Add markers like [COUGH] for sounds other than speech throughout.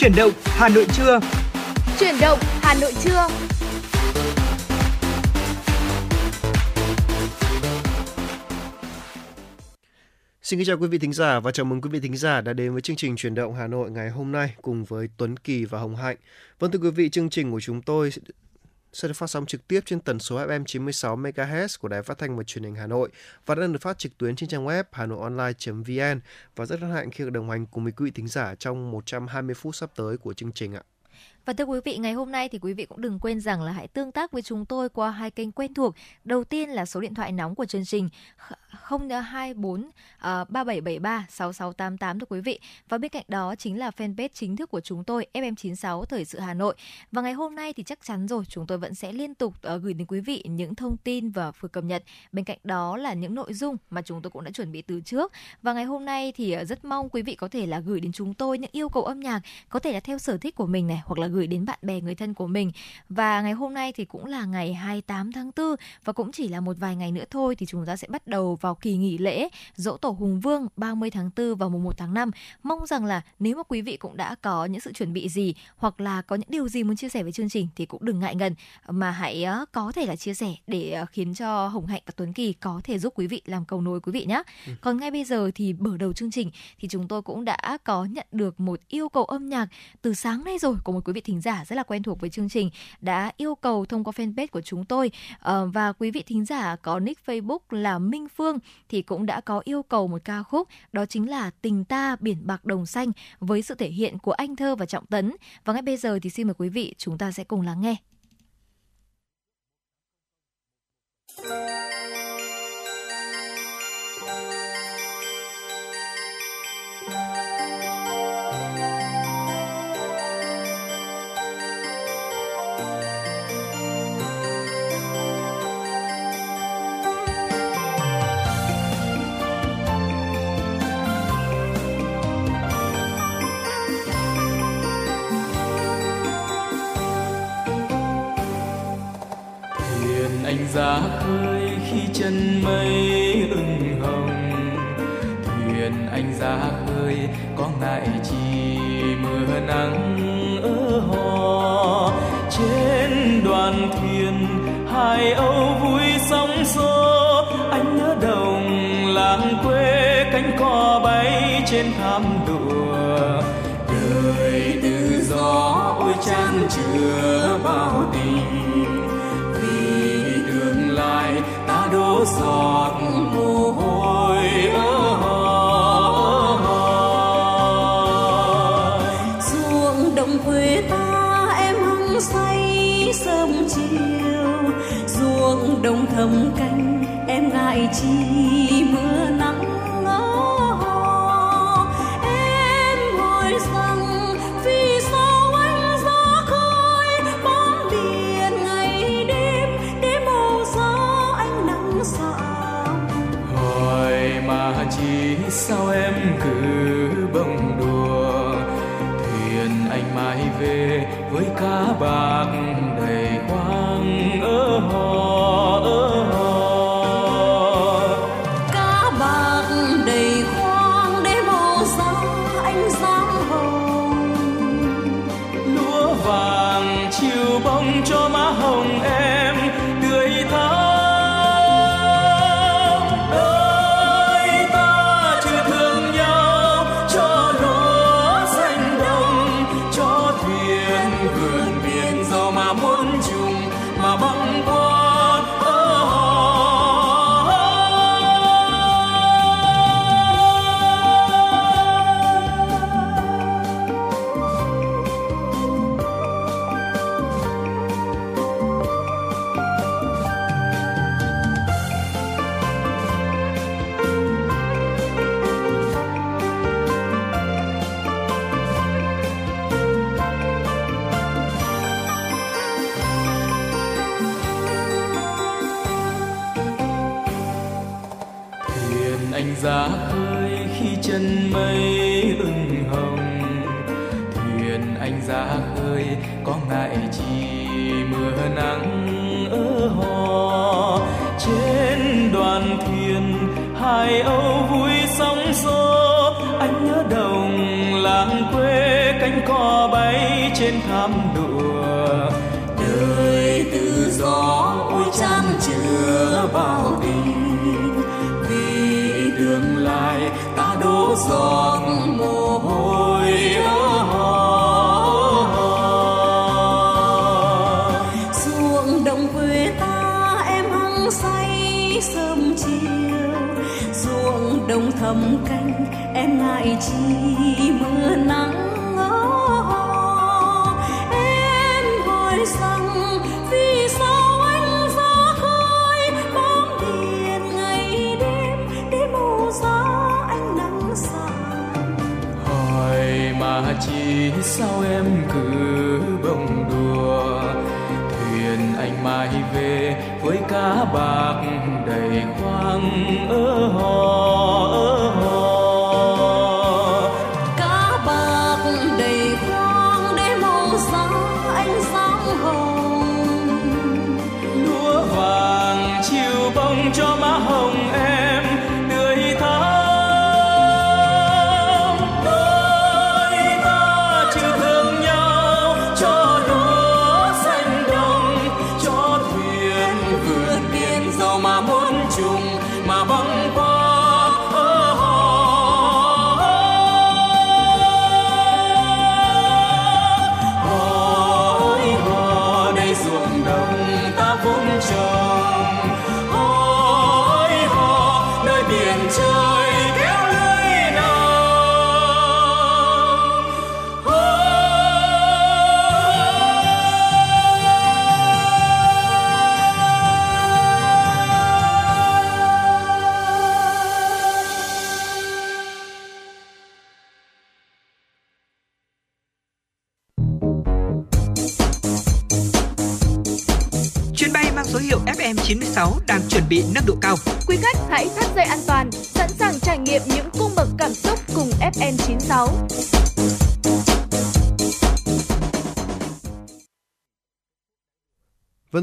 Chuyển động Hà Nội trưa. Chuyển động Hà Nội trưa. Xin kính chào quý vị thính giả và chào mừng quý vị thính giả đã đến với chương trình Chuyển động Hà Nội ngày hôm nay cùng với Tuấn Kỳ và Hồng Hạnh. Vâng thưa quý vị, chương trình của chúng tôi sẽ được phát sóng trực tiếp trên tần số FM 96 MHz của Đài Phát thanh và Truyền hình Hà Nội và đang được phát trực tuyến trên trang web hanoionline.vn và rất hân hạnh khi được đồng hành cùng với quý vị thính giả trong 120 phút sắp tới của chương trình ạ. Và thưa quý vị, ngày hôm nay thì quý vị cũng đừng quên rằng là hãy tương tác với chúng tôi qua hai kênh quen thuộc. Đầu tiên là số điện thoại nóng của chương trình 024 uh, 3773 6688 thưa quý vị. Và bên cạnh đó chính là fanpage chính thức của chúng tôi FM96 Thời sự Hà Nội. Và ngày hôm nay thì chắc chắn rồi chúng tôi vẫn sẽ liên tục uh, gửi đến quý vị những thông tin và vừa cập nhật. Bên cạnh đó là những nội dung mà chúng tôi cũng đã chuẩn bị từ trước. Và ngày hôm nay thì ờ, rất mong quý vị có thể là gửi đến chúng tôi những yêu cầu âm nhạc có thể là theo sở thích của mình này hoặc là gửi đến bạn bè người thân của mình. Và ngày hôm nay thì cũng là ngày 28 tháng 4 và cũng chỉ là một vài ngày nữa thôi thì chúng ta sẽ bắt đầu vào kỳ nghỉ lễ Dỗ Tổ Hùng Vương 30 tháng 4 và mùng 1 tháng 5. Mong rằng là nếu mà quý vị cũng đã có những sự chuẩn bị gì hoặc là có những điều gì muốn chia sẻ với chương trình thì cũng đừng ngại ngần mà hãy có thể là chia sẻ để khiến cho Hồng Hạnh và Tuấn Kỳ có thể giúp quý vị làm cầu nối quý vị nhé. Ừ. Còn ngay bây giờ thì mở đầu chương trình thì chúng tôi cũng đã có nhận được một yêu cầu âm nhạc từ sáng nay rồi của một quý vị thính giả rất là quen thuộc với chương trình đã yêu cầu thông qua fanpage của chúng tôi ờ, và quý vị thính giả có nick Facebook là Minh Phương thì cũng đã có yêu cầu một ca khúc, đó chính là Tình ta biển bạc đồng xanh với sự thể hiện của anh Thơ và Trọng Tấn. Và ngay bây giờ thì xin mời quý vị, chúng ta sẽ cùng lắng nghe. Ra khơi khi chân mây ửng hồng. Thuyền anh ra khơi có ngại chi mưa nắng ở hò. Trên đoàn thuyền hai âu vui sóng xô, anh nhớ đồng làng quê cánh cò bay trên thảm đùa đời tự do ôi chan chứa bao tình. Đồng thầm canh em ngại chi sao em cứ bông đùa? Thuyền anh mãi về với cá bạc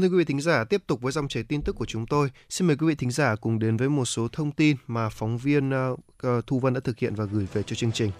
thưa quý vị thính giả, tiếp tục với dòng chảy tin tức của chúng tôi. Xin mời quý vị thính giả cùng đến với một số thông tin mà phóng viên uh, Thu Vân đã thực hiện và gửi về cho chương trình.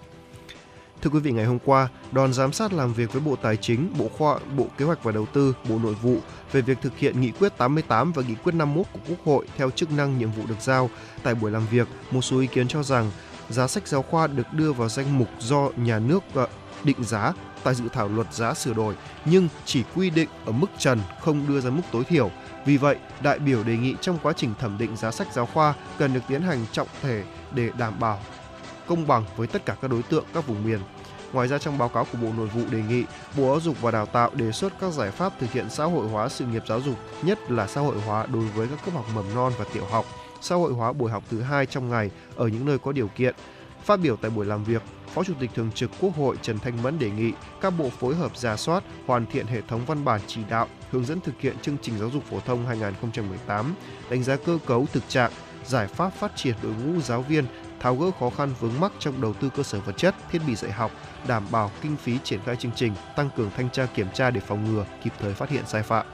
Thưa quý vị, ngày hôm qua, đoàn giám sát làm việc với Bộ Tài chính, Bộ Khoa, Bộ Kế hoạch và Đầu tư, Bộ Nội vụ về việc thực hiện nghị quyết 88 và nghị quyết 51 của Quốc hội theo chức năng nhiệm vụ được giao. Tại buổi làm việc, một số ý kiến cho rằng giá sách giáo khoa được đưa vào danh mục do nhà nước ờ, định giá tại dự thảo luật giá sửa đổi nhưng chỉ quy định ở mức trần không đưa ra mức tối thiểu. Vì vậy, đại biểu đề nghị trong quá trình thẩm định giá sách giáo khoa cần được tiến hành trọng thể để đảm bảo công bằng với tất cả các đối tượng các vùng miền. Ngoài ra trong báo cáo của Bộ Nội vụ đề nghị Bộ Giáo dục và Đào tạo đề xuất các giải pháp thực hiện xã hội hóa sự nghiệp giáo dục, nhất là xã hội hóa đối với các cấp học mầm non và tiểu học, xã hội hóa buổi học thứ hai trong ngày ở những nơi có điều kiện. Phát biểu tại buổi làm việc, Phó Chủ tịch Thường trực Quốc hội Trần Thanh Mẫn đề nghị các bộ phối hợp ra soát, hoàn thiện hệ thống văn bản chỉ đạo, hướng dẫn thực hiện chương trình giáo dục phổ thông 2018, đánh giá cơ cấu thực trạng, giải pháp phát triển đội ngũ giáo viên, tháo gỡ khó khăn vướng mắc trong đầu tư cơ sở vật chất, thiết bị dạy học, đảm bảo kinh phí triển khai chương trình, tăng cường thanh tra kiểm tra để phòng ngừa, kịp thời phát hiện sai phạm.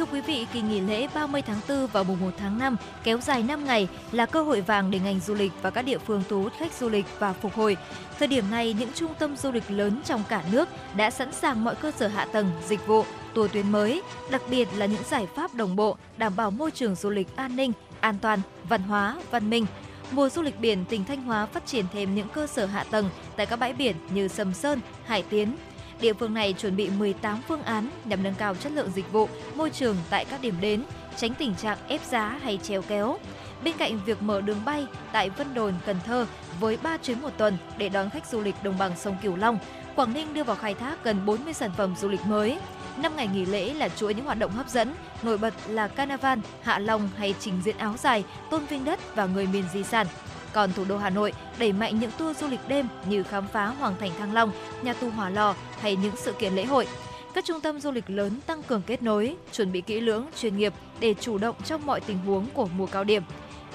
Thưa quý vị, kỳ nghỉ lễ 30 tháng 4 và mùng 1 tháng 5 kéo dài 5 ngày là cơ hội vàng để ngành du lịch và các địa phương thu hút khách du lịch và phục hồi. Thời điểm này, những trung tâm du lịch lớn trong cả nước đã sẵn sàng mọi cơ sở hạ tầng, dịch vụ, tour tuyến mới, đặc biệt là những giải pháp đồng bộ đảm bảo môi trường du lịch an ninh, an toàn, văn hóa, văn minh. Mùa du lịch biển, tỉnh Thanh Hóa phát triển thêm những cơ sở hạ tầng tại các bãi biển như Sầm Sơn, Hải Tiến, Địa phương này chuẩn bị 18 phương án nhằm nâng cao chất lượng dịch vụ, môi trường tại các điểm đến, tránh tình trạng ép giá hay treo kéo. Bên cạnh việc mở đường bay tại Vân Đồn, Cần Thơ với 3 chuyến một tuần để đón khách du lịch đồng bằng sông Cửu Long, Quảng Ninh đưa vào khai thác gần 40 sản phẩm du lịch mới. Năm ngày nghỉ lễ là chuỗi những hoạt động hấp dẫn, nổi bật là Carnival, Hạ Long hay trình diễn áo dài, tôn vinh đất và người miền di sản. Còn thủ đô Hà Nội đẩy mạnh những tour du lịch đêm như khám phá Hoàng thành Thăng Long, nhà tù Hỏa Lò hay những sự kiện lễ hội. Các trung tâm du lịch lớn tăng cường kết nối, chuẩn bị kỹ lưỡng, chuyên nghiệp để chủ động trong mọi tình huống của mùa cao điểm.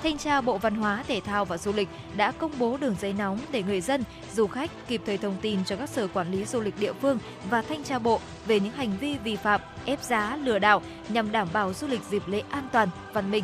Thanh tra Bộ Văn hóa, Thể thao và Du lịch đã công bố đường dây nóng để người dân, du khách kịp thời thông tin cho các sở quản lý du lịch địa phương và thanh tra bộ về những hành vi vi phạm, ép giá, lừa đảo nhằm đảm bảo du lịch dịp lễ an toàn, văn minh.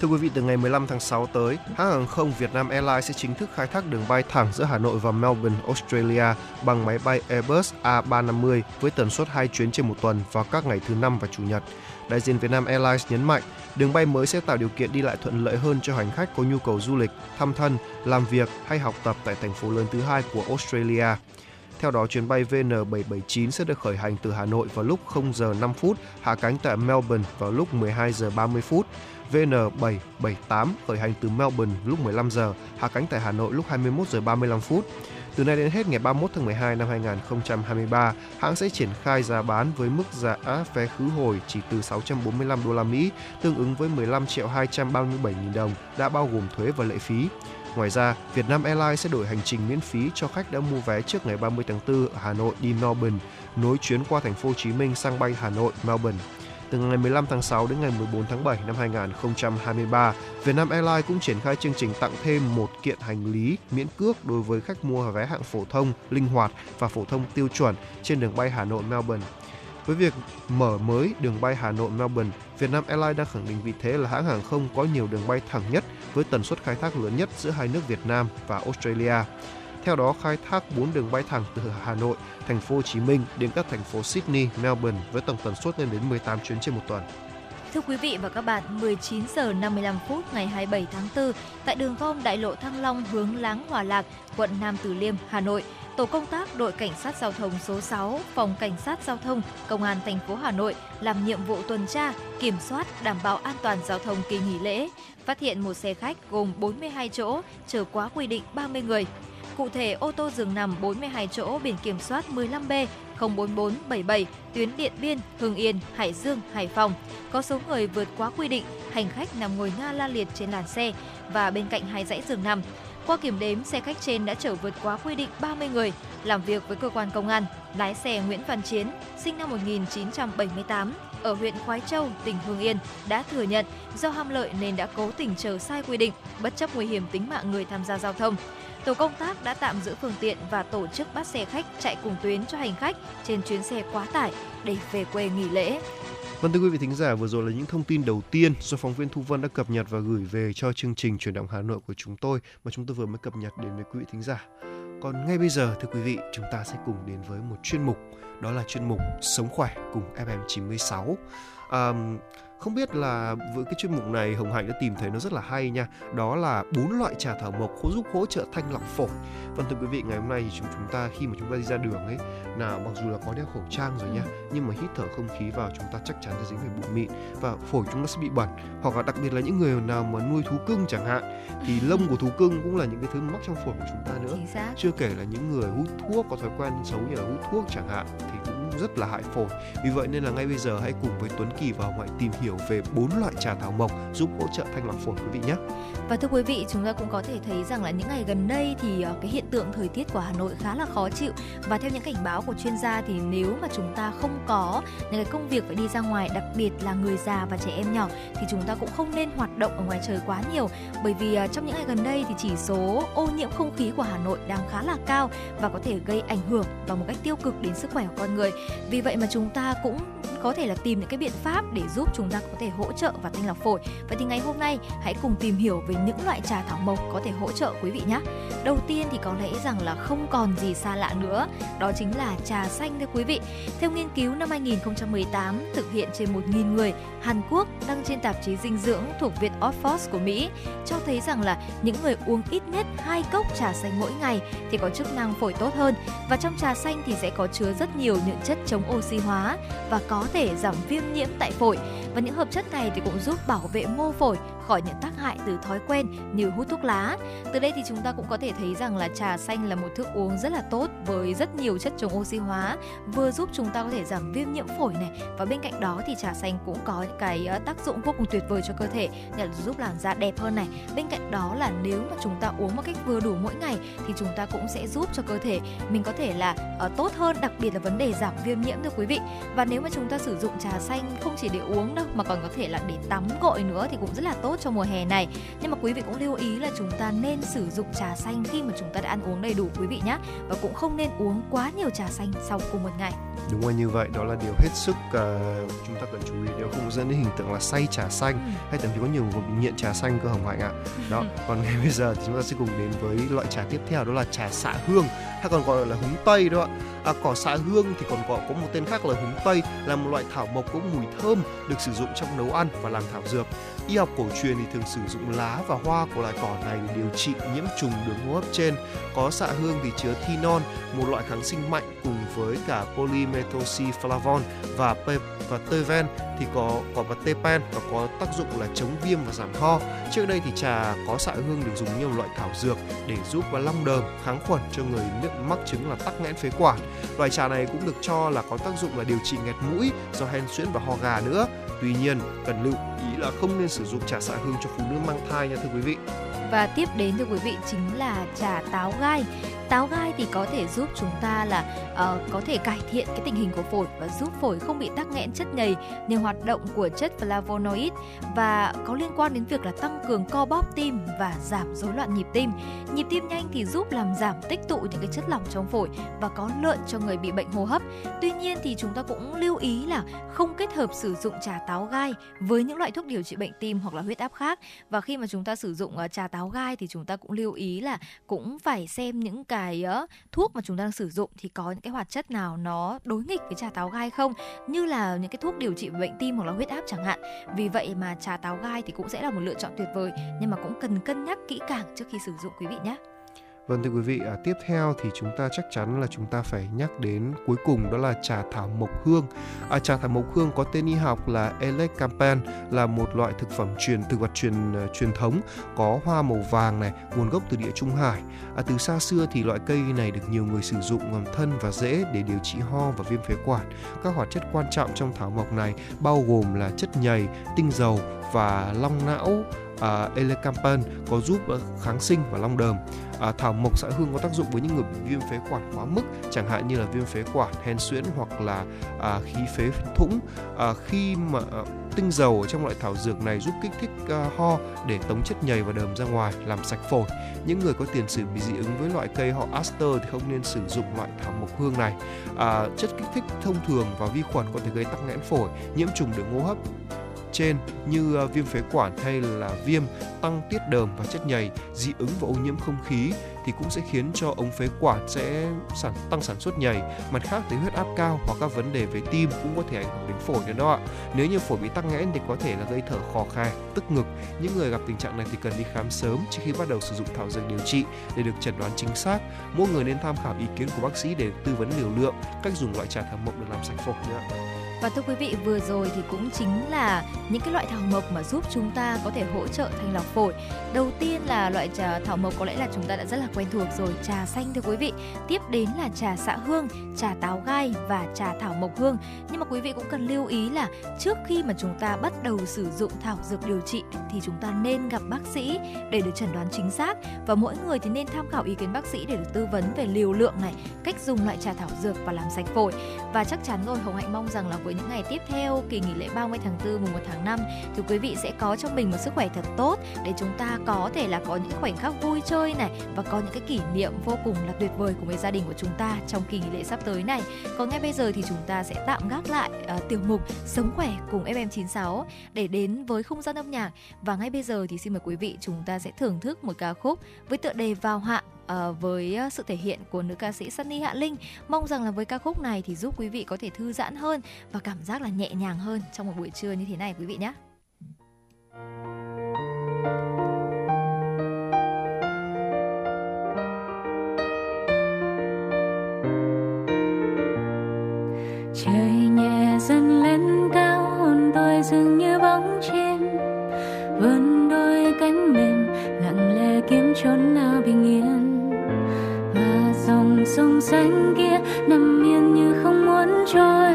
Thưa quý vị, từ ngày 15 tháng 6 tới, hãng hàng không Việt Nam Airlines sẽ chính thức khai thác đường bay thẳng giữa Hà Nội và Melbourne, Australia bằng máy bay Airbus A350 với tần suất 2 chuyến trên một tuần vào các ngày thứ năm và chủ nhật. Đại diện Việt Nam Airlines nhấn mạnh, đường bay mới sẽ tạo điều kiện đi lại thuận lợi hơn cho hành khách có nhu cầu du lịch, thăm thân, làm việc hay học tập tại thành phố lớn thứ hai của Australia. Theo đó, chuyến bay VN779 sẽ được khởi hành từ Hà Nội vào lúc 0 giờ 5 phút, hạ cánh tại Melbourne vào lúc 12 giờ 30 phút. VN778 khởi hành từ Melbourne lúc 15 giờ, hạ cánh tại Hà Nội lúc 21 giờ 35 phút. Từ nay đến hết ngày 31 tháng 12 năm 2023, hãng sẽ triển khai giá bán với mức giá vé khứ hồi chỉ từ 645 đô la Mỹ, tương ứng với 15 triệu 237 nghìn đồng, đã bao gồm thuế và lệ phí. Ngoài ra, Vietnam Airlines sẽ đổi hành trình miễn phí cho khách đã mua vé trước ngày 30 tháng 4 ở Hà Nội đi Melbourne, nối chuyến qua thành phố Hồ Chí Minh sang bay Hà Nội Melbourne. Từ ngày 15 tháng 6 đến ngày 14 tháng 7 năm 2023, Vietnam Airlines cũng triển khai chương trình tặng thêm một kiện hành lý miễn cước đối với khách mua vé hạng phổ thông, linh hoạt và phổ thông tiêu chuẩn trên đường bay Hà Nội Melbourne. Với việc mở mới đường bay Hà Nội Melbourne, Vietnam Airlines đang khẳng định vị thế là hãng hàng không có nhiều đường bay thẳng nhất với tần suất khai thác lớn nhất giữa hai nước Việt Nam và Australia. Theo đó, khai thác 4 đường bay thẳng từ Hà Nội, thành phố Hồ Chí Minh đến các thành phố Sydney, Melbourne với tổng tần suất lên đến 18 chuyến trên một tuần. Thưa quý vị và các bạn, 19 giờ 55 phút ngày 27 tháng 4 tại đường gom đại lộ Thăng Long hướng Láng Hòa Lạc, quận Nam Từ Liêm, Hà Nội, tổ công tác đội cảnh sát giao thông số 6, phòng cảnh sát giao thông, công an thành phố Hà Nội làm nhiệm vụ tuần tra, kiểm soát đảm bảo an toàn giao thông kỳ nghỉ lễ, phát hiện một xe khách gồm 42 chỗ chở quá quy định 30 người. Cụ thể, ô tô dừng nằm 42 chỗ biển kiểm soát 15B 04477 tuyến Điện Biên, Hưng Yên, Hải Dương, Hải Phòng. Có số người vượt quá quy định, hành khách nằm ngồi nga la liệt trên làn xe và bên cạnh hai dãy giường nằm. Qua kiểm đếm, xe khách trên đã chở vượt quá quy định 30 người. Làm việc với cơ quan công an, lái xe Nguyễn Văn Chiến, sinh năm 1978, ở huyện Khoái Châu, tỉnh Hưng Yên đã thừa nhận do ham lợi nên đã cố tình chờ sai quy định, bất chấp nguy hiểm tính mạng người tham gia giao thông. Tổ công tác đã tạm giữ phương tiện và tổ chức bắt xe khách chạy cùng tuyến cho hành khách trên chuyến xe quá tải để về quê nghỉ lễ. Vâng thưa quý vị thính giả, vừa rồi là những thông tin đầu tiên do phóng viên Thu Vân đã cập nhật và gửi về cho chương trình truyền động Hà Nội của chúng tôi mà chúng tôi vừa mới cập nhật đến với quý vị thính giả. Còn ngay bây giờ thưa quý vị, chúng ta sẽ cùng đến với một chuyên mục, đó là chuyên mục Sống khỏe cùng FM96. Um, không biết là với cái chuyên mục này Hồng Hạnh đã tìm thấy nó rất là hay nha. Đó là bốn loại trà thảo mộc giúp hỗ trợ thanh lọc phổi. Vâng thưa quý vị ngày hôm nay thì chúng chúng ta khi mà chúng ta đi ra đường ấy nào mặc dù là có đeo khẩu trang rồi nha ừ. nhưng mà hít thở không khí vào chúng ta chắc chắn sẽ dính phải bụi mịn và phổi chúng ta sẽ bị bẩn. Hoặc là đặc biệt là những người nào mà nuôi thú cưng chẳng hạn thì lông của thú cưng cũng là những cái thứ mắc trong phổi của chúng ta nữa. Chưa kể là những người hút thuốc có thói quen xấu như là hút thuốc chẳng hạn thì cũng rất là hại phổi. Vì vậy nên là ngay bây giờ hãy cùng với Tuấn Kỳ và Hồng Hạnh tìm hiểu về bốn loại trà thảo mộc giúp hỗ trợ thanh lọc phổi quý vị nhé. Và thưa quý vị, chúng ta cũng có thể thấy rằng là những ngày gần đây thì ờ, cái hiện tượng thời tiết của Hà Nội khá là khó chịu. Và theo những cảnh báo của chuyên gia thì nếu mà chúng ta không có những cái công việc phải đi ra ngoài, đặc biệt là người già và trẻ em nhỏ thì chúng ta cũng không nên hoạt động ở ngoài trời quá nhiều. Bởi vì ờ, trong những ngày gần đây thì chỉ số ô nhiễm không khí của Hà Nội đang khá là cao và có thể gây ảnh hưởng và một cách tiêu cực đến sức khỏe của con người. Vì vậy mà chúng ta cũng có thể là tìm những cái biện pháp để giúp chúng ta có thể hỗ trợ và thanh lọc phổi. Vậy thì ngày hôm nay hãy cùng tìm hiểu về những loại trà thảo mộc có thể hỗ trợ quý vị nhé. Đầu tiên thì có lẽ rằng là không còn gì xa lạ nữa, đó chính là trà xanh thưa quý vị. Theo nghiên cứu năm 2018 thực hiện trên 1.000 người Hàn Quốc đăng trên tạp chí dinh dưỡng thuộc Viện Oxford của Mỹ cho thấy rằng là những người uống ít nhất hai cốc trà xanh mỗi ngày thì có chức năng phổi tốt hơn và trong trà xanh thì sẽ có chứa rất nhiều những chất chống oxy hóa và có thể giảm viêm nhiễm tại phổi và những hợp chất này thì cũng giúp bảo vệ mô phổi khỏi những tác hại từ thói quen như hút thuốc lá. Từ đây thì chúng ta cũng có thể thấy rằng là trà xanh là một thức uống rất là tốt với rất nhiều chất chống oxy hóa, vừa giúp chúng ta có thể giảm viêm nhiễm phổi này và bên cạnh đó thì trà xanh cũng có những cái ờ, tác dụng vô cùng tuyệt vời cho cơ thể như là giúp làn da đẹp hơn này. Bên cạnh đó là nếu mà chúng ta uống một cách vừa đủ mỗi ngày thì chúng ta cũng sẽ giúp cho cơ thể mình có thể là uh, tốt hơn, đặc biệt là vấn đề giảm viêm nhiễm thưa quý vị. Và nếu mà chúng ta sử dụng trà xanh không chỉ để uống đâu mà còn có thể là để tắm gội nữa thì cũng rất là tốt tốt cho mùa hè này. Nhưng mà quý vị cũng lưu ý là chúng ta nên sử dụng trà xanh khi mà chúng ta đã ăn uống đầy đủ quý vị nhé. Và cũng không nên uống quá nhiều trà xanh sau cùng một ngày. Đúng là như vậy, đó là điều hết sức uh, chúng ta cần chú ý nếu không dẫn đến hình tượng là say trà xanh ừ. hay thậm chí có nhiều người bị nghiện trà xanh cơ hồng hạnh ạ. Đó, còn ngày bây giờ thì chúng ta sẽ cùng đến với loại trà tiếp theo đó là trà xạ hương hay còn gọi là húng tây đó ạ. À, cỏ xạ hương thì còn gọi có một tên khác là húng tây là một loại thảo mộc có mùi thơm được sử dụng trong nấu ăn và làm thảo dược. Y học cổ truyền thì thường sử dụng lá và hoa của loại cỏ này để điều trị nhiễm trùng đường hô hấp trên. Có xạ hương thì chứa thinon, một loại kháng sinh mạnh cùng với cả polymethylflavon và pe và teven thì có có và tepen và có tác dụng là chống viêm và giảm ho. Trước đây thì trà có xạ hương được dùng nhiều loại thảo dược để giúp và long đờm, kháng khuẩn cho người mắc chứng là tắc nghẽn phế quản. Loại trà này cũng được cho là có tác dụng là điều trị nghẹt mũi do hen suyễn và ho gà nữa. Tuy nhiên, cần lưu ý là không nên sử dụng trà xạ hương cho phụ nữ mang thai nha thưa quý vị. Và tiếp đến thưa quý vị chính là trà táo gai. Táo gai thì có thể giúp chúng ta là uh, có thể cải thiện cái tình hình của phổi và giúp phổi không bị tắc nghẽn chất nhầy nhờ hoạt động của chất flavonoid và có liên quan đến việc là tăng cường co bóp tim và giảm rối loạn nhịp tim. Nhịp tim nhanh thì giúp làm giảm tích tụ những cái chất lỏng trong phổi và có lợi cho người bị bệnh hô hấp. Tuy nhiên thì chúng ta cũng lưu ý là không kết hợp sử dụng trà táo gai với những loại thuốc điều trị bệnh tim hoặc là huyết áp khác và khi mà chúng ta sử dụng uh, trà táo táo gai thì chúng ta cũng lưu ý là cũng phải xem những cái uh, thuốc mà chúng ta đang sử dụng thì có những cái hoạt chất nào nó đối nghịch với trà táo gai không? Như là những cái thuốc điều trị bệnh tim hoặc là huyết áp chẳng hạn. Vì vậy mà trà táo gai thì cũng sẽ là một lựa chọn tuyệt vời nhưng mà cũng cần cân nhắc kỹ càng trước khi sử dụng quý vị nhé. Vâng thưa quý vị, à, tiếp theo thì chúng ta chắc chắn là chúng ta phải nhắc đến cuối cùng đó là trà thảo mộc hương. À, trà thảo mộc hương có tên y học là Elecampane là một loại thực phẩm truyền thực vật truyền uh, truyền thống có hoa màu vàng này, nguồn gốc từ địa Trung Hải. À, từ xa xưa thì loại cây này được nhiều người sử dụng làm thân và rễ để điều trị ho và viêm phế quản. Các hoạt chất quan trọng trong thảo mộc này bao gồm là chất nhầy, tinh dầu và long não À, uh, Elecampane có giúp ờ, kháng sinh và long đờm. À, thảo mộc xã hương có tác dụng với những người bị viêm phế quản quá mức chẳng hạn như là viêm phế quản hen suyễn hoặc là à, khí phế thủng. À, khi mà à, tinh dầu ở trong loại thảo dược này giúp kích thích uh, ho để tống chất nhầy và đờm ra ngoài làm sạch phổi. Những người có tiền sử bị dị ứng với loại cây họ aster thì không nên sử dụng loại thảo mộc hương này. À, chất kích thích thông thường và vi khuẩn có thể gây tắc nghẽn phổi nhiễm trùng đường hô hấp trên như ờ, viêm phế quản hay là viêm, tăng tiết đờm và chất nhầy, dị ứng và ô nhiễm không khí thì cũng sẽ khiến cho ống phế quản sẽ sản tăng sản xuất nhầy. Mặt khác thì huyết áp cao hoặc các vấn đề về tim cũng có thể ảnh hưởng đến phổi nữa đó ạ. Nếu như phổi bị tắc nghẽn thì có thể là gây thở khò khe, tức ngực. Những người gặp tình trạng này thì cần đi khám sớm trước khi bắt đầu sử dụng thảo dược điều trị để được chẩn đoán chính xác. Mỗi người nên tham khảo ý kiến của bác sĩ để tư vấn liều lượng, cách dùng loại trà thảo mộc được làm sạch phổi nữa. Và thưa quý vị, vừa rồi thì cũng chính là những cái loại thảo mộc mà giúp chúng ta có thể hỗ trợ thanh lọc phổi. Đầu tiên là loại trà thảo mộc có lẽ là chúng ta đã rất là quen thuộc rồi, trà xanh thưa quý vị. Tiếp đến là trà xạ hương, trà táo gai và trà thảo mộc hương. Nhưng mà quý vị cũng cần lưu ý là trước khi mà chúng ta bắt đầu sử dụng thảo dược điều trị thì chúng ta nên gặp bác sĩ để được chẩn đoán chính xác và mỗi người thì nên tham khảo ý kiến bác sĩ để được tư vấn về liều lượng này, cách dùng loại trà thảo dược và làm sạch phổi. Và chắc chắn rồi Hồng Hạnh mong rằng là với những ngày tiếp theo kỳ nghỉ lễ 30 tháng 4 mùng 1 tháng 5 thì quý vị sẽ có trong mình một sức khỏe thật tốt để chúng ta có thể là có những khoảnh khắc vui chơi này và có những cái kỷ niệm vô cùng là tuyệt vời cùng với gia đình của chúng ta trong kỳ nghỉ lễ sắp tới này. Còn ngay bây giờ thì chúng ta sẽ tạm gác lại uh, tiểu mục Sống khỏe cùng FM96 để đến với không gian âm nhạc. Và ngay bây giờ thì xin mời quý vị chúng ta sẽ thưởng thức một ca khúc với tựa đề Vào hạ uh, với ờ, sự thể hiện của nữ ca sĩ Sunny Hạ Linh. Mong rằng là với ca khúc này thì giúp quý vị có thể thư giãn hơn và cảm giác là nhẹ nhàng hơn trong một buổi trưa như thế này quý vị nhé. trời nhẹ dần lên cao hồn tôi dường như bóng chim vươn đôi cánh mềm lặng lẽ kiếm chốn sông xanh kia nằm yên như không muốn trôi.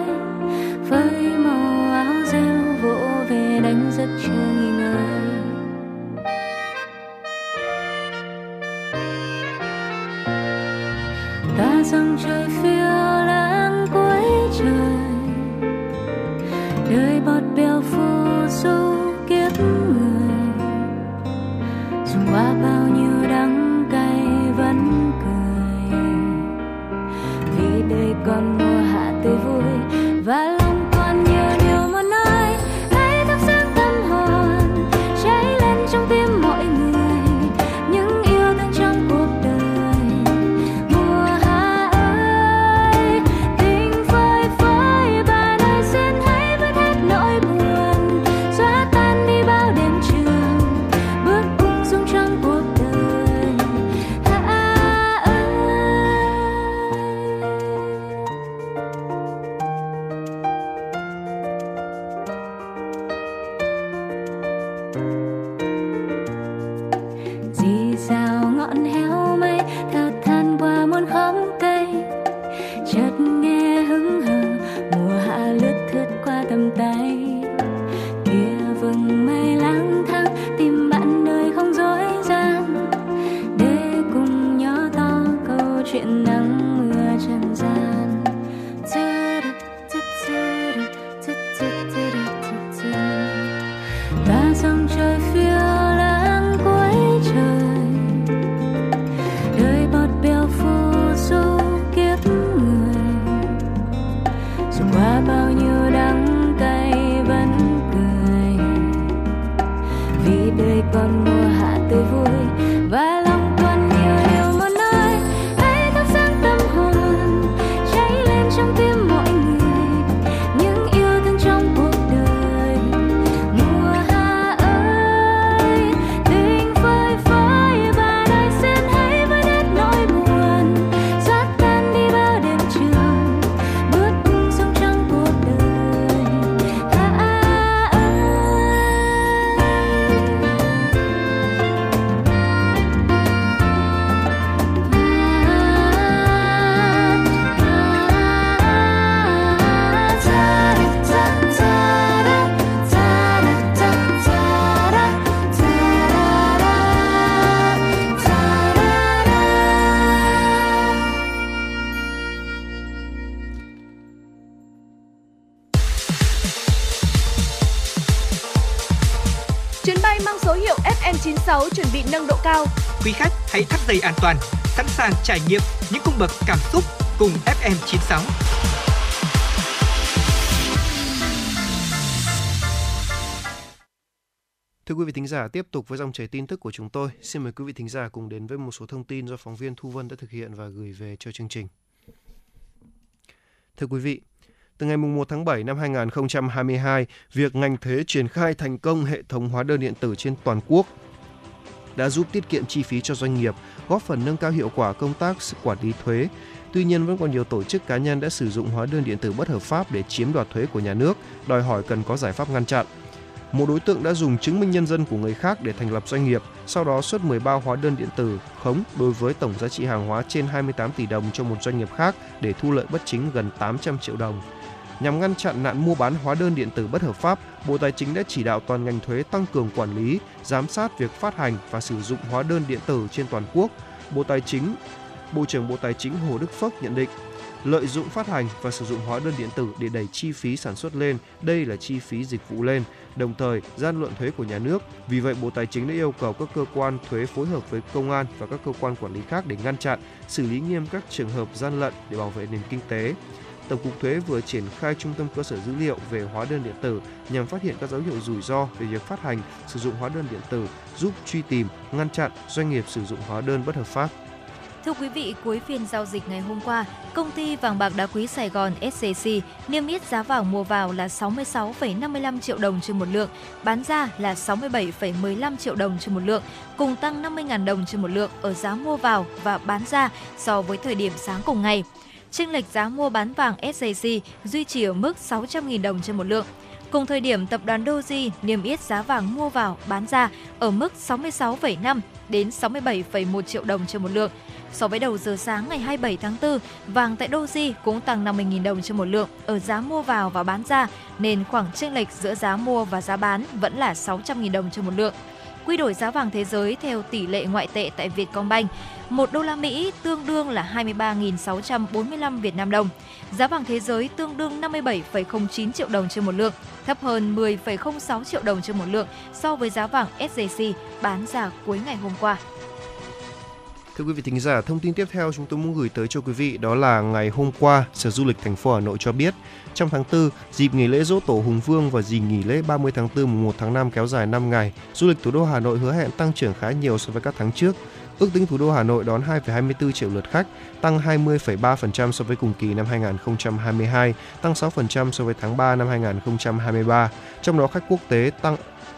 Dây an toàn, sẵn sàng trải nghiệm những cung bậc cảm xúc cùng FM96. Thưa quý vị thính giả, tiếp tục với dòng chảy tin tức của chúng tôi. Xin mời quý vị thính giả cùng đến với một số thông tin do phóng viên Thu Vân đã thực hiện và gửi về cho chương trình. Thưa quý vị, từ ngày 1 tháng 7 năm 2022, việc ngành thuế triển khai thành công hệ thống hóa đơn điện tử trên toàn quốc đã giúp tiết kiệm chi phí cho doanh nghiệp, góp phần nâng cao hiệu quả công tác quản lý thuế. Tuy nhiên vẫn còn nhiều tổ chức cá nhân đã sử dụng hóa đơn điện tử bất hợp pháp để chiếm đoạt thuế của nhà nước, đòi hỏi cần có giải pháp ngăn chặn. Một đối tượng đã dùng chứng minh nhân dân của người khác để thành lập doanh nghiệp, sau đó xuất 13 hóa đơn điện tử khống đối với tổng giá trị hàng hóa trên 28 tỷ đồng cho một doanh nghiệp khác để thu lợi bất chính gần 800 triệu đồng. Nhằm ngăn chặn nạn mua bán hóa đơn điện tử bất hợp pháp, Bộ Tài chính đã chỉ đạo toàn ngành thuế tăng cường quản lý, giám sát việc phát hành và sử dụng hóa đơn điện tử trên toàn quốc. Bộ Tài chính Bộ trưởng Bộ Tài chính Hồ Đức Phước nhận định, lợi dụng phát hành và sử dụng hóa đơn điện tử để đẩy chi phí sản xuất lên, đây là chi phí dịch vụ lên, đồng thời gian luận thuế của nhà nước. Vì vậy, Bộ Tài chính đã yêu cầu các cơ quan thuế phối hợp với công an và các cơ quan quản lý khác để ngăn chặn, xử lý nghiêm các trường hợp gian lận để bảo vệ nền kinh tế. Tổng cục Thuế vừa triển khai trung tâm cơ sở dữ liệu về hóa đơn điện tử nhằm phát hiện các dấu hiệu rủi ro về việc phát hành, sử dụng hóa đơn điện tử, giúp truy tìm, ngăn chặn doanh nghiệp sử dụng hóa đơn bất hợp pháp. Thưa quý vị, cuối phiên giao dịch ngày hôm qua, công ty vàng bạc đá quý Sài Gòn SCC niêm yết giá vàng mua vào là 66,55 triệu đồng trên một lượng, bán ra là 67,15 triệu đồng trên một lượng, cùng tăng 50.000 đồng trên một lượng ở giá mua vào và bán ra so với thời điểm sáng cùng ngày. Chênh lệch giá mua bán vàng SJC duy trì ở mức 600.000 đồng trên một lượng. Cùng thời điểm, tập đoàn Doji niêm yết giá vàng mua vào bán ra ở mức 66,5 đến 67,1 triệu đồng trên một lượng. So với đầu giờ sáng ngày 27 tháng 4, vàng tại Doji cũng tăng 50.000 đồng trên một lượng ở giá mua vào và bán ra, nên khoảng chênh lệch giữa giá mua và giá bán vẫn là 600.000 đồng trên một lượng. Quy đổi giá vàng thế giới theo tỷ lệ ngoại tệ tại Vietcombank, 1 đô la Mỹ tương đương là 23.645 Việt Nam đồng. Giá vàng thế giới tương đương 57,09 triệu đồng trên một lượng, thấp hơn 10,06 triệu đồng trên một lượng so với giá vàng SJC bán ra cuối ngày hôm qua. Thưa quý vị thính giả, thông tin tiếp theo chúng tôi muốn gửi tới cho quý vị đó là ngày hôm qua, Sở Du lịch thành phố Hà Nội cho biết trong tháng 4, dịp nghỉ lễ Dỗ Tổ Hùng Vương và dịp nghỉ lễ 30 tháng 4 mùng 1 tháng 5 kéo dài 5 ngày, du lịch thủ đô Hà Nội hứa hẹn tăng trưởng khá nhiều so với các tháng trước. Ước tính thủ đô Hà Nội đón 2,24 triệu lượt khách, tăng 20,3% so với cùng kỳ năm 2022, tăng 6% so với tháng 3 năm 2023. Trong đó khách quốc tế tăng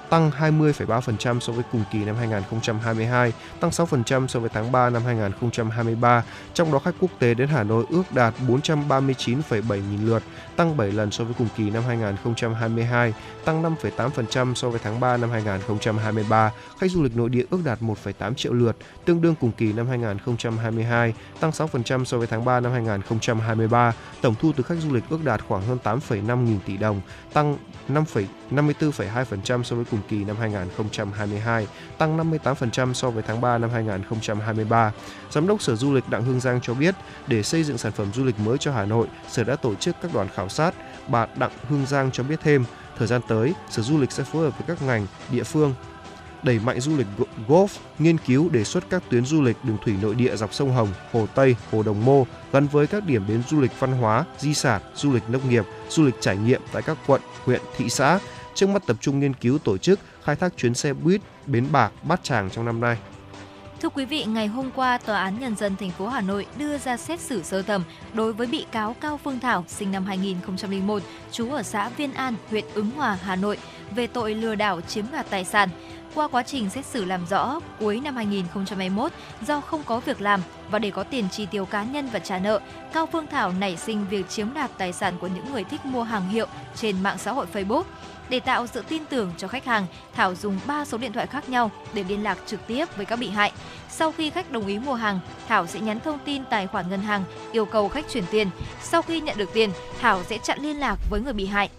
tăng 20,3% so với cùng kỳ năm 2022, tăng 6% so với tháng 3 năm 2023. Trong đó khách quốc tế đến Hà Nội ước đạt 439,7 nghìn lượt, tăng 7 lần so với cùng kỳ năm 2022, tăng 5,8% so với tháng 3 năm 2023. Khách du lịch nội địa ước đạt 1,8 triệu lượt, tương đương cùng kỳ năm 2022, tăng 6% so với tháng 3 năm 2023. Tổng thu từ khách du lịch ước đạt khoảng hơn 8,5 nghìn tỷ đồng, tăng 5,54,2% so với cùng kỳ năm 2022, tăng 58% so với tháng 3 năm 2023. Giám đốc Sở Du lịch Đặng Hương Giang cho biết, để xây dựng sản phẩm du lịch mới cho Hà Nội, Sở đã tổ chức các đoàn khảo sát. Bà Đặng Hương Giang cho biết thêm, thời gian tới, Sở Du lịch sẽ phối hợp với các ngành, địa phương, đẩy mạnh du lịch golf, nghiên cứu đề xuất các tuyến du lịch đường thủy nội địa dọc sông Hồng, Hồ Tây, Hồ Đồng Mô gắn với các điểm đến du lịch văn hóa, di sản, du lịch nông nghiệp, du lịch trải nghiệm tại các quận, huyện, thị xã. Trước mắt tập trung nghiên cứu tổ chức khai thác chuyến xe buýt Bến Bạc, Bát Tràng trong năm nay. Thưa quý vị, ngày hôm qua, Tòa án Nhân dân thành phố Hà Nội đưa ra xét xử sơ thẩm đối với bị cáo Cao Phương Thảo, sinh năm 2001, trú ở xã Viên An, huyện Ứng Hòa, Hà Nội, về tội lừa đảo chiếm đoạt tài sản. Qua quá trình xét xử làm rõ, cuối năm 2021, do không có việc làm và để có tiền chi tiêu cá nhân và trả nợ, Cao Phương Thảo nảy sinh việc chiếm đoạt tài sản của những người thích mua hàng hiệu trên mạng xã hội Facebook. Để tạo sự tin tưởng cho khách hàng, Thảo dùng 3 số điện thoại khác nhau để liên lạc trực tiếp với các bị hại. Sau khi khách đồng ý mua hàng, Thảo sẽ nhắn thông tin tài khoản ngân hàng, yêu cầu khách chuyển tiền. Sau khi nhận được tiền, Thảo sẽ chặn liên lạc với người bị hại.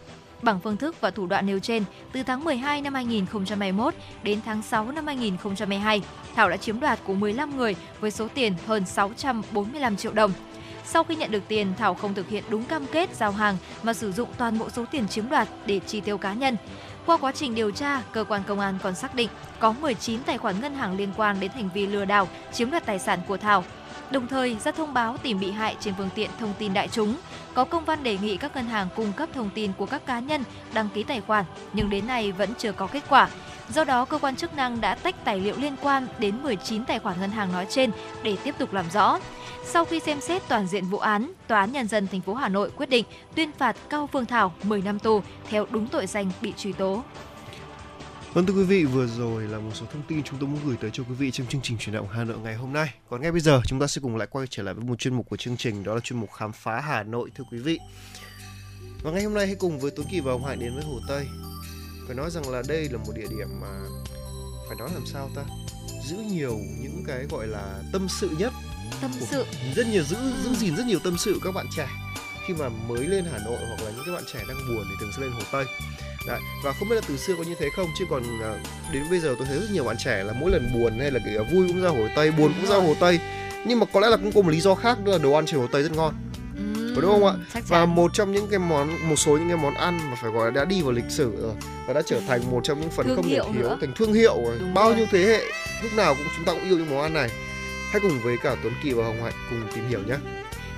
Bằng phương thức và thủ đoạn nêu trên, từ tháng 12 năm 2021 đến tháng 6 năm 2022, Thảo đã chiếm đoạt của 15 người với số tiền hơn 645 triệu đồng. Sau khi nhận được tiền, Thảo không thực hiện đúng cam kết giao hàng mà sử dụng toàn bộ số tiền chiếm đoạt để chi tiêu cá nhân. Qua quá trình điều tra, cơ quan công an còn xác định có 19 tài khoản ngân hàng liên quan đến hành vi lừa đảo, chiếm đoạt tài sản của Thảo. Đồng thời ra thông báo tìm bị hại trên phương tiện thông tin đại chúng, có công văn đề nghị các ngân hàng cung cấp thông tin của các cá nhân đăng ký tài khoản, nhưng đến nay vẫn chưa có kết quả. Do đó, cơ quan chức năng đã tách tài liệu liên quan đến 19 tài khoản ngân hàng nói trên để tiếp tục làm rõ. Sau khi xem xét toàn diện vụ án, Tòa án Nhân dân thành phố Hà Nội quyết định tuyên phạt Cao Phương Thảo 10 năm tù theo đúng tội danh bị truy tố. Vâng thưa quý vị, vừa rồi là một số thông tin chúng tôi muốn gửi tới cho quý vị trong chương trình chuyển động Hà Nội ngày hôm nay. Còn ngay bây giờ chúng ta sẽ cùng lại quay trở lại với một chuyên mục của chương trình đó là chuyên mục khám phá Hà Nội thưa quý vị. Và ngày hôm nay hãy cùng với Tuấn Kỳ và Hồng Hải đến với Hồ Tây. Phải nói rằng là đây là một địa điểm mà phải nói làm sao ta giữ nhiều những cái gọi là tâm sự nhất Tâm sự rất nhiều giữ giữ gìn rất nhiều tâm sự các bạn trẻ khi mà mới lên Hà Nội hoặc là những cái bạn trẻ đang buồn thì thường sẽ lên Hồ Tây Đấy. và không biết là từ xưa có như thế không chứ còn à, đến bây giờ tôi thấy rất nhiều bạn trẻ là mỗi lần buồn hay là cả vui cũng ra Hồ Tây buồn cũng ra Hồ Tây nhưng mà có lẽ là cũng có một lý do khác nữa là đồ ăn trên Hồ Tây rất ngon Ừm, đúng không ạ chắc và chắn. một trong những cái món một số những cái món ăn mà phải gọi là đã đi vào lịch sử rồi và đã trở thành một trong những phần Thương không thể thiếu nữa. thành thương hiệu rồi Đúng bao rồi. nhiêu thế hệ lúc nào cũng chúng ta cũng yêu những món ăn này hãy cùng với cả Tuấn Kỳ và Hồng Hạnh cùng tìm hiểu nhé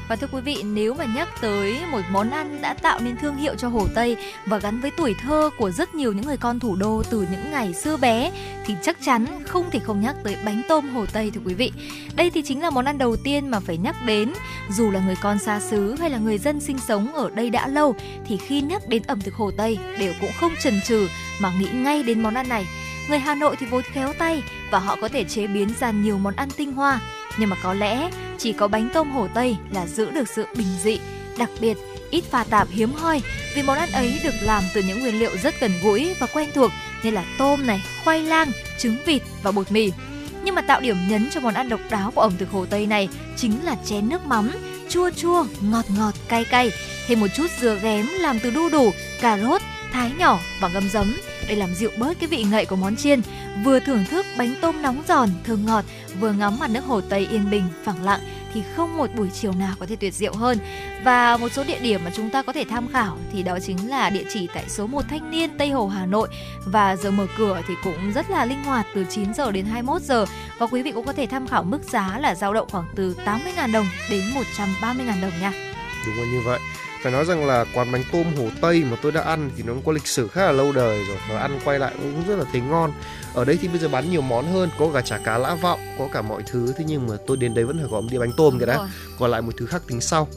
và thưa quý vị, nếu mà nhắc tới một món ăn đã tạo nên thương hiệu cho Hồ Tây và gắn với tuổi thơ của rất nhiều những người con thủ đô từ những ngày xưa bé thì chắc chắn không thể không nhắc tới bánh tôm Hồ Tây thưa quý vị. Đây thì chính là món ăn đầu tiên mà phải nhắc đến. Dù là người con xa xứ hay là người dân sinh sống ở đây đã lâu thì khi nhắc đến ẩm thực Hồ Tây đều cũng không chần chừ mà nghĩ ngay đến món ăn này. Người Hà Nội thì vốn khéo tay và họ có thể chế biến ra nhiều món ăn tinh hoa. Nhưng mà có lẽ chỉ có bánh tôm Hồ Tây là giữ được sự bình dị, đặc biệt, ít pha tạp hiếm hoi vì món ăn ấy được làm từ những nguyên liệu rất gần gũi và quen thuộc như là tôm này, khoai lang, trứng vịt và bột mì. Nhưng mà tạo điểm nhấn cho món ăn độc đáo của ẩm thực Hồ Tây này chính là chén nước mắm chua chua, ngọt ngọt, cay cay, thêm một chút dừa ghém làm từ đu đủ, cà rốt, thái nhỏ và ngâm giấm để làm dịu bớt cái vị ngậy của món chiên. Vừa thưởng thức bánh tôm nóng giòn, thơm ngọt, vừa ngắm mặt nước Hồ Tây yên bình, phẳng lặng thì không một buổi chiều nào có thể tuyệt diệu hơn. Và một số địa điểm mà chúng ta có thể tham khảo thì đó chính là địa chỉ tại số 1 Thanh Niên, Tây Hồ, Hà Nội và giờ mở cửa thì cũng rất là linh hoạt từ 9 giờ đến 21 giờ và quý vị cũng có thể tham khảo mức giá là dao động khoảng từ 80.000 đồng đến 130.000 đồng nha. Đúng là như vậy phải nói rằng là quán bánh tôm Hồ Tây mà tôi đã ăn thì nó cũng có lịch sử khá là lâu đời rồi và ăn quay lại cũng rất là thấy ngon. Ở đây thì bây giờ bán nhiều món hơn có cả chả cá lã vọng có cả mọi thứ. Thế nhưng mà tôi đến đấy vẫn phải có một đĩa bánh tôm cái đã. Còn lại một thứ khác tính sau.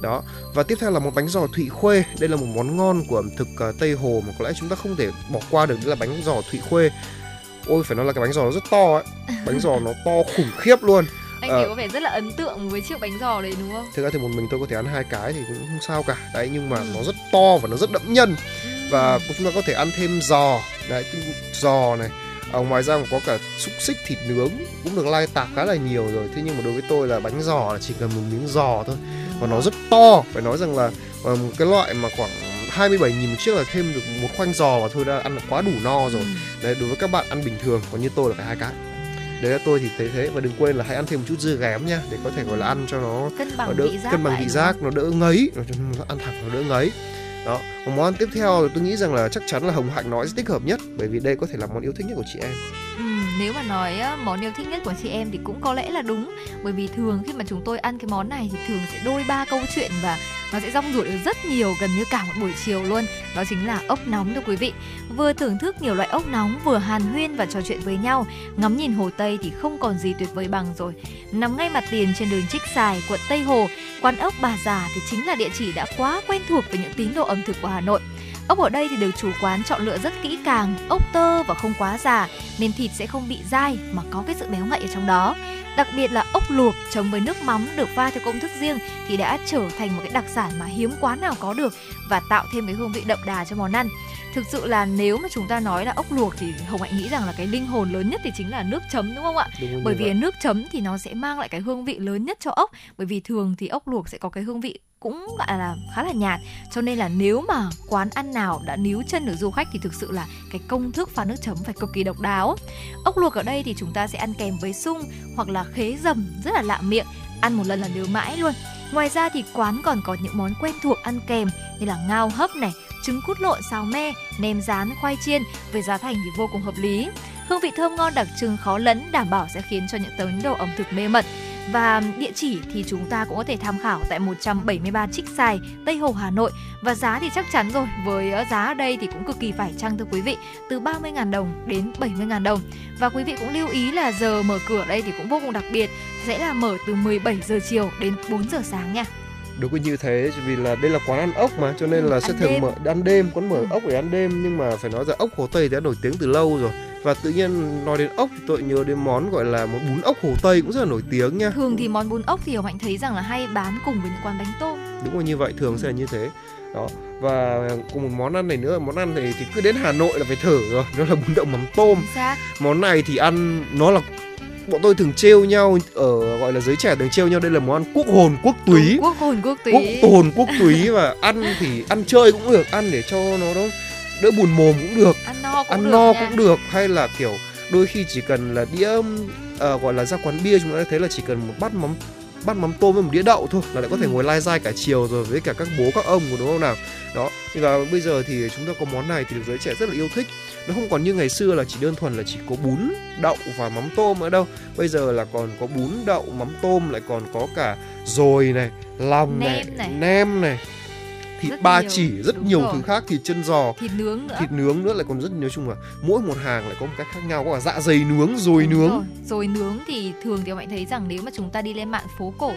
Đó. Và tiếp theo là một bánh giò thụy khuê. Đây là một món ngon của ẩm thực uh, tây hồ mà có lẽ chúng ta không thể bỏ qua được đó là bánh giò thụy khuê. Ôi phải nói là cái bánh giò nó rất to ấy. Bánh giò nó to khủng khiếp luôn anh ờ, có vẻ rất là ấn tượng với chiếc bánh giò đấy đúng không? Thực ra thì một mình tôi có thể ăn hai cái thì cũng không sao cả. Đấy nhưng mà ừ. nó rất to và nó rất đậm nhân. Ừ. và chúng ta có thể ăn thêm giò. Đấy giò này. Ở ngoài ra còn có cả xúc xích thịt nướng cũng được lai tạp khá là nhiều rồi. Thế nhưng mà đối với tôi là bánh giò là chỉ cần một miếng giò thôi. Và nó rất to. Phải nói rằng là um, cái loại mà khoảng 27 nghìn một chiếc là thêm được một khoanh giò và thôi đã ăn là quá đủ no rồi. Ừ. đấy đối với các bạn ăn bình thường còn như tôi là phải hai cái đấy là tôi thì thấy thế. Và đừng quên là hãy ăn thêm một chút dưa ghém nha để có thể gọi là ăn cho nó cân bằng đỡ vị giác cân bằng vị giác nó đỡ ngấy. Nó ăn thẳng nó đỡ ngấy. Đó một món ăn tiếp theo tôi nghĩ rằng là chắc chắn là hồng hạnh nó sẽ thích hợp nhất bởi vì đây có thể là món yêu thích nhất của chị em. Ừ, nếu mà nói món yêu thích nhất của chị em thì cũng có lẽ là đúng. Bởi vì thường khi mà chúng tôi ăn cái món này thì thường sẽ đôi ba câu chuyện và nó sẽ rong ruổi được rất nhiều, gần như cả một buổi chiều luôn. Đó chính là ốc nóng thưa quý vị. Vừa thưởng thức nhiều loại ốc nóng, vừa hàn huyên và trò chuyện với nhau, ngắm nhìn hồ tây thì không còn gì tuyệt vời bằng rồi. Nằm ngay mặt tiền trên đường trích xài, quận tây hồ, quán ốc bà già thì chính là địa chỉ đã quá quen thuộc với những tín đồ ẩm thực của hà nội. Ốc ở đây thì được chủ quán chọn lựa rất kỹ càng, ốc tơ và không quá già nên thịt sẽ không bị dai mà có cái sự béo ngậy ở trong đó. Đặc biệt là ốc luộc chấm với nước mắm được pha theo công thức riêng thì đã trở thành một cái đặc sản mà hiếm quán nào có được và tạo thêm cái hương vị đậm đà cho món ăn. Thực sự là nếu mà chúng ta nói là ốc luộc thì Hồng Hạnh nghĩ rằng là cái linh hồn lớn nhất thì chính là nước chấm đúng không ạ? Đúng bởi vì vậy. nước chấm thì nó sẽ mang lại cái hương vị lớn nhất cho ốc bởi vì thường thì ốc luộc sẽ có cái hương vị cũng, gọi là, khá là nhạt. Cho nên là nếu mà quán ăn nào đã níu chân được du khách thì thực sự là cái công thức pha nước chấm phải cực kỳ độc đáo. Ốc luộc ở đây thì chúng ta sẽ ăn kèm với sung hoặc là khế dầm, rất là lạ miệng. Ăn một lần là nhớ mãi luôn. Ngoài ra thì quán còn có những món quen thuộc ăn kèm như là ngao hấp này, trứng cút lộn, xào me nem rán, khoai chiên với giá thành thì vô cùng hợp lý. Hương vị thơm ngon đặc trưng khó lẫn đảm bảo sẽ khiến cho những tấn đồ ẩm thực mê mật và địa chỉ thì chúng ta cũng có thể tham khảo tại 173 Trích Xài, Tây Hồ, Hà Nội. Và giá thì chắc chắn rồi, với ờ, giá ở đây thì cũng cực kỳ phải chăng thưa quý vị, từ 30.000 đồng đến 70.000 đồng. Và quý vị cũng lưu ý là giờ mở cửa đây thì cũng vô cùng đặc biệt, sẽ là mở từ 17 giờ chiều đến 4 giờ sáng nha đúng như thế vì là đây là quán ăn ốc mà cho nên là ừ, sẽ thường mở ăn đêm quán mở ừ. ốc để ăn đêm nhưng mà phải nói rằng ốc hồ tây đã nổi tiếng từ lâu rồi và tự nhiên nói đến ốc thì tôi nhớ đến món gọi là món bún ốc hồ tây cũng rất là nổi tiếng nha. Thường thì món bún ốc thì hạnh thấy rằng là hay bán cùng với những quán bánh tôm. Đúng rồi như vậy thường ừ. sẽ là như thế. Đó và cùng một món ăn này nữa. Món ăn này thì cứ đến Hà Nội là phải thử rồi. Đó là bún đậu mắm tôm. Món này thì ăn nó là bọn tôi thường trêu nhau ở gọi là giới trẻ thường trêu nhau. Đây là món ăn quốc hồn quốc túy. Quốc hồn quốc túy. Quốc hồn quốc túy. Và ăn thì ăn chơi cũng được. Ăn để cho nó đó đỡ buồn mồm cũng được ăn no cũng ăn được no nha. cũng được hay là kiểu đôi khi chỉ cần là đĩa uh, gọi là ra quán bia chúng ta thấy là chỉ cần một bát mắm bát mắm tôm với một đĩa đậu thôi là lại có thể ừ. ngồi lai dai cả chiều rồi với cả các bố các ông của đúng không nào đó và bây giờ thì chúng ta có món này thì được giới trẻ rất là yêu thích nó không còn như ngày xưa là chỉ đơn thuần là chỉ có bún đậu và mắm tôm nữa đâu bây giờ là còn có bún đậu mắm tôm lại còn có cả dồi này lòng nem này, này. nem này thịt Rất ba nhiều, chỉ rất đúng nhiều rồi. thứ khác thịt chân giò thịt nướng nữa thịt nướng nữa lại còn rất nói chung là mỗi một hàng lại có một cách khác nhau có cả dạ dày nướng rồi Đúng nướng rồi. rồi nướng thì thường thì bạn thấy rằng nếu mà chúng ta đi lên mạng phố cổ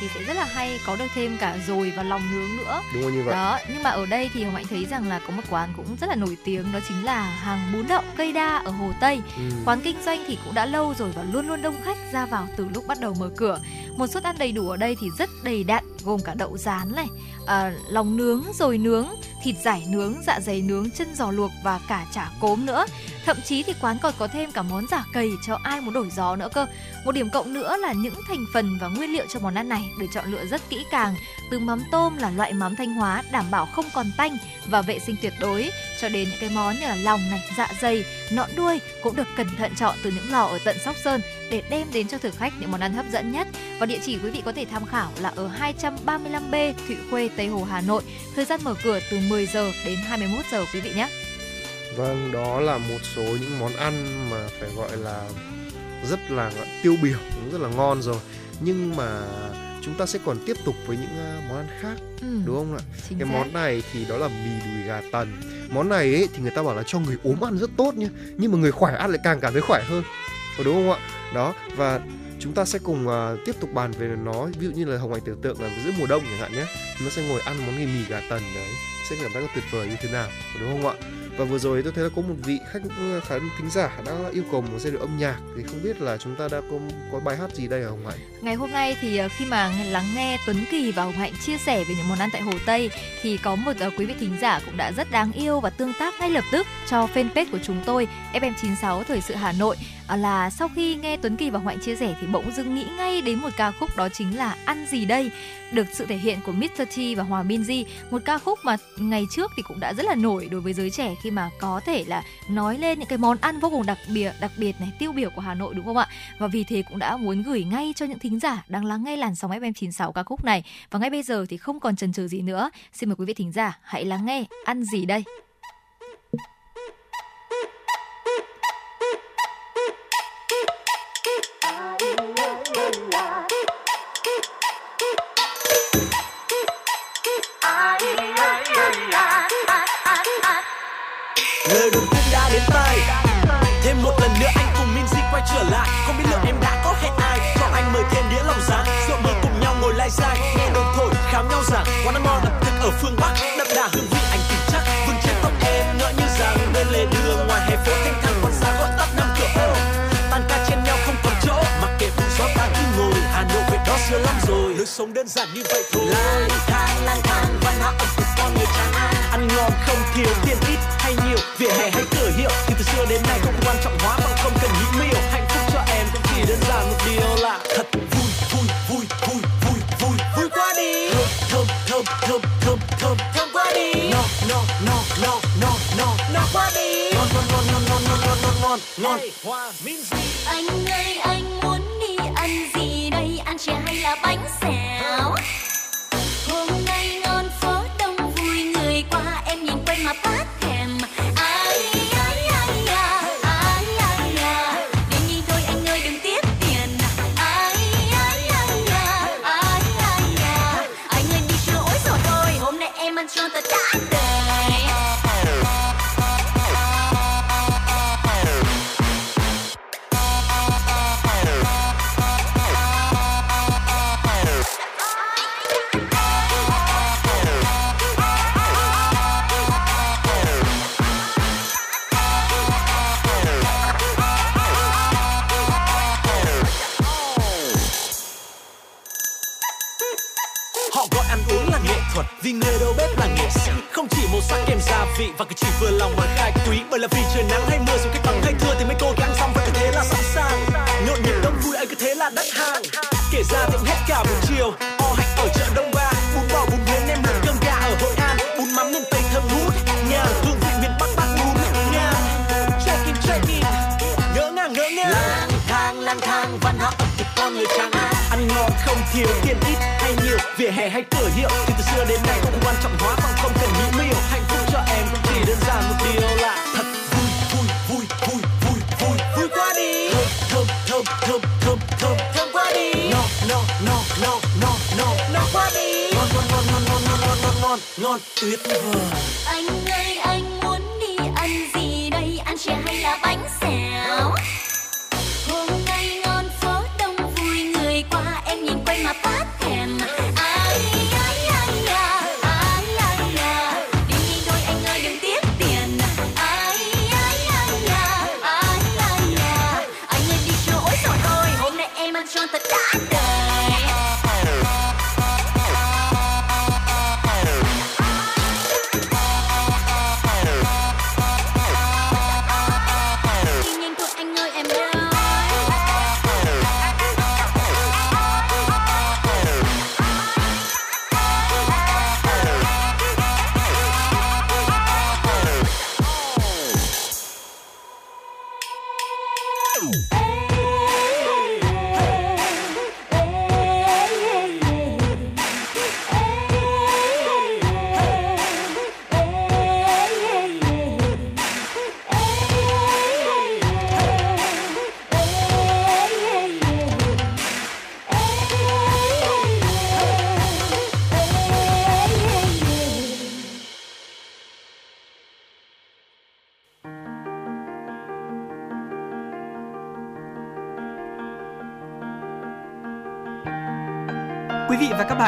thì sẽ rất là hay có được thêm cả dồi và lòng nướng nữa. Đúng không như vậy. Đó nhưng mà ở đây thì hồng hạnh thấy rằng là có một quán cũng rất là nổi tiếng đó chính là hàng bún đậu cây đa ở hồ tây. Ừ. quán kinh doanh thì cũng đã lâu rồi và luôn luôn đông khách ra vào từ lúc bắt đầu mở cửa. Một suất ăn đầy đủ ở đây thì rất đầy đặn gồm cả đậu rán này à, lòng nướng rồi nướng thịt giải nướng, dạ dày nướng, chân giò luộc và cả chả cốm nữa. Thậm chí thì quán còn có thêm cả món giả cầy cho ai muốn đổi gió nữa cơ. Một điểm cộng nữa là những thành phần và nguyên liệu cho món ăn này được chọn lựa rất kỹ càng. Từ mắm tôm là loại mắm thanh hóa đảm bảo không còn tanh và vệ sinh tuyệt đối cho đến những cái món như là lòng này, dạ dày, nõn đuôi cũng được cẩn thận chọn từ những lò ở tận Sóc Sơn để đem đến cho thực khách những món ăn hấp dẫn nhất. Và địa chỉ quý vị có thể tham khảo là ở 235B Thụy Khuê, Tây Hồ, Hà Nội. Thời gian mở cửa từ 10 giờ đến 21 giờ quý vị nhé. Vâng, đó là một số những món ăn mà phải gọi là rất là tiêu biểu, cũng rất là ngon rồi. Nhưng mà chúng ta sẽ còn tiếp tục với những à, món ăn khác, Ừ, đúng không ạ? Cái xác. món này thì đó là mì đùi gà tần. Món này ấy thì người ta bảo là cho người ốm ăn rất tốt nhá, nhưng mà người khỏe ăn lại càng cảm thấy khỏe hơn. Có đúng không ạ? Đó và chúng ta sẽ cùng à, tiếp tục bàn về nó ví dụ như là hồng hạnh tưởng tượng là giữa mùa đông chẳng hạn nhé chúng ta sẽ ngồi ăn món mì gà tần đấy sẽ cảm giác tuyệt vời như thế nào đúng không ạ và vừa rồi tôi thấy là có một vị khách ờ, khán thính giả đã yêu cầu một giai điệu âm nhạc, thì không biết là chúng ta đã có có bài hát gì đây hả hồng hạnh? Ngày hôm nay thì ờ, khi mà lắng nghe Tuấn Kỳ và Hồng Hạnh chia sẻ về những món ăn tại Hồ Tây, thì có một ờ, quý vị thính giả cũng đã rất đáng yêu và tương tác ngay lập tức cho fanpage của chúng tôi FM96 Thời sự Hà Nội. À, là sau khi nghe Tuấn Kỳ và Hoạnh chia sẻ thì bỗng dưng nghĩ ngay đến một ca khúc đó chính là Ăn gì đây được sự thể hiện của Mr. T và Hòa Minzy một ca khúc mà ngày trước thì cũng đã rất là nổi đối với giới trẻ khi mà có thể là nói lên những cái món ăn vô cùng đặc biệt đặc biệt này tiêu biểu của Hà Nội đúng không ạ và vì thế cũng đã muốn gửi ngay cho những thính giả đang lắng nghe làn sóng FM96 ca khúc này. Và ngay bây giờ thì không còn chần chừ gì nữa, xin mời quý vị thính giả hãy lắng nghe ăn gì đây. Lời đồn cũng đã đến tay. Thêm một lần nữa anh cùng Minzy quay trở lại. Không biết liệu em đã có hẹn ai? Cho anh mời thêm đĩa lòng rán rượu mời cùng nhau ngồi lai dai nghe đồn thổi khám nhau rằng quán ăn ngon ẩm thực ở phương bắc. Lối sống đơn giản như vậy thôi lang thang lang thang văn hóa ẩm thực con người tràn ăn ăn ngon không thiếu tiền ít hay nhiều vỉa hè hay cửa hiệu thì từ xưa đến nay không quan trọng hóa bằng không cần nghĩ miêu hạnh phúc cho em cũng chỉ đơn giản một điều là thật vui vui vui vui vui vui vui quá đi thơm thơm thơm thơm thơm thơm quá đi no no no no no no no quá đi ngon ngon ngon ngon ngon ngon ngon ngon ngon ngon hoa Minzy anh ơi anh ăn chè hay là bánh xèo? Thuật, Vì người đầu bếp là nghệ sĩ. Không chỉ màu sắc kèm gia vị Và cứ chỉ vừa lòng mà khai quý, Bởi là vì trời nắng hay mưa Dù cách bằng hay thưa Thì mấy cô gắng xong Và cứ thế là sẵn sàng. Nhộn nhịp đông vui ấy cứ thế là đắt hàng. Kể ra tiệm hết cả buổi chiều, O hạnh ở chợ Đông Ba, Bún bò, bún miến, nem lụt cơm gà ở Hội An. Bún mắm nên tây thơm ngút Nhà, hương vị miền Bắc Bắc bún Nhà Check in check in. Ngỡ ngàng ngỡ ngàng. Lang thang lang thang, văn hóa ẩm thực con người trắng ăn ngon không thiếu tiền ít hay nhiều vỉa hè hay cửa hiệu thì từ xưa đến nay không quan trọng hóa bằng không cần nghĩ miêu. Hạnh phúc cho em cũng chỉ đơn giản một điều là thật vui vui vui vui vui vui. Vui quá đi. Thơm thơm thơm thơm thơm. Thơm quá đi. No no no no no no. No quá đi. Ngon ngon ngon ngon ngon ngon ngon ngon ngon. Ngon tuyệt vời. Anh ơi anh muốn đi ăn gì đây? Ăn chè hay là bánh xèo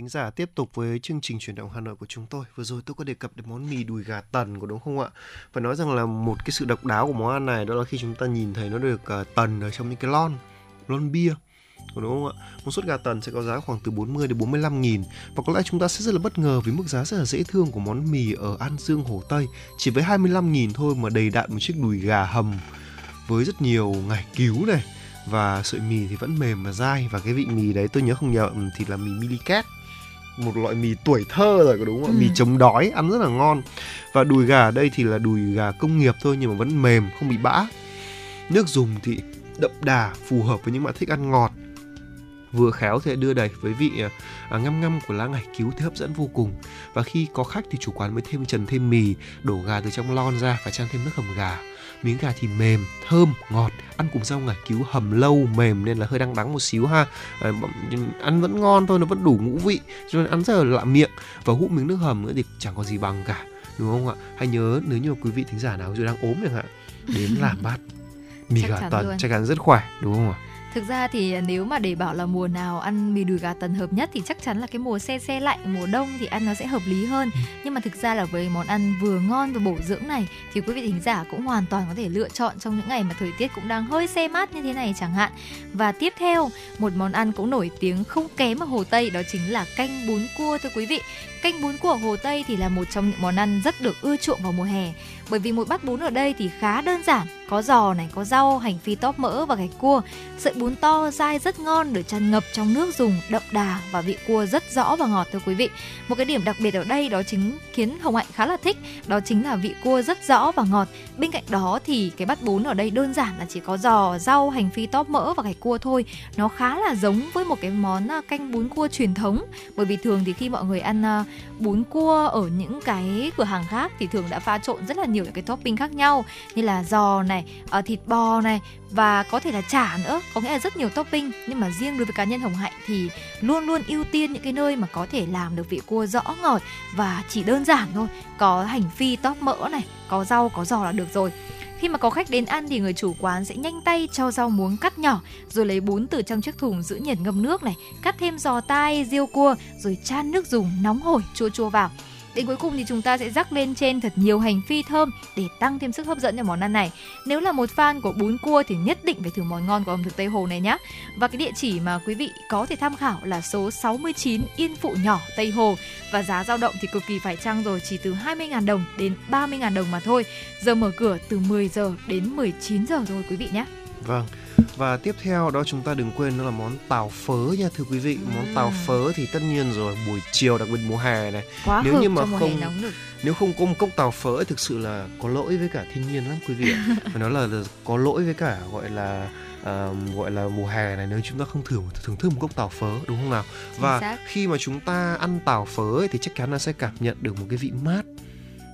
thính giả, tiếp tục với chương trình chuyển động Hà Nội của chúng tôi. Vừa rồi tôi có đề cập đến món mì đùi gà tần của đúng không ạ? Phải nói rằng là một cái sự độc đáo của món ăn này đó là khi chúng ta nhìn thấy nó được uh, tần ở trong những cái lon, lon bia. Đúng không ạ? Một suất gà tần sẽ có giá khoảng từ 40 đến 45 nghìn Và có lẽ chúng ta sẽ rất là bất ngờ với mức giá rất là dễ thương của món mì ở An Dương Hồ Tây Chỉ với 25 nghìn thôi mà đầy đặn một chiếc đùi gà hầm Với rất nhiều ngải cứu này và sợi mì thì vẫn mềm và dai và cái vị mì đấy tôi nhớ không nhầm thì là mì milicat một loại mì tuổi thơ rồi có đúng không? Ừ. Mì chống đói ăn rất là ngon. Và đùi gà ở đây thì là đùi gà công nghiệp thôi nhưng mà vẫn mềm, không bị bã. Nước dùng thì đậm đà, phù hợp với những bạn thích ăn ngọt. Vừa khéo thì đưa đầy với vị à, ngâm ngâm của lá ngải cứu thì hấp dẫn vô cùng. Và khi có khách thì chủ quán mới thêm trần thêm mì, đổ gà từ trong lon ra và chan thêm nước hầm gà miếng gà thì mềm thơm ngọt ăn cùng rau ngải cứu hầm lâu mềm nên là hơi đắng đắng một xíu ha. À, ăn vẫn ngon thôi nó vẫn đủ ngũ vị cho nên ăn rất là lạ miệng. Và hút miếng nước hầm nữa thì chẳng có gì bằng cả đúng không ạ? Hãy nhớ nếu như quý vị thính giả nào rồi đang ốm chẳng hạn đến làm bát mì [LAUGHS] gà tần chắc chắn rất khỏe đúng không ạ Thực ra thì à, nếu mà để bảo là mùa nào ăn mì đùi gà tần hợp nhất thì chắc chắn là cái mùa xe xe lạnh, mùa đông thì ăn nó sẽ hợp lý hơn. Ừ. Nhưng mà thực ra là với món ăn vừa ngon và bổ dưỡng này thì quý vị thính giả cũng hoàn toàn có thể lựa chọn trong những ngày mà thời tiết cũng đang hơi xe mát như thế này chẳng hạn. Và tiếp theo, một món ăn cũng nổi tiếng không kém ở Hồ Tây đó chính là canh bún cua thưa quý vị. Canh bún cua Hồ Tây thì là một trong những món ăn rất được ưa chuộng vào mùa hè. Bởi vì một bát bún ở đây thì khá đơn giản, có giò này, có rau, hành phi tóp mỡ và gạch cua. Sợi bún to, dai rất ngon, được tràn ngập trong nước dùng, đậm đà và vị cua rất rõ và ngọt, thưa quý vị. Một cái điểm đặc biệt ở đây đó chính khiến hồng hạnh khá là thích, đó chính là vị cua rất rõ và ngọt. Bên cạnh đó thì cái bát bún ở đây đơn giản là chỉ có giò, rau, hành phi tóp mỡ và gạch cua thôi. Nó khá là giống với một cái món à, canh bún cua truyền thống. Bởi vì thường thì khi mọi người ăn à, bún cua ở những cái cửa hàng khác thì thường đã pha trộn rất là nhiều những cái topping khác nhau như là giò này uh, thịt bò này và có thể là chả nữa có nghĩa là rất nhiều topping. Nhưng mà riêng đối với cá nhân hồng hạnh thì luôn luôn ưu tiên những cái nơi mà có thể làm được vị cua rõ ngọt và chỉ đơn giản thôi. Có hành phi tóp mỡ này có rau có giò là được rồi khi mà có khách đến ăn thì người chủ quán sẽ nhanh tay cho rau muống cắt nhỏ rồi lấy bún từ trong chiếc thùng giữ nhiệt ngâm nước này, cắt thêm giò tai, riêu cua rồi chan nước dùng nóng hổi chua chua vào. Đến cuối cùng thì chúng ta sẽ rắc lên trên thật nhiều hành phi thơm để tăng thêm sức hấp dẫn cho món ăn này. Nếu là một fan của bún cua thì nhất định phải thử món ngon của ẩm thực Tây Hồ này nhé. Và cái địa chỉ mà quý vị có thể tham khảo là số 69 Yên Phụ Nhỏ Tây Hồ và giá dao động thì cực kỳ phải chăng rồi chỉ từ 20.000 đồng đến 30.000 đồng mà thôi. Giờ mở cửa từ 10 giờ đến 19 giờ rồi quý vị nhé. Vâng, và tiếp theo đó chúng ta đừng quên đó là món tàu phớ nha thưa quý vị. Món tàu phớ thì tất nhiên rồi buổi chiều đặc biệt mùa hè này. Quá nếu như mà không nếu không có một cốc tàu phớ thực sự là có lỗi với cả thiên nhiên lắm quý vị ạ. [LAUGHS] Phải nói là có lỗi với cả gọi là uh, gọi là mùa hè này nếu chúng ta không thử thưởng thức một cốc tàu phớ đúng không nào? Và khi mà chúng ta ăn tàu phớ ấy, thì chắc chắn là sẽ cảm nhận được một cái vị mát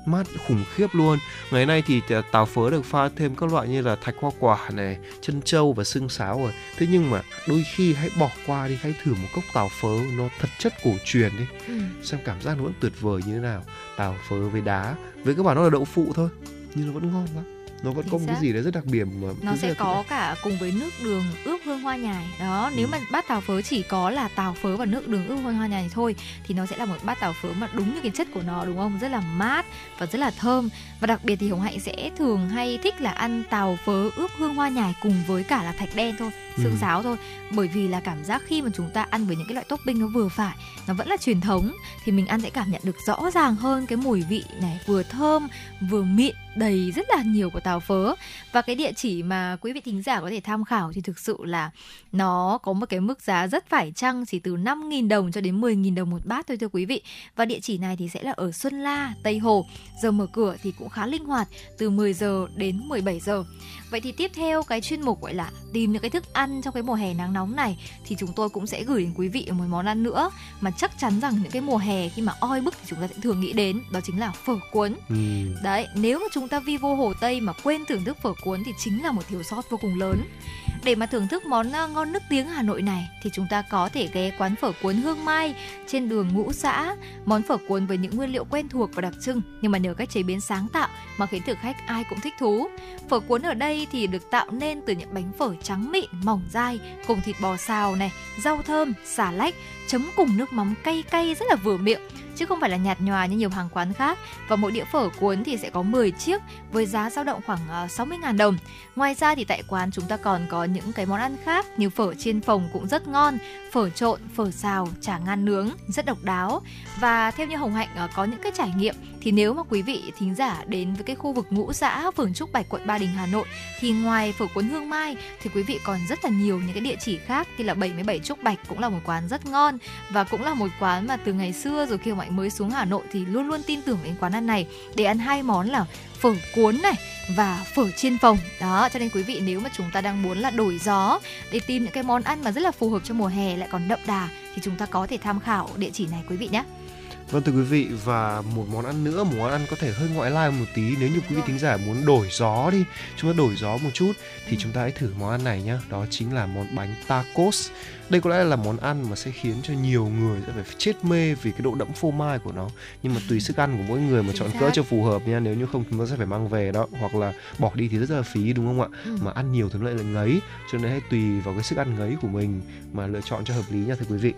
mát khủng khiếp luôn. Ngày nay thì à, tàu phớ được pha thêm các loại như là thạch hoa quả này chân trâu và xương sáo rồi. Thế nhưng mà đôi khi hãy bỏ qua đi hãy thử một cốc tàu phớ nó thật chất cổ truyền đi. Ừ. xem cảm giác nó vẫn tuyệt vời như thế nào. Tàu phớ với đá. Với các bạn nó là đậu phụ thôi nhưng nó vẫn ngon lắm nó vẫn có một cái gì đấy rất đặc biệt mà nó sẽ có cả cùng với nước đường ướp hương hoa nhài. Đó nếu ừ. mà bát tàu phớ chỉ có là tàu phớ và nước đường ướp hương hoa nhài thôi thì nó sẽ là một bát tàu phớ mà đúng như cái chất của nó đúng không? Rất là mát và rất là thơm. Và đặc biệt thì hồng hạnh sẽ thường hay thích là ăn tàu phớ ướp hương hoa nhài cùng với cả là thạch đen thôi xương ừ. sáo thôi bởi vì là cảm giác khi mà chúng ta ăn với những cái loại topping nó vừa phải nó vẫn là truyền thống thì mình ăn sẽ cảm nhận được rõ ràng hơn cái mùi vị này vừa thơm vừa mịn đầy rất là nhiều của tàu phớ. Và cái địa chỉ mà quý vị thính giả có thể tham khảo thì thực sự là nó có một cái mức giá rất phải chăng chỉ từ 5.000 đồng cho đến 10.000 đồng một bát thôi thưa quý vị. Và địa chỉ này thì sẽ là ở Xuân La, Tây Hồ. Giờ mở cửa thì cũng khá linh hoạt từ 10 giờ đến 17 giờ. Vậy thì tiếp theo cái chuyên mục gọi là tìm những cái thức ăn trong cái mùa hè nắng nóng này thì chúng tôi cũng sẽ gửi đến quý vị một món ăn nữa mà chắc chắn rằng những cái mùa hè khi mà oi bức thì chúng ta sẽ thường nghĩ đến đó chính là phở cuốn. Ừ. Đấy, nếu mà chúng ta vi vô Hồ Tây mà quên thưởng thức phở cuốn thì chính là một thiếu sót vô cùng lớn. Để mà thưởng thức món à, ngon nước tiếng Hà Nội này thì chúng ta có thể ghé quán phở cuốn Hương Mai trên đường Ngũ Xã. Món phở cuốn với những nguyên liệu quen thuộc và đặc trưng nhưng mà nhờ cách chế biến sáng tạo mà khiến thực khách ai cũng thích thú. Phở cuốn ở đây thì được tạo nên từ những bánh phở trắng mịn, mỏng dai cùng thịt bò xào này, rau thơm, xà lách chấm cùng nước mắm cay cay rất là vừa miệng chứ không phải là nhạt nhòa như nhiều hàng quán khác và mỗi đĩa phở cuốn thì sẽ có 10 chiếc với giá dao động khoảng ờ, 60.000 đồng. Ngoài ra thì tại quán chúng ta còn có những cái món ăn khác như phở chiên phồng cũng rất ngon, phở trộn, phở xào, chả ngan nướng rất độc đáo. Và theo như Hồng Hạnh ờ, có những cái trải nghiệm thì nếu mà quý vị thính giả đến với cái khu vực ngũ xã phường Trúc Bạch, quận Ba Đình, Hà Nội, thì ngoài phở cuốn Hương Mai thì quý vị còn rất là nhiều những cái địa chỉ khác như là 77 Trúc Bạch cũng là một quán rất ngon và cũng là một quán mà từ ngày xưa rồi khi mà anh mới xuống Hà Nội thì luôn luôn tin tưởng đến quán ăn này để ăn hai món là phở cuốn này và phở chiên phồng. Đó, cho nên quý vị nếu mà chúng ta đang muốn là đổi gió để tìm những cái món ăn mà rất là phù hợp cho mùa hè lại còn đậm đà thì chúng ta có thể tham khảo địa chỉ này quý vị nhé. Vâng thưa quý vị và một món ăn nữa, một món ăn có thể hơi ngoại lai một tí nếu như quý vị thính giả muốn đổi gió đi, chúng ta đổi gió một chút thì ừ. chúng ta hãy thử món ăn này nhé. Đó chính là món bánh tacos. Đây có lẽ là món ăn mà sẽ khiến cho nhiều người sẽ phải chết mê vì cái độ đậm phô mai của nó. Nhưng mà tùy sức ăn của mỗi người mà chọn cỡ cho phù hợp nha. Nếu như không chúng ta sẽ phải mang về đó hoặc là bỏ đi thì rất là phí đúng không ạ? Ừ. Mà ăn nhiều thì lại là ngấy. Cho nên hãy tùy vào cái sức ăn ngấy của mình mà lựa chọn cho hợp lý nha thưa quý vị.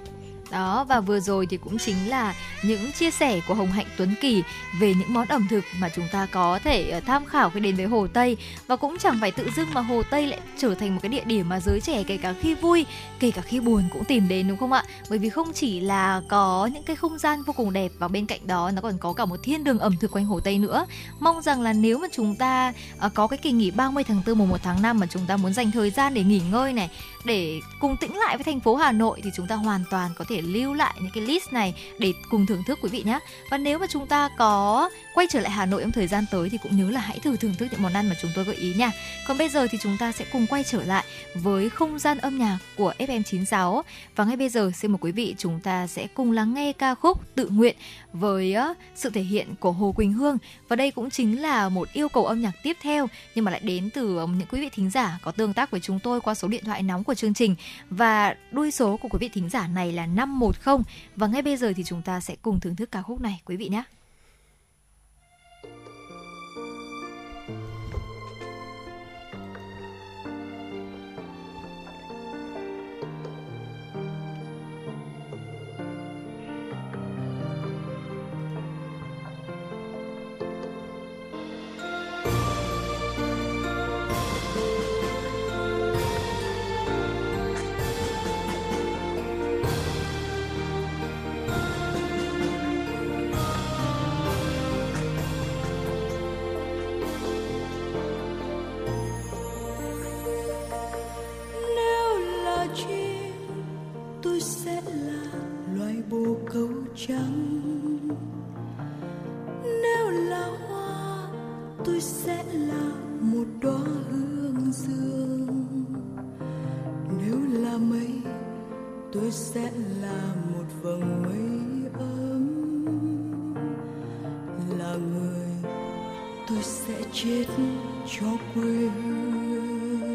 Đó và vừa rồi thì cũng chính là những chia sẻ của Hồng Hạnh Tuấn Kỳ về những món ẩm thực mà chúng ta có thể ờ, tham khảo khi đến với Hồ Tây và cũng chẳng phải tự dưng mà Hồ Tây lại trở thành một cái địa điểm mà giới trẻ kể cả khi vui, kể cả khi buồn cũng tìm đến đúng không ạ? Bởi vì không chỉ là có những cái không gian vô cùng đẹp và bên cạnh đó nó còn có cả một thiên đường ẩm thực quanh Hồ Tây nữa. Mong rằng là nếu mà chúng ta ờ, có cái kỳ nghỉ 30 tháng 4 mùng 1 tháng 5 mà chúng ta muốn dành thời gian để nghỉ ngơi này, để cùng tĩnh lại với thành phố Hà Nội thì chúng ta hoàn toàn có thể lưu lại những cái list này để cùng thưởng thức quý vị nhé. Và nếu mà chúng ta có quay trở lại Hà Nội trong thời gian tới thì cũng nhớ là hãy thử thưởng thức những món ăn mà chúng tôi gợi ý nha. Còn bây giờ thì chúng ta sẽ cùng quay trở lại với không gian âm nhạc của FM96 và ngay bây giờ, xin mời quý vị chúng ta sẽ cùng lắng nghe ca khúc Tự nguyện với sự thể hiện của Hồ Quỳnh Hương và đây cũng chính là một yêu cầu âm nhạc tiếp theo, nhưng mà lại đến từ những quý vị thính giả có tương tác với chúng tôi qua số điện thoại nóng của chương trình và đuôi số của quý vị thính giả này là 510 và ngay bây giờ thì chúng ta sẽ cùng thưởng thức ca khúc này, quý vị nhé. trắng. Nếu là hoa, tôi sẽ là một đóa hương dương. Nếu là mây, tôi sẽ là một vầng mây ấm. Là người, tôi sẽ chết cho quê hương.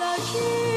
Là chim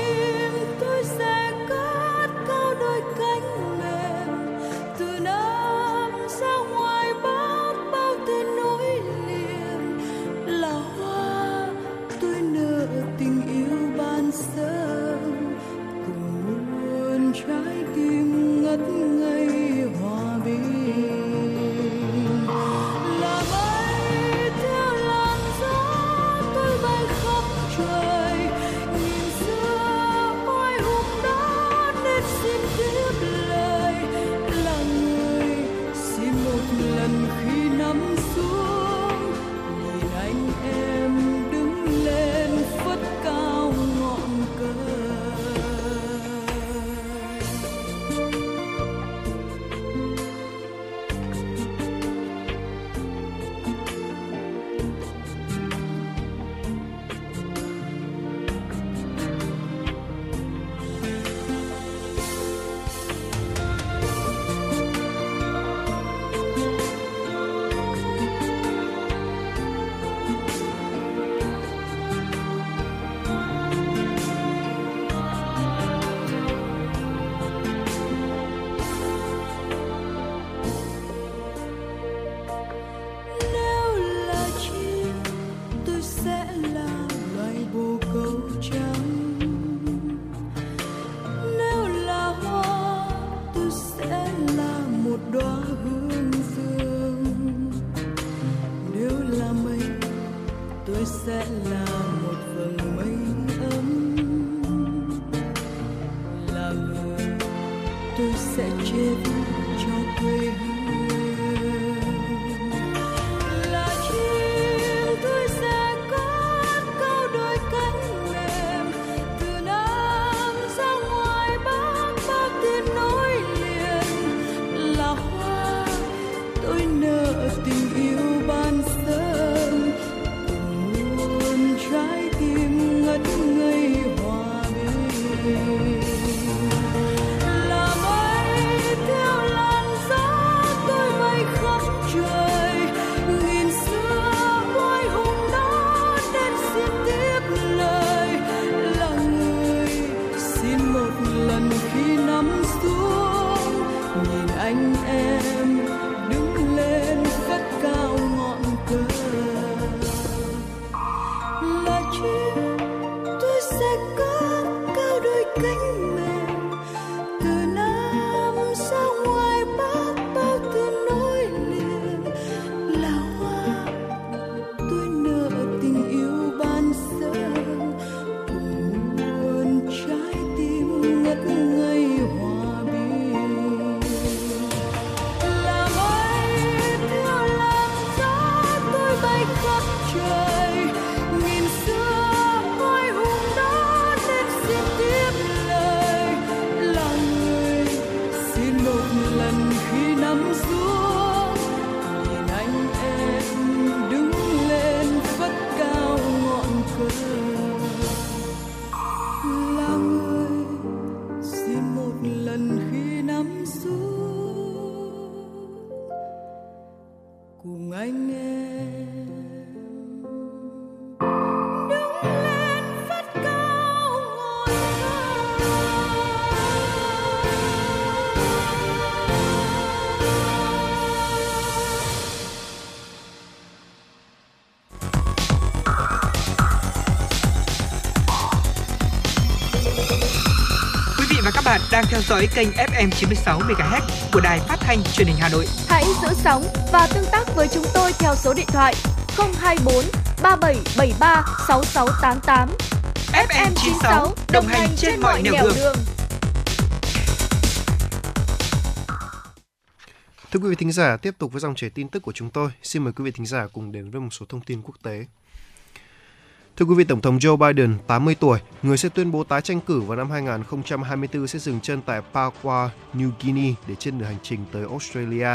đang theo dõi kênh FM 96 MHz của đài phát thanh truyền hình Hà Nội. Hãy giữ sóng và tương tác với chúng tôi theo số điện thoại 024 3773 6688. FM 96 đồng hành trên mọi nẻo đường. đường. Thưa quý vị thính giả, tiếp tục với dòng chảy tin tức của chúng tôi. Xin mời quý vị thính giả cùng đến với một số thông tin quốc tế. Thưa quý vị, Tổng thống Joe Biden, 80 tuổi, người sẽ tuyên bố tái tranh cử vào năm 2024 sẽ dừng chân tại Papua New Guinea để trên đường hành trình tới Australia.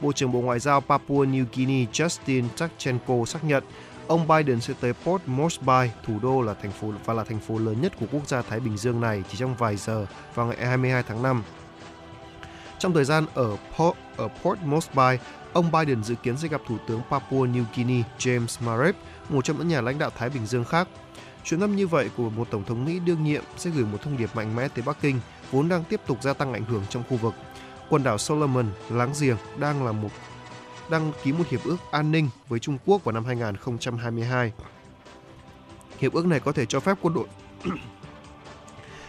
Bộ trưởng Bộ Ngoại giao Papua New Guinea Justin Tachenko xác nhận ông Biden sẽ tới Port Moresby, thủ đô là thành phố và là thành phố lớn nhất của quốc gia Thái Bình Dương này chỉ trong vài giờ vào ngày 22 tháng 5. Trong thời gian ở Port, ở Port Moresby, ông Biden dự kiến sẽ gặp Thủ tướng Papua New Guinea James Marape một trong những nhà lãnh đạo Thái Bình Dương khác. Chuyến thăm như vậy của một tổng thống Mỹ đương nhiệm sẽ gửi một thông điệp mạnh mẽ tới Bắc Kinh, vốn đang tiếp tục gia tăng ảnh hưởng trong khu vực. Quần đảo Solomon láng giềng đang là một đăng ký một hiệp ước an ninh với Trung Quốc vào năm 2022. Hiệp ước này có thể cho phép quân đội [COUGHS]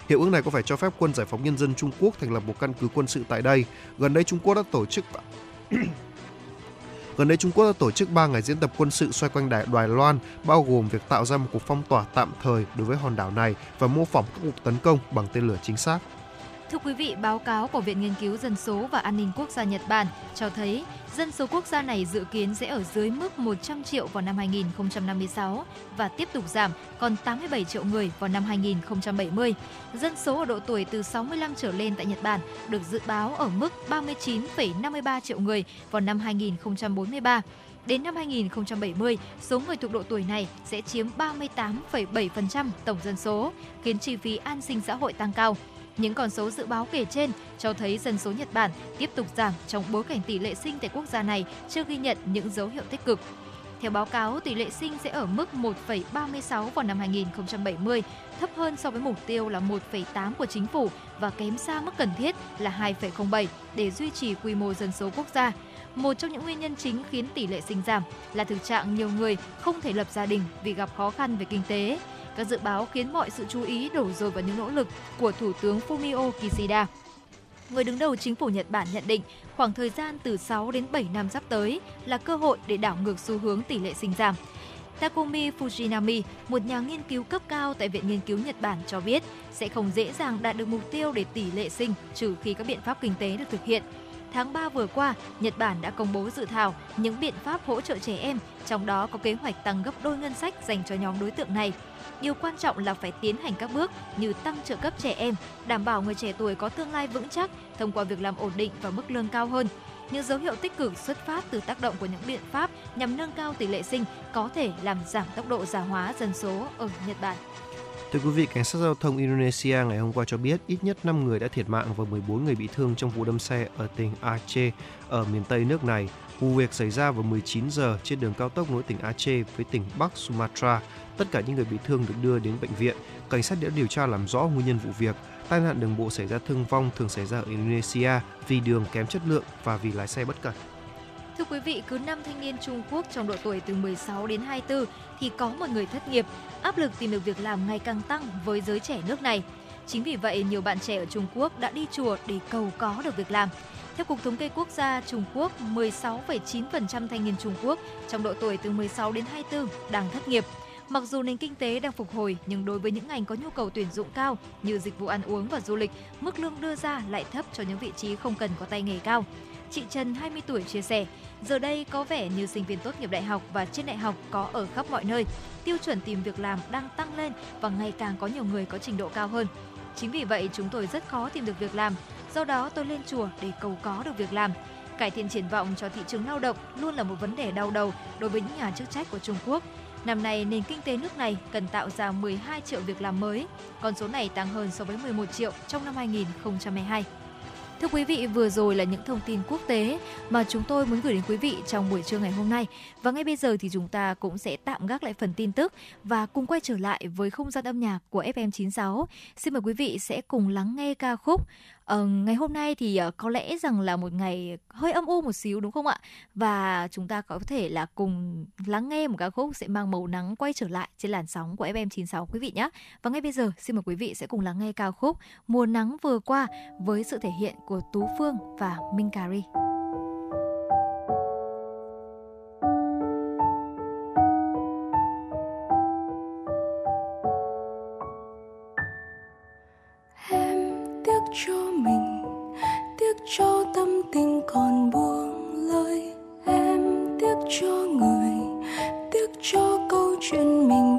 Hiệp ước này có phải cho phép quân giải phóng nhân dân Trung Quốc thành lập một căn cứ quân sự tại đây. Gần đây Trung Quốc đã tổ chức Gần đây Trung Quốc đã tổ chức 3 ngày diễn tập quân sự xoay quanh Đài Đài Loan, bao gồm việc tạo ra một cuộc phong tỏa tạm thời đối với hòn đảo này và mô phỏng các cuộc tấn công bằng tên lửa chính xác. Thưa quý vị, báo cáo của Viện Nghiên cứu Dân số và An ninh Quốc gia Nhật Bản cho thấy dân số quốc gia này dự kiến sẽ ở dưới mức 100 triệu vào năm 2056 và tiếp tục giảm còn 87 triệu người vào năm 2070. Dân số ở độ tuổi từ 65 trở lên tại Nhật Bản được dự báo ở mức 39,53 triệu người vào năm 2043. Đến năm 2070, số người thuộc độ tuổi này sẽ chiếm 38,7% tổng dân số, khiến chi phí an sinh xã hội tăng cao. Những con số dự báo kể trên cho thấy dân số Nhật Bản tiếp tục giảm trong bối cảnh tỷ lệ sinh tại quốc gia này chưa ghi nhận những dấu hiệu tích cực. Theo báo cáo, tỷ lệ sinh sẽ ở mức 1,36 vào năm 2070, thấp hơn so với mục tiêu là 1,8 của chính phủ và kém xa mức cần thiết là 2,07 để duy trì quy mô dân số quốc gia. Một trong những nguyên nhân chính khiến tỷ lệ sinh giảm là thực trạng nhiều người không thể lập gia đình vì gặp khó khăn về kinh tế. Các dự báo khiến mọi sự chú ý đổ dồn vào những nỗ lực của Thủ tướng Fumio Kishida. Người đứng đầu chính phủ Nhật Bản nhận định khoảng thời gian từ 6 đến 7 năm sắp tới là cơ hội để đảo ngược xu hướng tỷ lệ sinh giảm. Takumi Fujinami, một nhà nghiên cứu cấp cao tại Viện Nghiên cứu Nhật Bản cho biết sẽ không dễ dàng đạt được mục tiêu để tỷ lệ sinh trừ khi các biện pháp kinh tế được thực hiện. Tháng 3 vừa qua, Nhật Bản đã công bố dự thảo những biện pháp hỗ trợ trẻ em, trong đó có kế hoạch tăng gấp đôi ngân sách dành cho nhóm đối tượng này. Điều quan trọng là phải tiến hành các bước như tăng trợ cấp trẻ em, đảm bảo người trẻ tuổi có tương lai vững chắc thông qua việc làm ổn định và mức lương cao hơn. Những dấu hiệu tích cực xuất phát từ tác động của những biện pháp nhằm nâng cao tỷ lệ sinh có thể làm giảm tốc độ già hóa dân số ở Nhật Bản. Thưa quý vị, cảnh sát giao thông Indonesia ngày hôm qua cho biết ít nhất 5 người đã thiệt mạng và 14 người bị thương trong vụ đâm xe ở tỉnh Aceh ở miền Tây nước này. Vụ việc xảy ra vào 19 giờ trên đường cao tốc nối tỉnh Aceh với tỉnh Bắc Sumatra. Tất cả những người bị thương được đưa đến bệnh viện. Cảnh sát đã điều tra làm rõ nguyên nhân vụ việc. Tai nạn đường bộ xảy ra thương vong thường xảy ra ở Indonesia vì đường kém chất lượng và vì lái xe bất cẩn. Thưa quý vị, cứ 5 thanh niên Trung Quốc trong độ tuổi từ 16 đến 24 thì có một người thất nghiệp. Áp lực tìm được việc làm ngày càng tăng với giới trẻ nước này. Chính vì vậy, nhiều bạn trẻ ở Trung Quốc đã đi chùa để cầu có được việc làm. Theo Cục Thống kê Quốc gia Trung Quốc, 16,9% thanh niên Trung Quốc trong độ tuổi từ 16 đến 24 đang thất nghiệp. Mặc dù nền kinh tế đang phục hồi, nhưng đối với những ngành có nhu cầu tuyển dụng cao như dịch vụ ăn uống và du lịch, mức lương đưa ra lại thấp cho những vị trí không cần có tay nghề cao. Chị Trần 20 tuổi chia sẻ, giờ đây có vẻ như sinh viên tốt nghiệp đại học và trên đại học có ở khắp mọi nơi. Tiêu chuẩn tìm việc làm đang tăng lên và ngày càng có nhiều người có trình độ cao hơn. Chính vì vậy chúng tôi rất khó tìm được việc làm, do đó tôi lên chùa để cầu có được việc làm. Cải thiện triển vọng cho thị trường lao động luôn là một vấn đề đau đầu đối với những nhà chức trách của Trung Quốc. Năm nay, nền kinh tế nước này cần tạo ra 12 triệu việc làm mới, con số này tăng hơn so với 11 triệu trong năm 2022. Thưa quý vị, vừa rồi là những thông tin quốc tế mà chúng tôi muốn gửi đến quý vị trong buổi trưa ngày hôm nay. Và ngay bây giờ thì chúng ta cũng sẽ tạm gác lại phần tin tức và cùng quay trở lại với không gian âm nhạc của FM96. Xin mời quý vị sẽ cùng lắng nghe ca khúc Ờ, ngày hôm nay thì uh, có lẽ rằng là một ngày hơi âm u một xíu đúng không ạ? Và chúng ta có thể là cùng lắng nghe một ca khúc sẽ mang màu nắng quay trở lại trên làn sóng của FM96 quý vị nhé. Và ngay bây giờ xin mời quý vị sẽ cùng lắng nghe ca khúc Mùa nắng vừa qua với sự thể hiện của Tú Phương và Minh cari cho mình. Tiếc cho tâm tình còn buông lời em tiếc cho người, tiếc cho câu chuyện mình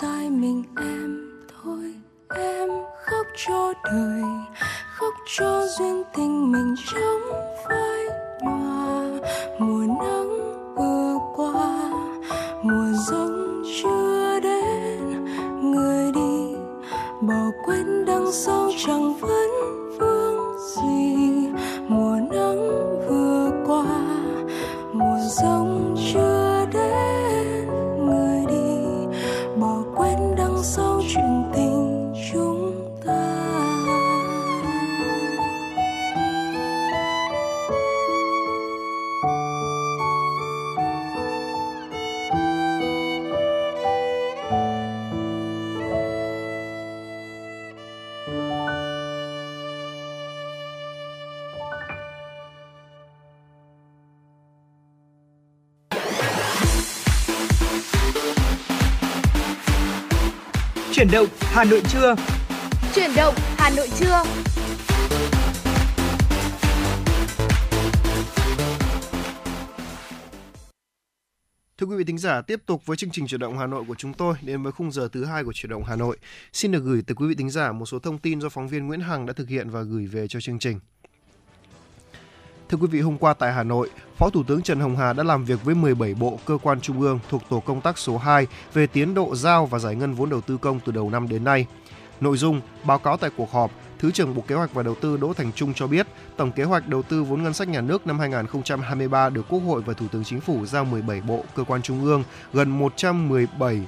cho đêm Hà Nội trưa. Chuyển động Hà Nội trưa. Thưa quý vị thính giả, tiếp tục với chương trình chuyển động Hà Nội của chúng tôi đến với khung giờ thứ hai của chuyển động Hà Nội. Xin được gửi tới quý vị thính giả một số thông tin do phóng viên Nguyễn Hằng đã thực hiện và gửi về cho chương trình. Thưa quý vị, hôm qua tại Hà Nội, Phó Thủ tướng Trần Hồng Hà đã làm việc với 17 bộ cơ quan trung ương thuộc tổ công tác số 2 về tiến độ giao và giải ngân vốn đầu tư công từ đầu năm đến nay. Nội dung báo cáo tại cuộc họp, Thứ trưởng Bộ Kế hoạch và Đầu tư Đỗ Thành Trung cho biết, tổng kế hoạch đầu tư vốn ngân sách nhà nước năm 2023 được Quốc hội và Thủ tướng Chính phủ giao 17 bộ cơ quan trung ương gần 117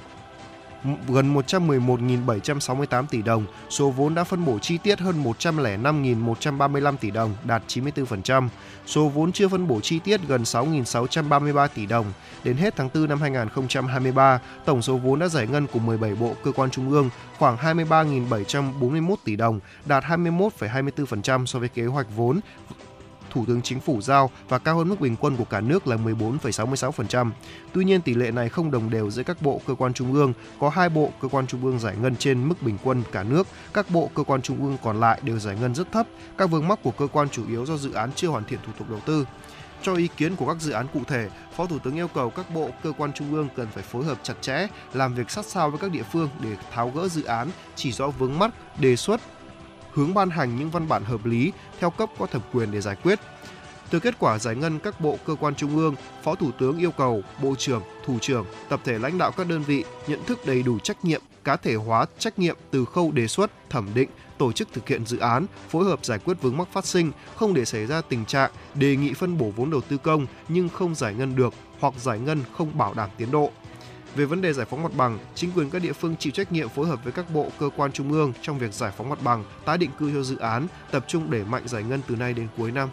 gần 111.768 tỷ đồng, số vốn đã phân bổ chi tiết hơn 105.135 tỷ đồng, đạt 94%. Số vốn chưa phân bổ chi tiết gần 6.633 tỷ đồng. Đến hết tháng 4 năm 2023, tổng số vốn đã giải ngân của 17 bộ cơ quan trung ương khoảng 23.741 tỷ đồng, đạt 21,24% so với kế hoạch vốn Thủ tướng Chính phủ giao và cao hơn mức bình quân của cả nước là 14,66%. Tuy nhiên tỷ lệ này không đồng đều giữa các bộ cơ quan trung ương, có hai bộ cơ quan trung ương giải ngân trên mức bình quân cả nước, các bộ cơ quan trung ương còn lại đều giải ngân rất thấp. Các vướng mắc của cơ quan chủ yếu do dự án chưa hoàn thiện thủ tục đầu tư. Cho ý kiến của các dự án cụ thể, Phó Thủ tướng yêu cầu các bộ cơ quan trung ương cần phải phối hợp chặt chẽ, làm việc sát sao với các địa phương để tháo gỡ dự án, chỉ rõ vướng mắc, đề xuất hướng ban hành những văn bản hợp lý theo cấp có thẩm quyền để giải quyết. Từ kết quả giải ngân các bộ cơ quan trung ương, Phó Thủ tướng yêu cầu Bộ trưởng, Thủ trưởng, tập thể lãnh đạo các đơn vị nhận thức đầy đủ trách nhiệm, cá thể hóa trách nhiệm từ khâu đề xuất, thẩm định, tổ chức thực hiện dự án, phối hợp giải quyết vướng mắc phát sinh, không để xảy ra tình trạng đề nghị phân bổ vốn đầu tư công nhưng không giải ngân được hoặc giải ngân không bảo đảm tiến độ. Về vấn đề giải phóng mặt bằng, chính quyền các địa phương chịu trách nhiệm phối hợp với các bộ cơ quan trung ương trong việc giải phóng mặt bằng, tái định cư cho dự án, tập trung đẩy mạnh giải ngân từ nay đến cuối năm.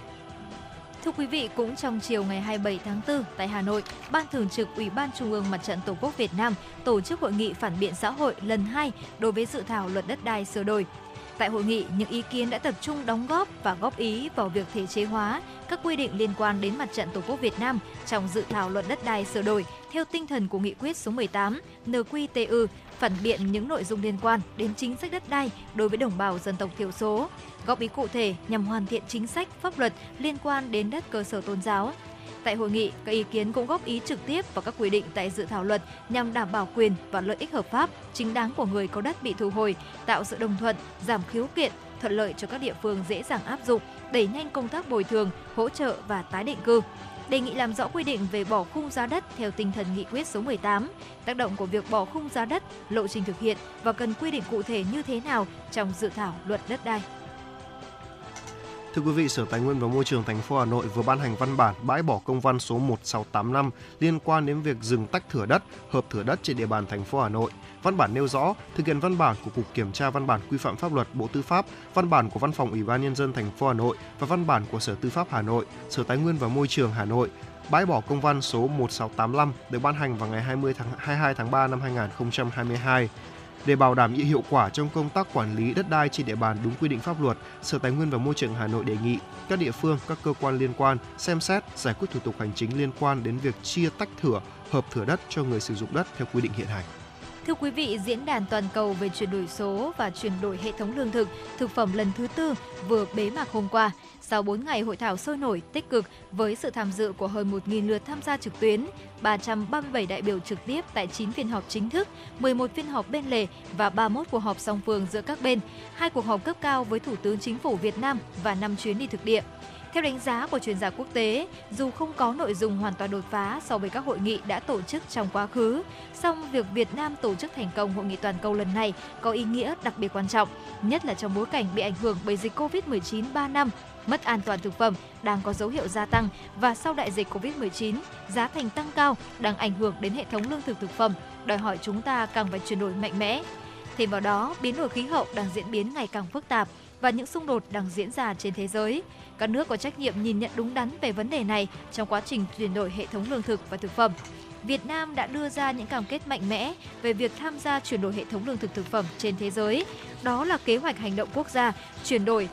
Thưa quý vị, cũng trong chiều ngày 27 tháng 4 tại Hà Nội, Ban Thường trực Ủy ban Trung ương Mặt trận Tổ quốc Việt Nam tổ chức hội nghị phản biện xã hội lần 2 đối với dự thảo luật đất đai sửa đổi. Tại hội nghị, những ý kiến đã tập trung đóng góp và góp ý vào việc thể chế hóa các quy định liên quan đến Mặt trận Tổ quốc Việt Nam trong dự thảo luật đất đai sửa đổi theo tinh thần của nghị quyết số 18 NQTU phản biện những nội dung liên quan đến chính sách đất đai đối với đồng bào dân tộc thiểu số, góp ý cụ thể nhằm hoàn thiện chính sách pháp luật liên quan đến đất cơ sở tôn giáo. Tại hội nghị, các ý kiến cũng góp ý trực tiếp vào các quy định tại dự thảo luật nhằm đảm bảo quyền và lợi ích hợp pháp chính đáng của người có đất bị thu hồi, tạo sự đồng thuận, giảm khiếu kiện, thuận lợi cho các địa phương dễ dàng áp dụng, đẩy nhanh công tác bồi thường, hỗ trợ và tái định cư đề nghị làm rõ quy định về bỏ khung giá đất theo tinh thần nghị quyết số 18, tác động của việc bỏ khung giá đất, lộ trình thực hiện và cần quy định cụ thể như thế nào trong dự thảo luật đất đai. Thưa quý vị, Sở Tài nguyên và Môi trường thành phố Hà Nội vừa ban hành văn bản bãi bỏ công văn số 1685 liên quan đến việc dừng tách thửa đất, hợp thửa đất trên địa bàn thành phố Hà Nội. Văn bản nêu rõ thực hiện văn bản của Cục Kiểm tra văn bản quy phạm pháp luật Bộ Tư pháp, văn bản của Văn phòng Ủy ban nhân dân thành phố Hà Nội và văn bản của Sở Tư pháp Hà Nội, Sở Tài nguyên và Môi trường Hà Nội bãi bỏ công văn số 1685 được ban hành vào ngày 20 tháng 22 tháng 3 năm 2022. Để bảo đảm hiệu quả trong công tác quản lý đất đai trên địa bàn đúng quy định pháp luật, Sở Tài nguyên và Môi trường Hà Nội đề nghị các địa phương, các cơ quan liên quan xem xét giải quyết thủ tục hành chính liên quan đến việc chia tách thửa, hợp thửa đất cho người sử dụng đất theo quy định hiện hành. Thưa quý vị, diễn đàn toàn cầu về chuyển đổi số và chuyển đổi hệ thống lương thực, thực phẩm lần thứ tư vừa bế mạc hôm qua. Sau 4 ngày hội thảo sôi nổi, tích cực với sự tham dự của hơn 1.000 lượt tham gia trực tuyến, 337 đại biểu trực tiếp tại 9 phiên họp chính thức, 11 phiên họp bên lề và 31 cuộc họp song phương giữa các bên, hai cuộc họp cấp cao với Thủ tướng Chính phủ Việt Nam và 5 chuyến đi thực địa. Theo đánh giá của chuyên gia quốc tế, dù không có nội dung hoàn toàn đột phá so với các hội nghị đã tổ chức trong quá khứ, song việc Việt Nam tổ chức thành công hội nghị toàn cầu lần này có ý nghĩa đặc biệt quan trọng, nhất là trong bối cảnh bị ảnh hưởng bởi dịch Covid-19 3 năm mất an toàn thực phẩm đang có dấu hiệu gia tăng và sau đại dịch Covid-19, giá thành tăng cao đang ảnh hưởng đến hệ thống lương thực thực phẩm, đòi hỏi chúng ta càng phải chuyển đổi mạnh mẽ. Thêm vào đó, biến đổi khí hậu đang diễn biến ngày càng phức tạp và những xung đột đang diễn ra trên thế giới. Các nước có trách nhiệm nhìn nhận đúng đắn về vấn đề này trong quá trình chuyển đổi hệ thống lương thực và thực phẩm. Việt Nam đã đưa ra những cam kết mạnh mẽ về việc tham gia chuyển đổi hệ thống lương thực thực phẩm trên thế giới. Đó là kế hoạch hành động quốc gia chuyển đổi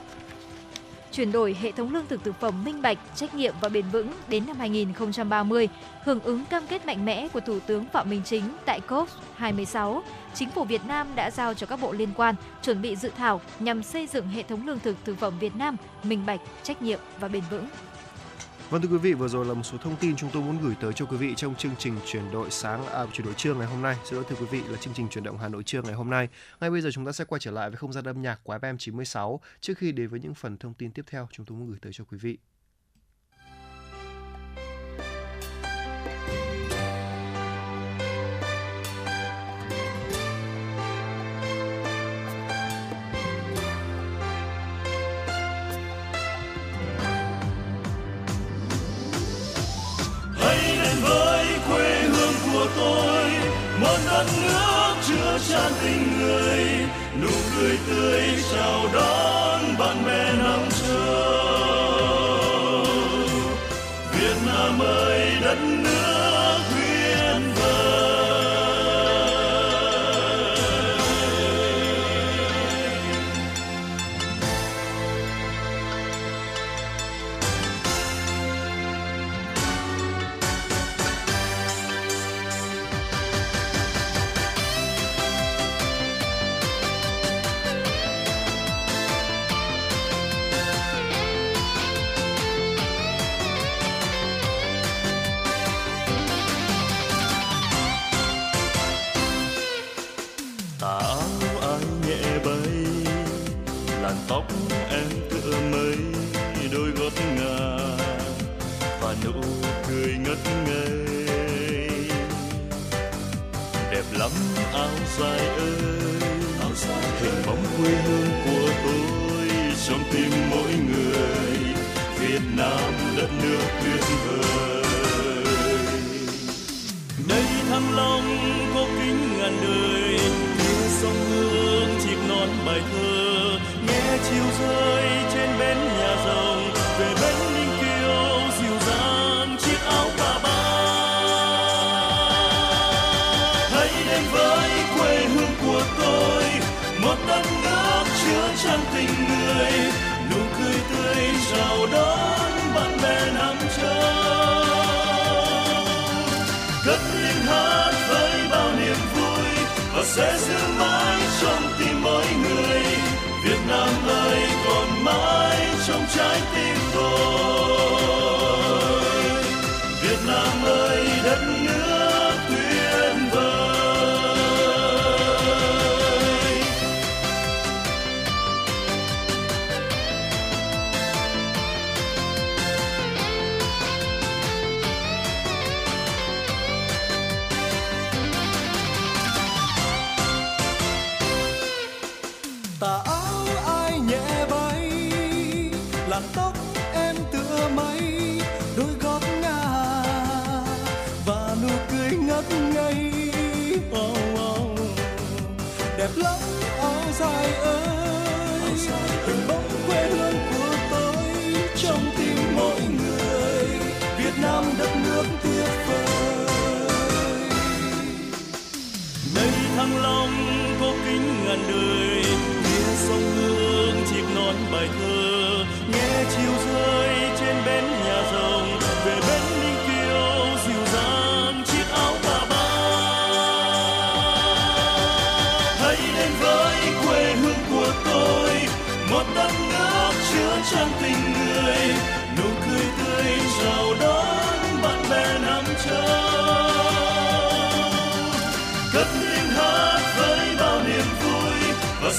chuyển đổi hệ thống lương thực thực phẩm minh bạch, trách nhiệm và bền vững đến năm 2030, hưởng ứng cam kết mạnh mẽ của Thủ tướng Phạm Minh Chính tại COP26. Chính phủ Việt Nam đã giao cho các bộ liên quan chuẩn bị dự thảo nhằm xây dựng hệ thống lương thực thực phẩm Việt Nam minh bạch, trách nhiệm và bền vững. Vâng thưa quý vị, vừa rồi là một số thông tin chúng tôi muốn gửi tới cho quý vị trong chương trình chuyển đổi sáng à, chuyển đổi trưa ngày hôm nay. Xin lỗi thưa quý vị là chương trình chuyển động Hà Nội trưa ngày hôm nay. Ngay bây giờ chúng ta sẽ quay trở lại với không gian âm nhạc của FM 96 trước khi đến với những phần thông tin tiếp theo chúng tôi muốn gửi tới cho quý vị. Cười tươi chào đón bạn bè năm trong tim mỗi người, Việt Nam đất nước tuyệt vời. Đây thăng long có kính ngàn đời đưa sông hương chìm non bài thơ, nghe chiều rơi chứa chan tình người, nụ cười tươi chào đón bạn bè năm châu. Cất lên hát với bao niềm vui, và sẽ giữ mãi trong tim mỗi người. Việt Nam ơi, còn mãi trong trái tim tôi. Việt Nam ơi lòng có kính ngàn đời.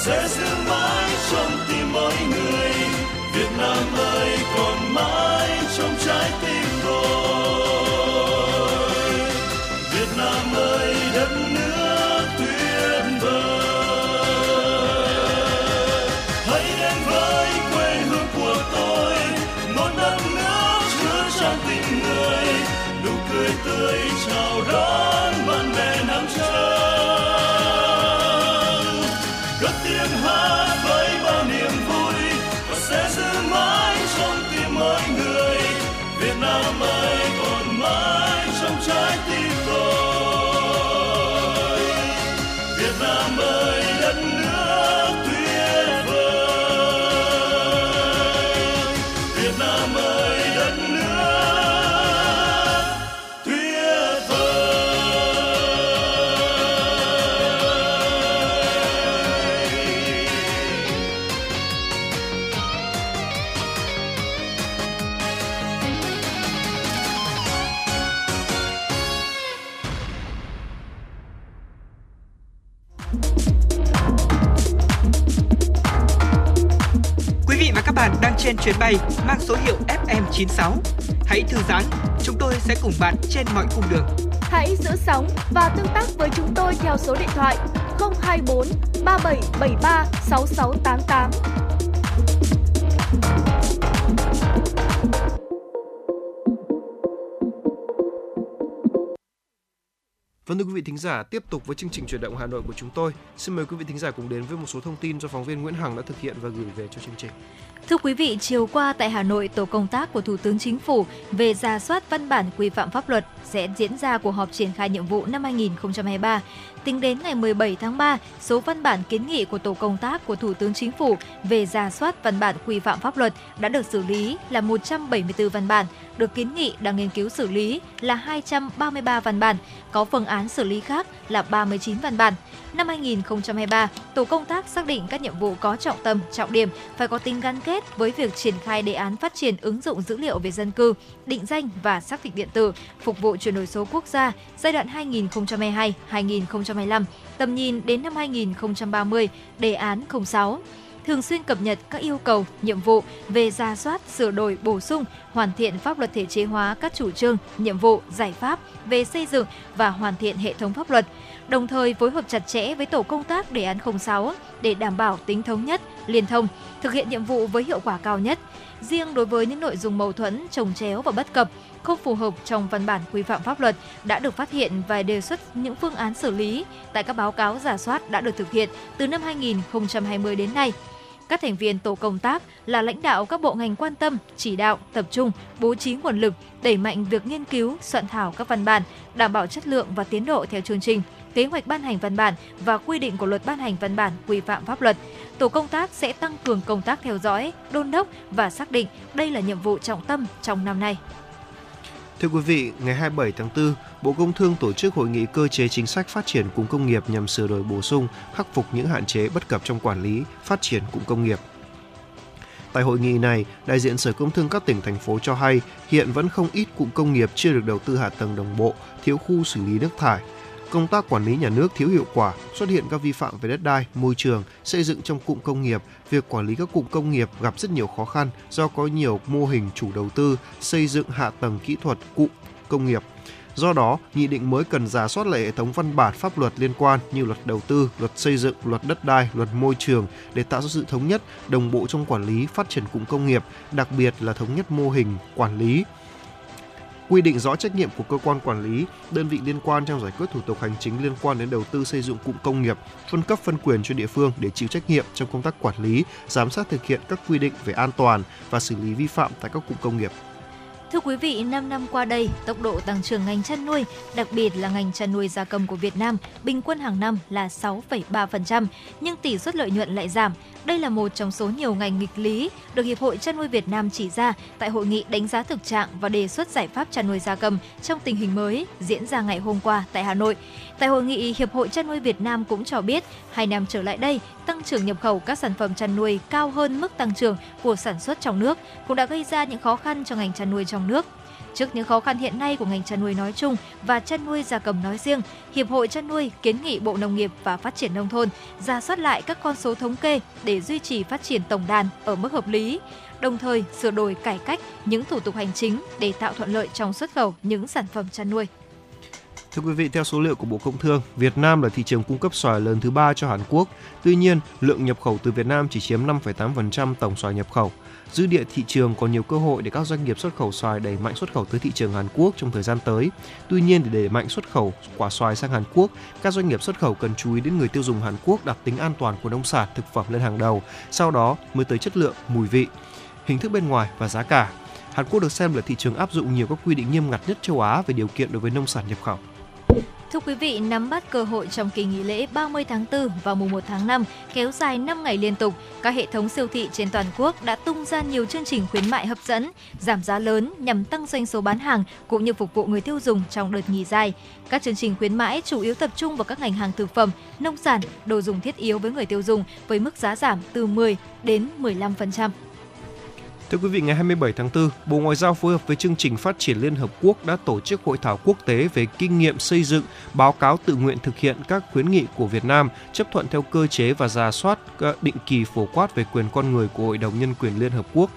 Sẽ giữ mãi trong tim mỗi người. Việt Nam ơi, còn mãi trong trái tim tôi. Việt Nam ơi, đất nước tuyệt vời. Hãy đến với quê hương của tôi, một đất nước chứa chan tình người. Nụ cười tươi chào đón bạn bè năm châu. Bạn đang trên chuyến bay mang số hiệu FM96. Hãy thư giãn, chúng tôi sẽ cùng bạn trên mọi cung đường. Hãy giữ sóng và tương tác với chúng tôi theo số điện thoại 024 3773 6688. Vâng thưa quý vị thính giả, tiếp tục với chương trình chuyển động Hà Nội của chúng tôi. Xin mời quý vị thính giả cùng đến với một số thông tin do phóng viên Nguyễn Hằng đã thực hiện và gửi về cho chương trình. Thưa quý vị, chiều qua tại Hà Nội, tổ công tác của Thủ tướng Chính phủ về ra soát văn bản quy phạm pháp luật sẽ diễn ra cuộc họp triển khai nhiệm vụ năm 2023. Tính đến ngày 17 tháng 3, số văn bản kiến nghị của tổ công tác của Thủ tướng Chính phủ về ra soát văn bản quy phạm pháp luật đã được xử lý là 174 văn bản, được kiến nghị đang nghiên cứu xử lý là 233 văn bản, có phương án xử lý khác là 39 văn bản. Năm 2023, tổ công tác xác định các nhiệm vụ có trọng tâm, trọng điểm phải có tính gắn kết với việc triển khai đề án phát triển ứng dụng dữ liệu về dân cư, định danh và xác thực điện tử, phục vụ chuyển đổi số quốc gia giai đoạn 2022-2025, tầm nhìn đến năm 2030, đề án 06 thường xuyên cập nhật các yêu cầu, nhiệm vụ về ra soát, sửa đổi, bổ sung, hoàn thiện pháp luật thể chế hóa các chủ trương, nhiệm vụ, giải pháp về xây dựng và hoàn thiện hệ thống pháp luật, đồng thời phối hợp chặt chẽ với tổ công tác đề án 06 để đảm bảo tính thống nhất, liên thông, thực hiện nhiệm vụ với hiệu quả cao nhất. Riêng đối với những nội dung mâu thuẫn, trồng chéo và bất cập, không phù hợp trong văn bản quy phạm pháp luật đã được phát hiện và đề xuất những phương án xử lý tại các báo cáo giả soát đã được thực hiện từ năm 2020 đến nay. Các thành viên tổ công tác là lãnh đạo các bộ ngành quan tâm, chỉ đạo, tập trung, bố trí nguồn lực, đẩy mạnh việc nghiên cứu, soạn thảo các văn bản, đảm bảo chất lượng và tiến độ theo chương trình, kế hoạch ban hành văn bản và quy định của luật ban hành văn bản quy phạm pháp luật. Tổ công tác sẽ tăng cường công tác theo dõi, đôn đốc và xác định đây là nhiệm vụ trọng tâm trong năm nay. Thưa quý vị, ngày 27 tháng 4, Bộ Công Thương tổ chức hội nghị cơ chế chính sách phát triển cụm công nghiệp nhằm sửa đổi bổ sung, khắc phục những hạn chế bất cập trong quản lý, phát triển cụm công nghiệp. Tại hội nghị này, đại diện Sở Công Thương các tỉnh thành phố cho hay hiện vẫn không ít cụm công nghiệp chưa được đầu tư hạ tầng đồng bộ, thiếu khu xử lý nước thải, công tác quản lý nhà nước thiếu hiệu quả, xuất hiện các vi phạm về đất đai, môi trường, xây dựng trong cụm công nghiệp, việc quản lý các cụm công nghiệp gặp rất nhiều khó khăn do có nhiều mô hình chủ đầu tư xây dựng hạ tầng kỹ thuật cụm công nghiệp. Do đó, nghị định mới cần giả soát lại hệ thống văn bản pháp luật liên quan như luật đầu tư, luật xây dựng, luật đất đai, luật môi trường để tạo ra sự thống nhất, đồng bộ trong quản lý phát triển cụm công nghiệp, đặc biệt là thống nhất mô hình quản lý, quy định rõ trách nhiệm của cơ quan quản lý, đơn vị liên quan trong giải quyết thủ tục hành chính liên quan đến đầu tư xây dựng cụm công nghiệp, phân cấp phân quyền cho địa phương để chịu trách nhiệm trong công tác quản lý, giám sát thực hiện các quy định về an toàn và xử lý vi phạm tại các cụm công nghiệp. Thưa quý vị, 5 năm qua đây, tốc độ tăng trưởng ngành chăn nuôi, đặc biệt là ngành chăn nuôi gia cầm của Việt Nam, bình quân hàng năm là 6,3%, nhưng tỷ suất lợi nhuận lại giảm. Đây là một trong số nhiều ngành nghịch lý được Hiệp hội chăn nuôi Việt Nam chỉ ra tại hội nghị đánh giá thực trạng và đề xuất giải pháp chăn nuôi gia cầm trong tình hình mới diễn ra ngày hôm qua tại Hà Nội. Tại hội nghị, Hiệp hội chăn nuôi Việt Nam cũng cho biết, hai năm trở lại đây, tăng trưởng nhập khẩu các sản phẩm chăn nuôi cao hơn mức tăng trưởng của sản xuất trong nước, cũng đã gây ra những khó khăn cho ngành chăn nuôi trong nước. Trước những khó khăn hiện nay của ngành chăn nuôi nói chung và chăn nuôi gia cầm nói riêng, Hiệp hội chăn nuôi kiến nghị Bộ Nông nghiệp và Phát triển nông thôn ra soát lại các con số thống kê để duy trì phát triển tổng đàn ở mức hợp lý, đồng thời sửa đổi cải cách những thủ tục hành chính để tạo thuận lợi trong xuất khẩu những sản phẩm chăn nuôi. Thưa quý vị, theo số liệu của Bộ Công Thương, Việt Nam là thị trường cung cấp xoài lớn thứ ba cho Hàn Quốc. Tuy nhiên, lượng nhập khẩu từ Việt Nam chỉ chiếm 5,8% tổng xoài nhập khẩu. Dư địa thị trường còn nhiều cơ hội để các doanh nghiệp xuất khẩu xoài đẩy mạnh xuất khẩu tới thị trường Hàn Quốc trong thời gian tới. Tuy nhiên, để đẩy mạnh xuất khẩu quả xoài sang Hàn Quốc, các doanh nghiệp xuất khẩu cần chú ý đến người tiêu dùng Hàn Quốc đặt tính an toàn của nông sản thực phẩm lên hàng đầu, sau đó mới tới chất lượng, mùi vị, hình thức bên ngoài và giá cả. Hàn Quốc được xem là thị trường áp dụng nhiều các quy định nghiêm ngặt nhất châu Á về điều kiện đối với nông sản nhập khẩu. Thưa quý vị, nắm bắt cơ hội trong kỳ nghỉ lễ 30 tháng 4 và mùng 1 tháng 5 kéo dài 5 ngày liên tục, các hệ thống siêu thị trên toàn quốc đã tung ra nhiều chương trình khuyến mại hấp dẫn, giảm giá lớn nhằm tăng doanh số bán hàng cũng như phục vụ người tiêu dùng trong đợt nghỉ dài. Các chương trình khuyến mãi chủ yếu tập trung vào các ngành hàng thực phẩm, nông sản, đồ dùng thiết yếu với người tiêu dùng với mức giá giảm từ 10 đến 15%. Thưa quý vị, ngày 27 tháng 4, Bộ Ngoại giao phối hợp với chương trình phát triển Liên Hợp Quốc đã tổ chức hội thảo quốc tế về kinh nghiệm xây dựng báo cáo tự nguyện thực hiện các khuyến nghị của Việt Nam chấp thuận theo cơ chế và giả soát định kỳ phổ quát về quyền con người của Hội đồng Nhân quyền Liên Hợp Quốc.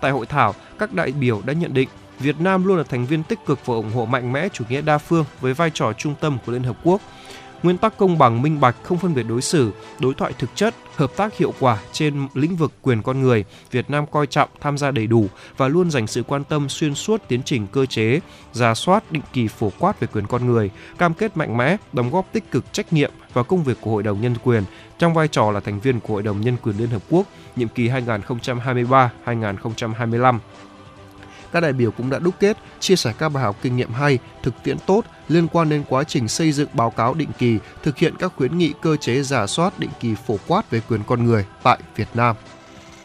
Tại hội thảo, các đại biểu đã nhận định Việt Nam luôn là thành viên tích cực và ủng hộ mạnh mẽ chủ nghĩa đa phương với vai trò trung tâm của Liên Hợp Quốc – nguyên tắc công bằng minh bạch không phân biệt đối xử, đối thoại thực chất, hợp tác hiệu quả trên lĩnh vực quyền con người, Việt Nam coi trọng tham gia đầy đủ và luôn dành sự quan tâm xuyên suốt tiến trình cơ chế, giả soát định kỳ phổ quát về quyền con người, cam kết mạnh mẽ, đóng góp tích cực trách nhiệm vào công việc của Hội đồng Nhân quyền trong vai trò là thành viên của Hội đồng Nhân quyền Liên Hợp Quốc nhiệm kỳ 2023-2025. Các đại biểu cũng đã đúc kết, chia sẻ các bài học kinh nghiệm hay, thực tiễn tốt liên quan đến quá trình xây dựng báo cáo định kỳ, thực hiện các khuyến nghị cơ chế giả soát định kỳ phổ quát về quyền con người tại Việt Nam.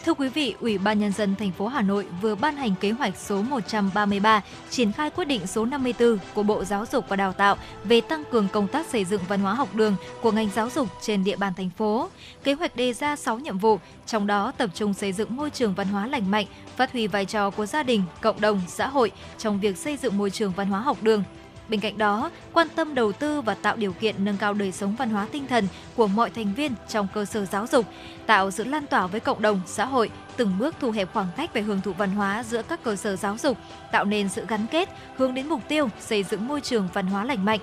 Thưa quý vị, Ủy ban nhân dân thành phố Hà Nội vừa ban hành kế hoạch số 133 triển khai quyết định số 54 của Bộ Giáo dục và Đào tạo về tăng cường công tác xây dựng văn hóa học đường của ngành giáo dục trên địa bàn thành phố. Kế hoạch đề ra 6 nhiệm vụ, trong đó tập trung xây dựng môi trường văn hóa lành mạnh, phát huy vai trò của gia đình, cộng đồng, xã hội trong việc xây dựng môi trường văn hóa học đường, Bên cạnh đó, quan tâm đầu tư và tạo điều kiện nâng cao đời sống văn hóa tinh thần của mọi thành viên trong cơ sở giáo dục, tạo sự lan tỏa với cộng đồng, xã hội, từng bước thu hẹp khoảng cách về hưởng thụ văn hóa giữa các cơ sở giáo dục, tạo nên sự gắn kết hướng đến mục tiêu xây dựng môi trường văn hóa lành mạnh.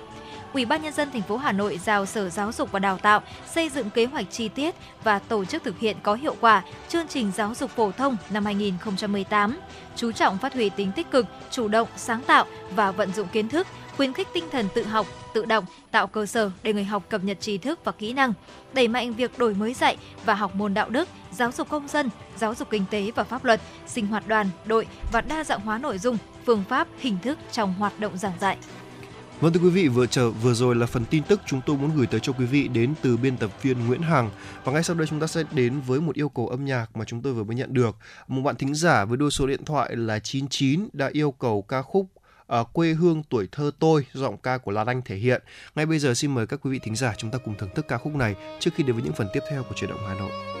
Ủy ban nhân dân thành phố Hà Nội giao Sở Giáo dục và Đào tạo xây dựng kế hoạch chi tiết và tổ chức thực hiện có hiệu quả chương trình giáo dục phổ thông năm 2018, chú trọng phát huy tính tích cực, chủ động, sáng tạo và vận dụng kiến thức khuyến khích tinh thần tự học, tự động, tạo cơ sở để người học cập nhật tri thức và kỹ năng, đẩy mạnh việc đổi mới dạy và học môn đạo đức, giáo dục công dân, giáo dục kinh tế và pháp luật, sinh hoạt đoàn, đội và đa dạng hóa nội dung, phương pháp, hình thức trong hoạt động giảng dạy. Vâng thưa quý vị, vừa chờ vừa rồi là phần tin tức chúng tôi muốn gửi tới cho quý vị đến từ biên tập viên Nguyễn Hằng và ngay sau đây chúng ta sẽ đến với một yêu cầu âm nhạc mà chúng tôi vừa mới nhận được. Một bạn thính giả với đôi số điện thoại là 99 đã yêu cầu ca khúc uh, quê hương tuổi thơ tôi giọng ca của Lan Anh thể hiện. Ngay bây giờ xin mời các quý vị thính giả chúng ta cùng thưởng thức ca khúc này trước khi đến với những phần tiếp theo của truyền động Hà Nội.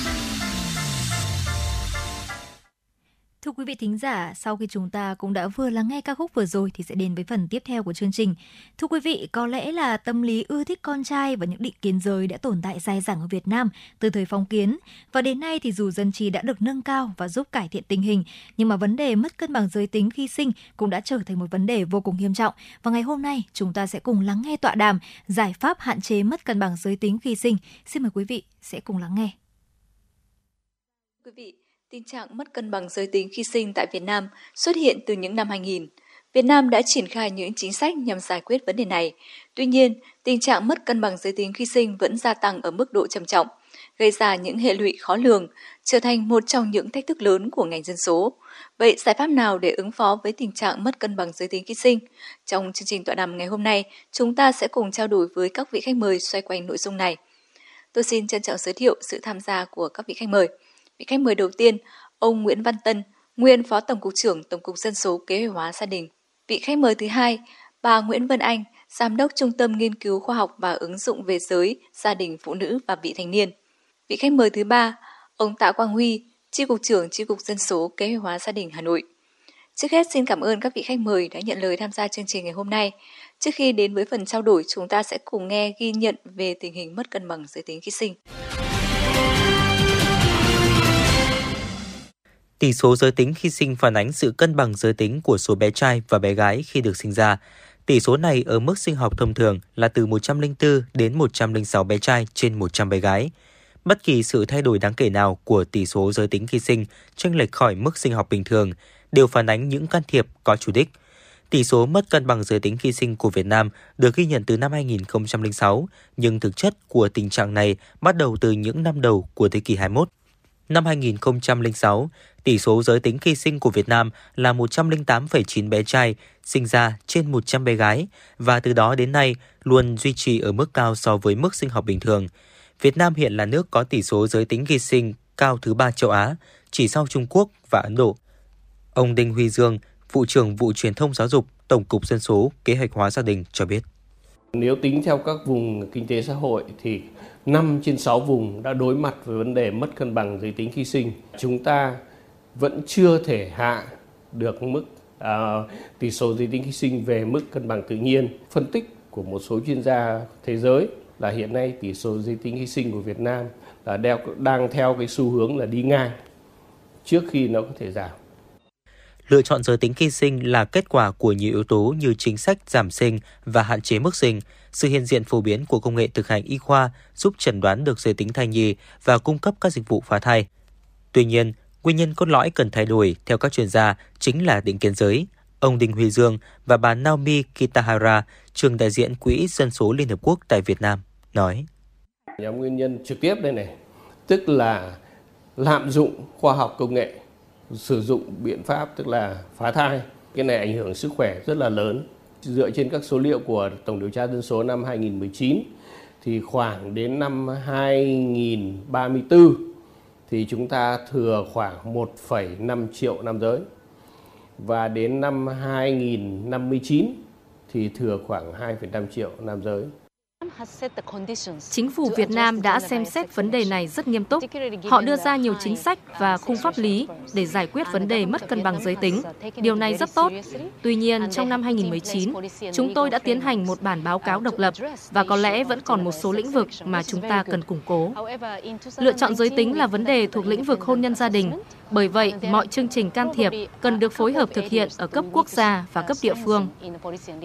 Thính giả, sau khi chúng ta cũng đã vừa lắng nghe ca khúc vừa rồi thì sẽ đến với phần tiếp theo của chương trình. Thưa quý vị, có lẽ là tâm lý ưa thích con trai và những định kiến giới đã tồn tại dài dẳng ở Việt Nam từ thời phong kiến. Và đến nay thì dù dân trí đã được nâng cao và giúp cải thiện tình hình, nhưng mà vấn đề mất cân bằng giới tính khi sinh cũng đã trở thành một vấn đề vô cùng nghiêm trọng. Và ngày hôm nay chúng ta sẽ cùng lắng nghe tọa đàm giải pháp hạn chế mất cân bằng giới tính khi sinh. Xin mời quý vị sẽ cùng lắng nghe. Quý vị, tình trạng mất cân bằng giới tính khi sinh tại Việt Nam xuất hiện từ những năm 2000. Việt Nam đã triển khai những chính sách nhằm giải quyết vấn đề này. Tuy nhiên, tình trạng mất cân bằng giới tính khi sinh vẫn gia tăng ở mức độ trầm trọng, gây ra những hệ lụy khó lường, trở thành một trong những thách thức lớn của ngành dân số. Vậy giải pháp nào để ứng phó với tình trạng mất cân bằng giới tính khi sinh? Trong chương trình tọa đàm ngày hôm nay, chúng ta sẽ cùng trao đổi với các vị khách mời xoay quanh nội dung này. Tôi xin trân trọng giới thiệu sự tham gia của các vị khách mời. Vị khách mời đầu tiên, ông Nguyễn Văn Tân, nguyên Phó Tổng cục trưởng Tổng cục Dân số Kế hoạch hóa gia đình. Vị khách mời thứ hai, bà Nguyễn Vân Anh, Giám đốc Trung tâm Nghiên cứu Khoa học và Ứng dụng về giới, gia đình, phụ nữ và vị thành niên. Vị khách mời thứ ba, ông Tạ Quang Huy, Chi cục trưởng Chi cục Dân số Kế hoạch hóa gia đình Hà Nội. Trước hết xin cảm ơn các vị khách mời đã nhận lời tham gia chương trình ngày hôm nay. Trước khi đến với phần trao đổi, chúng ta sẽ cùng nghe ghi nhận về tình hình mất cân bằng giới tính khi sinh. Tỷ số giới tính khi sinh phản ánh sự cân bằng giới tính của số bé trai và bé gái khi được sinh ra. Tỷ số này ở mức sinh học thông thường là từ 104 đến 106 bé trai trên 100 bé gái. Bất kỳ sự thay đổi đáng kể nào của tỷ số giới tính khi sinh chênh lệch khỏi mức sinh học bình thường đều phản ánh những can thiệp có chủ đích. Tỷ số mất cân bằng giới tính khi sinh của Việt Nam được ghi nhận từ năm 2006, nhưng thực chất của tình trạng này bắt đầu từ những năm đầu của thế kỷ 21. Năm 2006, tỷ số giới tính khi sinh của Việt Nam là 108,9 bé trai sinh ra trên 100 bé gái và từ đó đến nay luôn duy trì ở mức cao so với mức sinh học bình thường. Việt Nam hiện là nước có tỷ số giới tính khi sinh cao thứ ba châu Á, chỉ sau Trung Quốc và Ấn Độ. Ông Đinh Huy Dương, vụ trưởng vụ truyền thông giáo dục, Tổng cục Dân số, Kế hoạch hóa gia đình cho biết. Nếu tính theo các vùng kinh tế xã hội thì 5 trên 6 vùng đã đối mặt với vấn đề mất cân bằng giới tính khi sinh. Chúng ta vẫn chưa thể hạ được mức uh, tỷ số giới tính khi sinh về mức cân bằng tự nhiên. Phân tích của một số chuyên gia thế giới là hiện nay tỷ số giới tính khi sinh của Việt Nam là đeo, đang theo cái xu hướng là đi ngang trước khi nó có thể giảm. Lựa chọn giới tính khi sinh là kết quả của nhiều yếu tố như chính sách giảm sinh và hạn chế mức sinh, sự hiện diện phổ biến của công nghệ thực hành y khoa giúp chẩn đoán được giới tính thai nhi và cung cấp các dịch vụ phá thai. Tuy nhiên, nguyên nhân cốt lõi cần thay đổi theo các chuyên gia chính là định kiến giới. Ông Đinh Huy Dương và bà Naomi Kitahara, trường đại diện Quỹ Dân số Liên Hợp Quốc tại Việt Nam, nói. Nhóm nguyên nhân trực tiếp đây này, tức là lạm dụng khoa học công nghệ, sử dụng biện pháp tức là phá thai. Cái này ảnh hưởng sức khỏe rất là lớn. Dựa trên các số liệu của Tổng điều tra dân số năm 2019 thì khoảng đến năm 2034 thì chúng ta thừa khoảng 1,5 triệu nam giới. Và đến năm 2059 thì thừa khoảng 2,5 triệu nam giới. Chính phủ Việt Nam đã xem xét vấn đề này rất nghiêm túc. Họ đưa ra nhiều chính sách và khung pháp lý để giải quyết vấn đề mất cân bằng giới tính. Điều này rất tốt. Tuy nhiên, trong năm 2019, chúng tôi đã tiến hành một bản báo cáo độc lập và có lẽ vẫn còn một số lĩnh vực mà chúng ta cần củng cố. Lựa chọn giới tính là vấn đề thuộc lĩnh vực hôn nhân gia đình. Bởi vậy, mọi chương trình can thiệp cần được phối hợp thực hiện ở cấp quốc gia và cấp địa phương.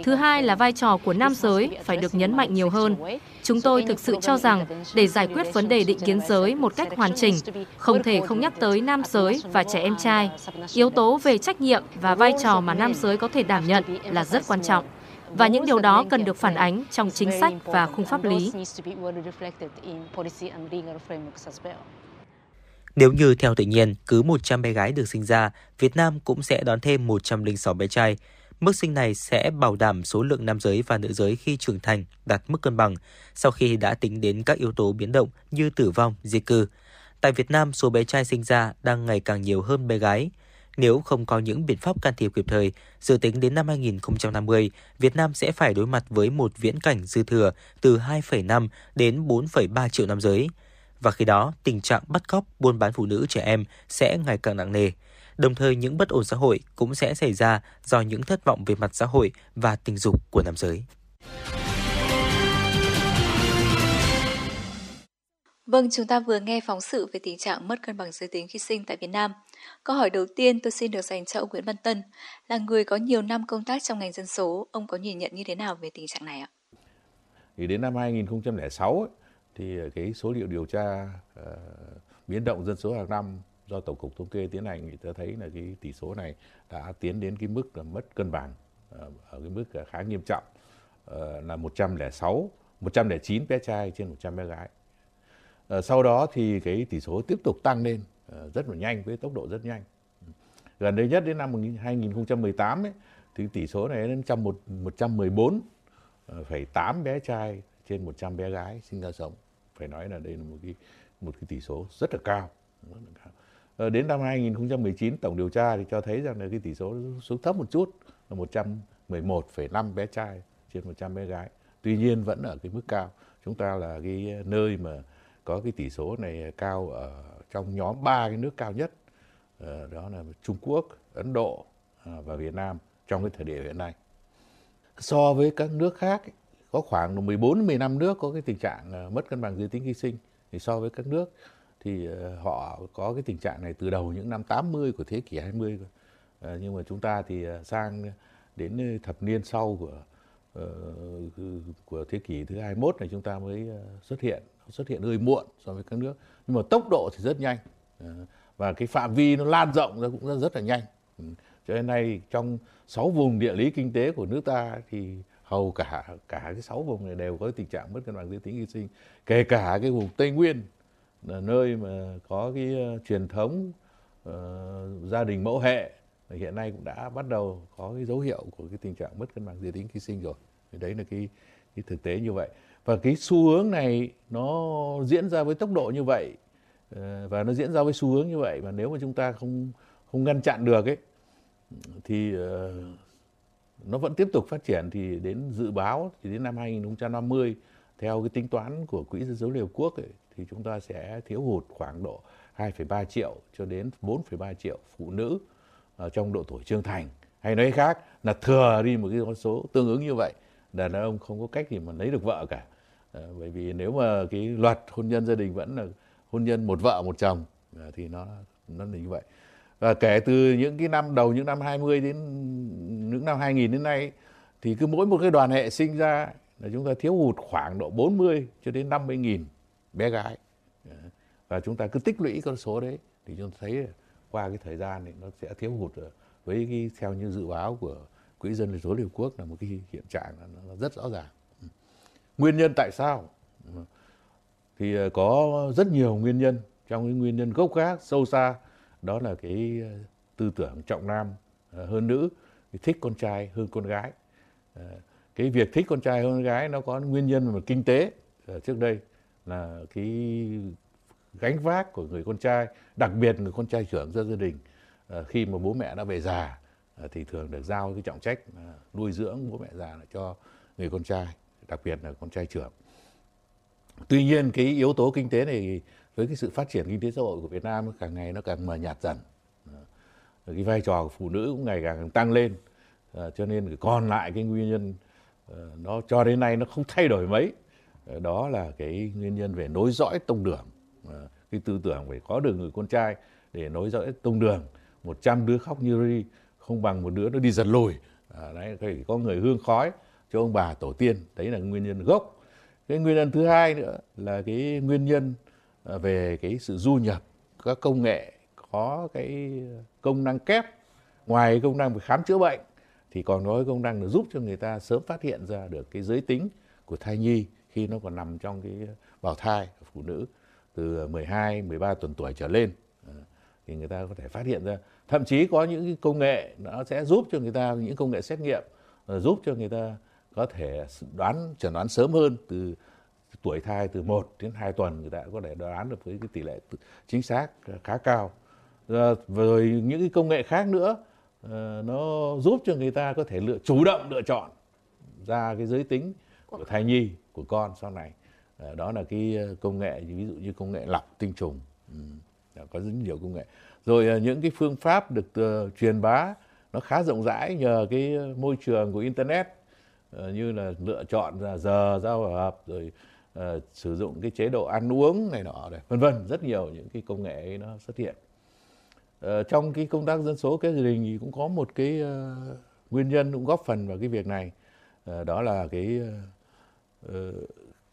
Thứ hai là vai trò của nam giới phải được nhấn mạnh nhiều hơn. Chúng tôi thực sự cho rằng để giải quyết vấn đề định kiến giới một cách hoàn chỉnh, không thể không nhắc tới nam giới và trẻ em trai. Yếu tố về trách nhiệm và vai trò mà nam giới có thể đảm nhận là rất quan trọng và những điều đó cần được phản ánh trong chính sách và khung pháp lý. Nếu như theo tự nhiên, cứ 100 bé gái được sinh ra, Việt Nam cũng sẽ đón thêm 106 bé trai. Mức sinh này sẽ bảo đảm số lượng nam giới và nữ giới khi trưởng thành đạt mức cân bằng sau khi đã tính đến các yếu tố biến động như tử vong, di cư. Tại Việt Nam, số bé trai sinh ra đang ngày càng nhiều hơn bé gái. Nếu không có những biện pháp can thiệp kịp thời, dự tính đến năm 2050, Việt Nam sẽ phải đối mặt với một viễn cảnh dư thừa từ 2,5 đến 4,3 triệu nam giới. Và khi đó, tình trạng bắt cóc, buôn bán phụ nữ trẻ em sẽ ngày càng nặng nề. Đồng thời những bất ổn xã hội cũng sẽ xảy ra do những thất vọng về mặt xã hội và tình dục của nam giới. Vâng, chúng ta vừa nghe phóng sự về tình trạng mất cân bằng giới tính khi sinh tại Việt Nam. Câu hỏi đầu tiên tôi xin được dành cho ông Nguyễn Văn Tân, là người có nhiều năm công tác trong ngành dân số, ông có nhìn nhận như thế nào về tình trạng này ạ? Thì đến năm 2006 ấy, thì ờ, cái số liệu điều tra uh, biến động dân số hàng năm do tổng cục thống kê tiến hành thì ta thấy là cái tỷ số này đã tiến đến cái mức là mất cân bằng uh, ở cái mức khá nghiêm trọng uh, là 106 109 bé trai trên 100 bé gái. Uh, sau đó thì cái tỷ số tiếp tục tăng lên uh, rất là nhanh với tốc độ rất nhanh. Gần đây nhất đến năm 2018 ấy, thì tỷ số này lên trăm một 114 phẩy 8 bé trai trên 100 bé gái sinh ra sống phải nói là đây là một cái một cái tỷ số rất là cao. Rất là cao. À, đến năm 2019 tổng điều tra thì cho thấy rằng là cái tỷ số xuống thấp một chút là 111,5 bé trai trên 100 bé gái. Tuy nhiên vẫn ở cái mức cao. Chúng ta là cái nơi mà có cái tỷ số này cao ở trong nhóm ba cái nước cao nhất à, đó là Trung Quốc, Ấn Độ à, và Việt Nam trong cái thời điểm hiện nay. So với các nước khác ấy, có khoảng 14 15 nước có cái tình trạng mất cân bằng giới tính khi sinh. Thì so với các nước thì ờ, họ có cái tình trạng này từ đầu những năm 80 của thế kỷ 20 ờ, nhưng mà chúng ta thì ờ, sang đến thập niên sau của ừ, của thế kỷ thứ 21 này chúng ta mới xuất hiện xuất hiện hơi muộn so với các nước. Nhưng mà tốc độ thì rất nhanh. Và cái phạm vi nó lan rộng ra cũng rất, rất là nhanh. Ừ, cho nên nay trong 6 vùng địa lý kinh tế của nước ta thì hầu cả cả cái sáu vùng này đều có tình trạng mất cân bằng giới tính khi sinh kể cả cái vùng tây nguyên là nơi mà có cái uh, truyền thống uh, gia đình mẫu hệ hiện nay cũng đã bắt đầu có cái dấu hiệu của cái tình trạng mất cân bằng giới tính khi sinh rồi. Thì đấy là cái cái thực tế như vậy. Và cái xu hướng này nó diễn ra với tốc độ như vậy uh, và nó diễn ra với xu hướng như vậy và nếu mà chúng ta không không ngăn chặn được ấy thì uh, nó vẫn tiếp tục phát triển thì đến dự báo thì đến năm 2050 theo cái tính toán của quỹ dân số Liên Hợp Quốc ấy, thì chúng ta sẽ thiếu hụt khoảng độ 2,3 triệu cho đến 4,3 triệu phụ nữ ở trong độ tuổi trưởng thành. Hay nói khác là thừa đi một cái con số tương ứng như vậy đàn ông không có cách gì mà lấy được vợ cả. Ờ, bởi vì nếu mà cái luật hôn nhân gia đình vẫn là hôn nhân một vợ một chồng ờ, thì nó nó là như vậy và kể từ những cái năm đầu, những năm 20 đến, những năm 2000 đến nay, thì cứ mỗi một cái đoàn hệ sinh ra là chúng ta thiếu hụt khoảng độ 40 cho đến 50 nghìn bé gái. Và chúng ta cứ tích lũy con số đấy thì chúng ta thấy qua cái thời gian thì nó sẽ thiếu hụt với cái, theo như dự báo của quỹ dân số liên quốc là một cái hiện trạng là nó rất rõ ràng. Nguyên nhân tại sao? Thì ờ, có rất nhiều nguyên nhân. Trong cái nguyên nhân gốc gác sâu xa đó là cái ờ, tư tưởng trọng nam ờ, hơn nữ thích con trai hơn con gái. Ờ, cái việc thích con trai hơn con gái nó có nguyên nhân về kinh tế. Trước đây là cái gánh vác của người con trai, đặc biệt người con trai trưởng ra gia đình khi mà bố mẹ đã về già thì thường được giao cái trọng trách nuôi dưỡng bố mẹ già cho người con trai, đặc biệt là con trai trưởng. Tuy nhiên cái yếu tố kinh tế này với cái sự phát triển kinh tế xã hội của Việt Nam càng ngày nó càng mờ nhạt dần. Ờ, cái vai trò của phụ nữ cũng ngày càng tăng lên. À, cho nên còn lại cái nguyên nhân à, nó cho đến nay nó không thay đổi mấy. À, đó là cái nguyên nhân về nối dõi tông đường. À, cái tư tưởng phải có được người con trai để nối dõi tông đường. 100 đứa khóc như ri không bằng một đứa nó đi giật lùi. À, đấy phải có người hương khói cho ông bà tổ tiên. Đấy là nguyên nhân gốc. Cái nguyên nhân thứ hai nữa là cái nguyên nhân Ờ, về cái sự du nhập các công nghệ có cái công năng kép. Ngoài công năng về khám chữa bệnh thì còn có công năng là giúp cho người ta sớm phát hiện ra được cái giới tính của thai nhi khi nó còn nằm trong cái bào thai của phụ nữ từ 12, 13 tuần tuổi trở lên. Ờ, thì người ta có thể phát hiện ra. Thậm chí có những cái công nghệ nó sẽ giúp cho người ta những công nghệ xét nghiệm ờ, giúp cho người ta có thể đoán chẩn đoán sớm hơn từ tuổi thai từ 1 đến 2 tuần người ta có thể đoán được với cái tỷ lệ chính xác khá cao. Ờ, rồi những cái công nghệ khác nữa ờ, nó giúp cho người ta có thể lựa chủ động lựa chọn ra cái giới tính của thai nhi của con sau này. Ờ, đó là cái công nghệ ví dụ như công nghệ lọc tinh trùng. Ừ, có rất nhiều công nghệ. Rồi những cái phương pháp được truyền bá nó khá rộng rãi nhờ cái môi trường của internet như là lựa chọn giờ giao hợp rồi uh, sử dụng cái chế độ ăn uống này nọ này vân vân rất nhiều những cái công nghệ ấy nó xuất hiện. Uh, trong cái công tác dân số cái gia đình thì cũng có một cái uh, nguyên nhân cũng góp phần vào cái việc này. Uh, đó là cái uh,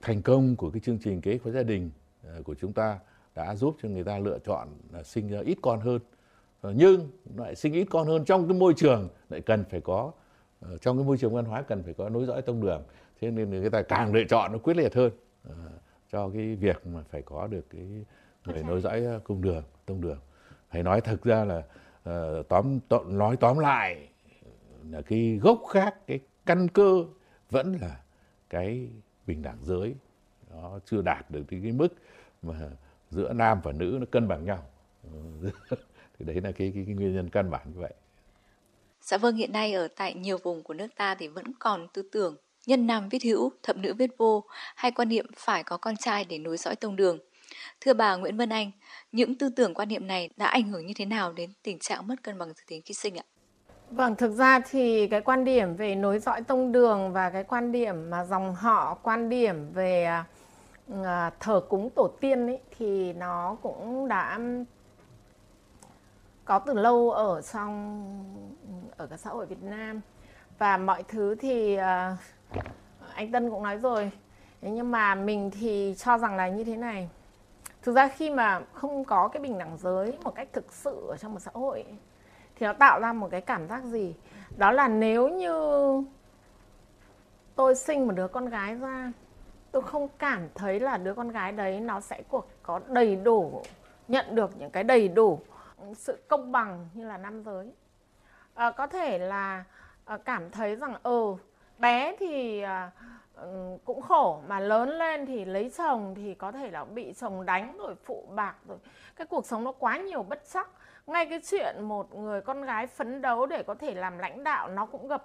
thành công của cái chương trình kế hoạch gia đình uh, của chúng ta đã giúp cho người ta lựa chọn uh, sinh ra ít con hơn. Uh, nhưng lại sinh ít con hơn trong cái môi trường lại cần phải có uh, trong cái môi trường văn hóa cần phải có nối dõi tông đường. Thế nên người ta càng lựa chọn nó quyết liệt hơn cho cái việc mà phải có được cái người nối dõi ờ, cung đường tông đường. Phải nói thực ra là uh, tóm, tóm nói tóm lại là cái gốc khác cái căn cơ vẫn là cái bình đẳng giới. Nó chưa đạt được cái, cái mức mà giữa nam và nữ nó cân bằng nhau. [LAUGHS] Thì đấy là cái, cái, cái nguyên nhân căn bản như vậy. Dạ vâng, hiện nay ở tại nhiều vùng của nước ta thì vẫn còn tư tưởng nhân nam viết hữu, thập nữ viết vô, hay quan niệm phải có con trai để nối dõi tông đường. Thưa bà Nguyễn Vân Anh, những tư tưởng quan niệm này đã ảnh hưởng như thế nào đến tình trạng mất cân bằng giới tính khi sinh ạ? Vâng, thực ra thì cái quan điểm về nối dõi tông đường và cái quan điểm mà dòng họ, quan điểm về ờ, thờ cúng tổ tiên ấy, thì nó cũng đã có từ lâu ở trong ở cái xã hội Việt Nam và mọi thứ thì uh, anh Tân cũng nói rồi. Nhưng mà mình thì cho rằng là như thế này. Thực ra khi mà không có cái bình đẳng giới một cách thực sự ở trong một xã hội thì nó tạo ra một cái cảm giác gì? Đó là nếu như tôi sinh một đứa con gái ra tôi không cảm thấy là đứa con gái đấy nó sẽ có đầy đủ nhận được những cái đầy đủ sự công bằng như là nam giới. À, có thể là ờ, cảm thấy rằng ừ bé thì à, ừ, cũng khổ mà lớn lên thì lấy chồng thì có thể là bị chồng đánh rồi phụ bạc rồi. Cái cuộc sống nó quá nhiều bất sắc ngay cái chuyện một người con gái phấn đấu để có thể làm lãnh đạo nó cũng gặp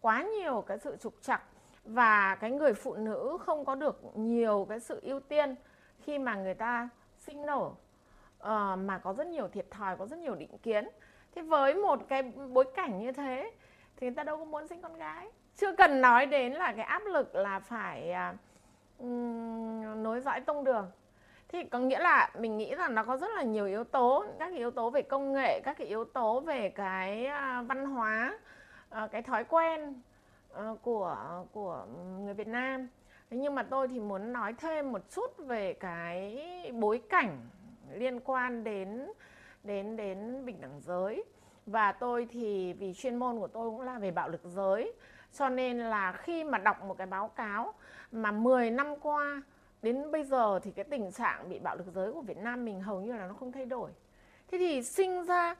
quá nhiều cái sự trục trặc. Và cái người phụ nữ không có được nhiều cái sự ưu tiên khi mà người ta sinh nở uh, mà có rất nhiều thiệt thòi có rất nhiều định kiến. Thế với một cái bối cảnh như thế thì người ta đâu có muốn sinh con gái chưa cần nói đến là cái áp lực là phải uh, nối dõi tông đường. Thì có nghĩa là mình nghĩ rằng nó có rất là nhiều yếu tố các cái yếu tố về công nghệ các cái yếu tố về cái uh, văn hóa uh, cái thói quen uh, của của người Việt Nam. Nhưng mà tôi thì muốn nói thêm một chút về cái bối cảnh liên quan đến đến đến bình đẳng giới. Và tôi thì vì chuyên môn của tôi cũng là về bạo lực giới cho nên là khi mà đọc một cái báo cáo mà 10 năm qua, đến bây giờ thì cái tình trạng bị bạo lực giới của Việt Nam mình hầu như là nó không thay đổi. Thế thì sinh ra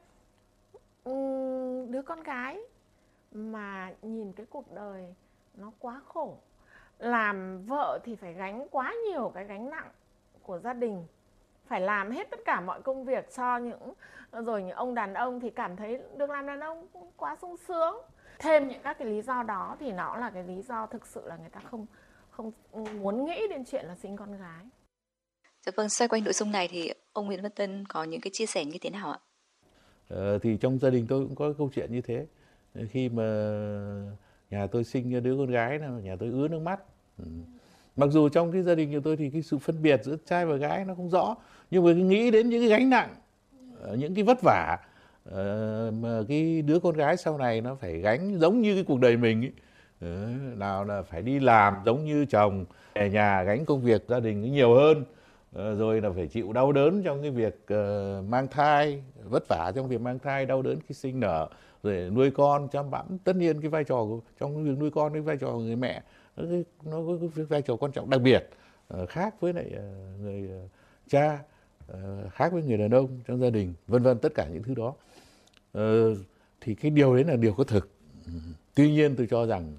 đứa con gái mà nhìn cái cuộc đời nó quá khổ. Làm vợ thì phải gánh quá nhiều cái gánh nặng của gia đình phải làm hết tất cả mọi công việc cho những rồi những ông đàn ông thì cảm thấy được làm đàn ông quá sung sướng thêm những các cái lý do đó thì nó là cái lý do thực sự là người ta không không muốn nghĩ đến chuyện là sinh con gái. Dạ vâng, xoay quanh nội dung này thì ông Nguyễn Văn Tân có những cái chia sẻ như thế nào ạ? Ờ, thì trong gia đình tôi cũng có câu chuyện như thế. Khi mà nhà tôi sinh đứa con gái, nhà tôi ứa nước mắt. Ừ. Mặc dù trong cái gia đình của tôi thì cái sự phân biệt giữa trai và gái nó không rõ, nhưng mà nghĩ đến những cái gánh nặng, ờ, những cái vất vả ờ, mà cái đứa con gái sau này nó phải gánh giống như cái cuộc đời mình ấy ờ, nào là phải đi làm giống như chồng về nhà gánh công việc gia đình nhiều hơn rồi là phải chịu đau đớn trong cái việc mang thai vất vả trong việc mang thai đau đớn khi sinh nở rồi nuôi con chăm bẵm. Tất nhiên cái vai trò của, trong việc nuôi con cái vai trò của người mẹ nó, nó có cái vai trò quan trọng đặc biệt khác với lại người cha. Ờ, khác với người đàn ông trong gia đình vân vân tất cả những thứ đó. Ờ, thì cái điều đấy là điều có thực. Tuy nhiên tôi cho rằng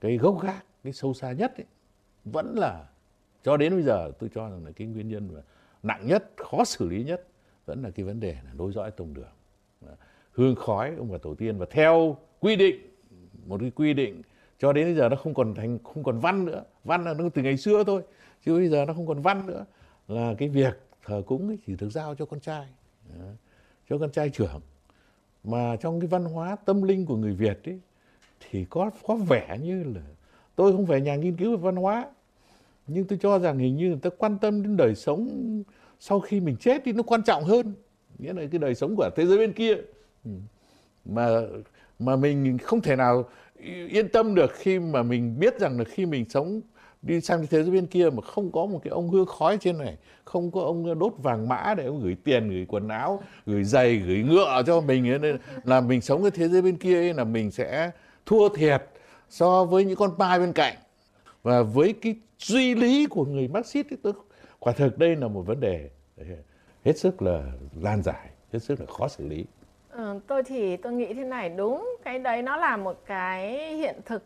cái gốc gác cái sâu xa nhất ấy, vẫn là cho đến bây giờ tôi cho rằng là cái nguyên nhân mà nặng nhất khó xử lý nhất vẫn là cái vấn đề là nối dõi tông đường. Ờ, hương khói ông bà tổ tiên và theo quy định một cái quy định cho đến bây giờ nó không còn thành không còn văn nữa. Văn là nó từ ngày xưa thôi chứ bây giờ nó không còn văn nữa. Là cái việc thờ cúng ấy chỉ được giao cho con trai. Cho con trai trưởng. Mà trong cái văn hóa tâm linh của người Việt ấy, thì có có vẻ như là tôi không phải nhà nghiên cứu về văn hóa, nhưng tôi cho rằng hình như người ta quan tâm đến đời sống sau khi mình chết thì nó quan trọng hơn. Nghĩa là cái đời sống của thế giới bên kia. Ừ. Mà mà mình không thể nào yên tâm được khi mà mình biết rằng là khi mình sống đi sang thế giới bên kia mà không có một cái ông hương khói trên này không có ông đốt vàng mã để ông gửi tiền gửi quần áo gửi giày gửi ngựa cho mình. Nên là mình sống cái thế giới bên kia ấy là mình sẽ thua thiệt so với những con pai bên cạnh. Và với cái duy lý của người Marxist ấy, tôi quả thực đây là một vấn đề hết sức là lan giải hết sức là khó xử lý. Ừ, tôi thì tôi nghĩ thế này đúng cái đấy nó là một cái hiện thực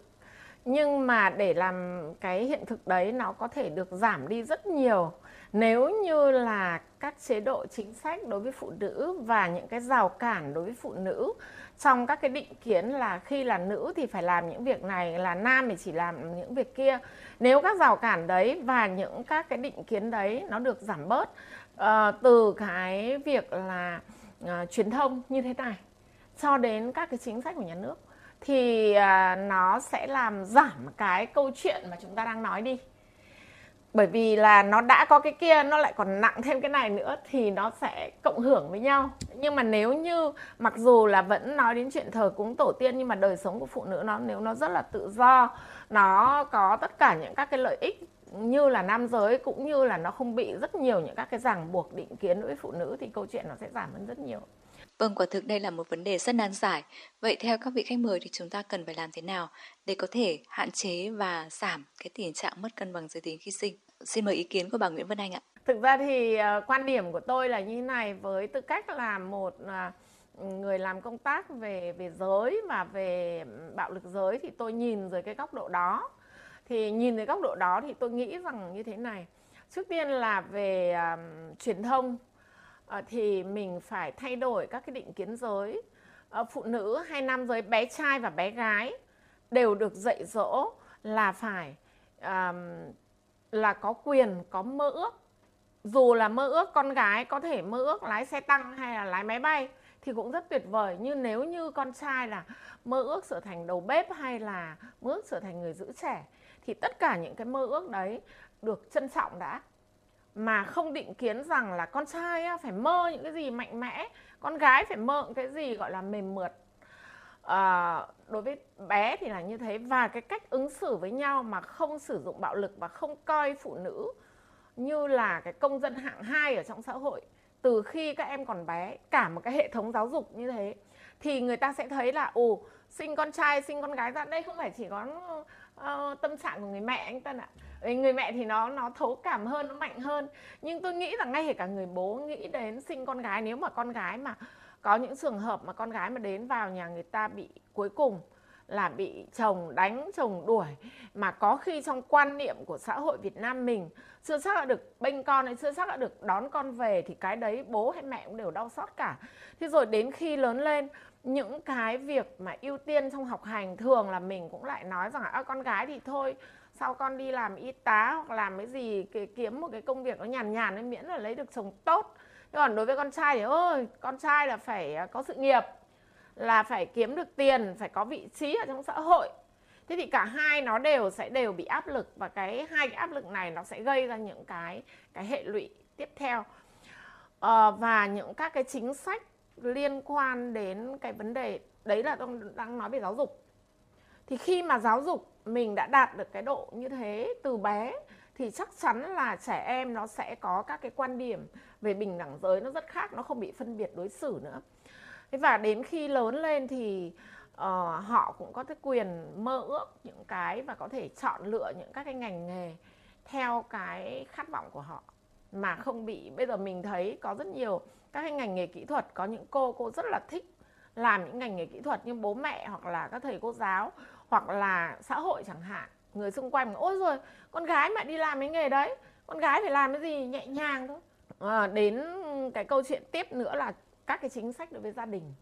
nhưng mà để làm cái hiện thực đấy nó có thể được giảm đi rất nhiều. Nếu như là các chế độ chính sách đối với phụ nữ và những cái rào cản đối với phụ nữ trong các cái định kiến là khi là nữ thì phải làm những việc này là nam thì chỉ làm những việc kia. Nếu các rào cản đấy và những các cái định kiến đấy nó được giảm bớt uh, từ cái việc là uh, truyền thông như thế này cho đến các cái chính sách của nhà nước thì à, nó sẽ làm giảm cái câu chuyện mà chúng ta đang nói đi bởi vì là nó đã có cái kia, nó lại còn nặng thêm cái này nữa thì nó sẽ cộng hưởng với nhau nhưng mà nếu như mặc dù là vẫn nói đến chuyện thờ cúng tổ tiên nhưng mà đời sống của phụ nữ nó, nếu nó rất là tự do, nó có tất cả những các cái lợi ích như là nam giới cũng như là nó không bị rất nhiều những các cái ràng buộc, định kiến đối với phụ nữ thì câu chuyện nó sẽ giảm hơn rất nhiều. Vâng, quả thực đây là một vấn đề rất nan giải. Vậy theo các vị khách mời thì chúng ta cần phải làm thế nào để có thể hạn chế và giảm cái tình trạng mất cân bằng giới tính khi sinh? Xin mời ý kiến của bà Nguyễn Vân Anh ạ. Thực ra thì uh, quan điểm của tôi là như thế này với tư cách là một uh, người làm công tác về về giới và về bạo lực giới thì tôi nhìn dưới cái góc độ đó. Thì nhìn dưới góc độ đó thì tôi nghĩ rằng như thế này. Trước tiên là về uh, truyền thông Ờ, thì mình phải thay đổi các cái định kiến giới. Ờ, phụ nữ hay nam giới bé trai và bé gái đều được dạy dỗ là phải um, là có quyền có mơ ước. Dù là mơ ước con gái có thể mơ ước lái xe tăng hay là lái máy bay thì cũng rất tuyệt vời. Như nếu như con trai là mơ ước trở thành đầu bếp hay là mơ ước trở thành người giữ trẻ thì tất cả những cái mơ ước đấy được trân trọng đã mà không định kiến rằng là con trai phải mơ những cái gì mạnh mẽ con gái phải mơ những cái gì gọi là mềm mượt. À, đối với bé thì là như thế và cái cách ứng xử với nhau mà không sử dụng bạo lực và không coi phụ nữ như là cái công dân hạng hai ở trong xã hội từ khi các em còn bé cả một cái hệ thống giáo dục như thế thì người ta sẽ thấy là ồ sinh con trai sinh con gái ra đây không phải chỉ có uh, tâm trạng của người mẹ anh tân ạ. Người mẹ thì nó nó thấu cảm hơn nó mạnh hơn. Nhưng tôi nghĩ rằng ngay cả người bố nghĩ đến sinh con gái nếu mà con gái mà có những trường hợp mà con gái mà đến vào nhà người ta bị cuối cùng là bị chồng đánh chồng đuổi mà có khi trong quan niệm của xã hội Việt Nam mình chưa chắc đã được bênh con hay chưa chắc đã được đón con về thì cái đấy bố hay mẹ cũng đều đau xót cả. Thế rồi đến khi lớn lên những cái việc mà ưu tiên trong học hành thường là mình cũng lại nói rằng à, con gái thì thôi sau con đi làm y tá hoặc làm cái gì kiếm một cái công việc nó nhàn nhàn ấy miễn là lấy được chồng tốt. Còn đối với con trai thì ôi con trai là phải à, có sự nghiệp là phải kiếm được tiền phải có vị trí ở trong xã hội. Thế thì cả hai nó đều sẽ đều bị áp lực và cái hai cái áp lực này nó sẽ gây ra những cái cái hệ lụy tiếp theo. À, và những các cái chính sách liên quan đến cái vấn đề đấy là tôi đang nói về giáo dục. Thì khi mà giáo dục mình đã đạt được cái độ như thế từ bé thì chắc chắn là trẻ em nó sẽ có các cái quan điểm về bình đẳng giới nó rất khác nó không bị phân biệt đối xử nữa. Thế và đến khi lớn lên thì uh, họ cũng có cái quyền mơ ước những cái và có thể chọn lựa những các cái ngành nghề theo cái khát vọng của họ. Mà không bị bây giờ mình thấy có rất nhiều các cái ngành nghề kỹ thuật có những cô cô rất là thích làm những ngành nghề kỹ thuật như bố mẹ hoặc là các thầy cô giáo hoặc là xã hội chẳng hạn. Người xung quanh ôi rồi con gái mà đi làm cái nghề đấy con gái phải làm cái gì? Nhẹ nhàng thôi. À, đến cái câu chuyện tiếp nữa là các cái chính sách đối với gia đình.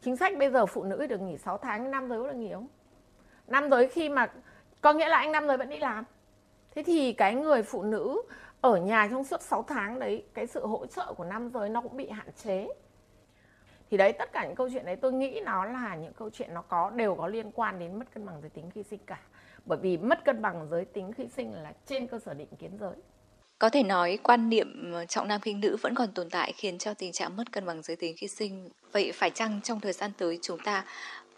Chính sách bây giờ phụ nữ được nghỉ 6 tháng nam giới có được nghỉ không? Nam giới khi mà có nghĩa là anh nam giới vẫn đi làm. Thế thì cái người phụ nữ ở nhà trong suốt 6 tháng đấy, cái sự hỗ trợ của nam giới nó cũng bị hạn chế. Thì đấy, tất cả những câu chuyện đấy tôi nghĩ nó là những câu chuyện nó có, đều có liên quan đến mất cân bằng giới tính khi sinh cả. Bởi vì mất cân bằng giới tính khi sinh là trên cơ sở định kiến giới. Có thể nói quan niệm ờ, trọng nam khinh nữ vẫn còn tồn tại khiến cho tình trạng mất cân bằng giới tính khi sinh. Vậy phải chăng trong thời gian tới chúng ta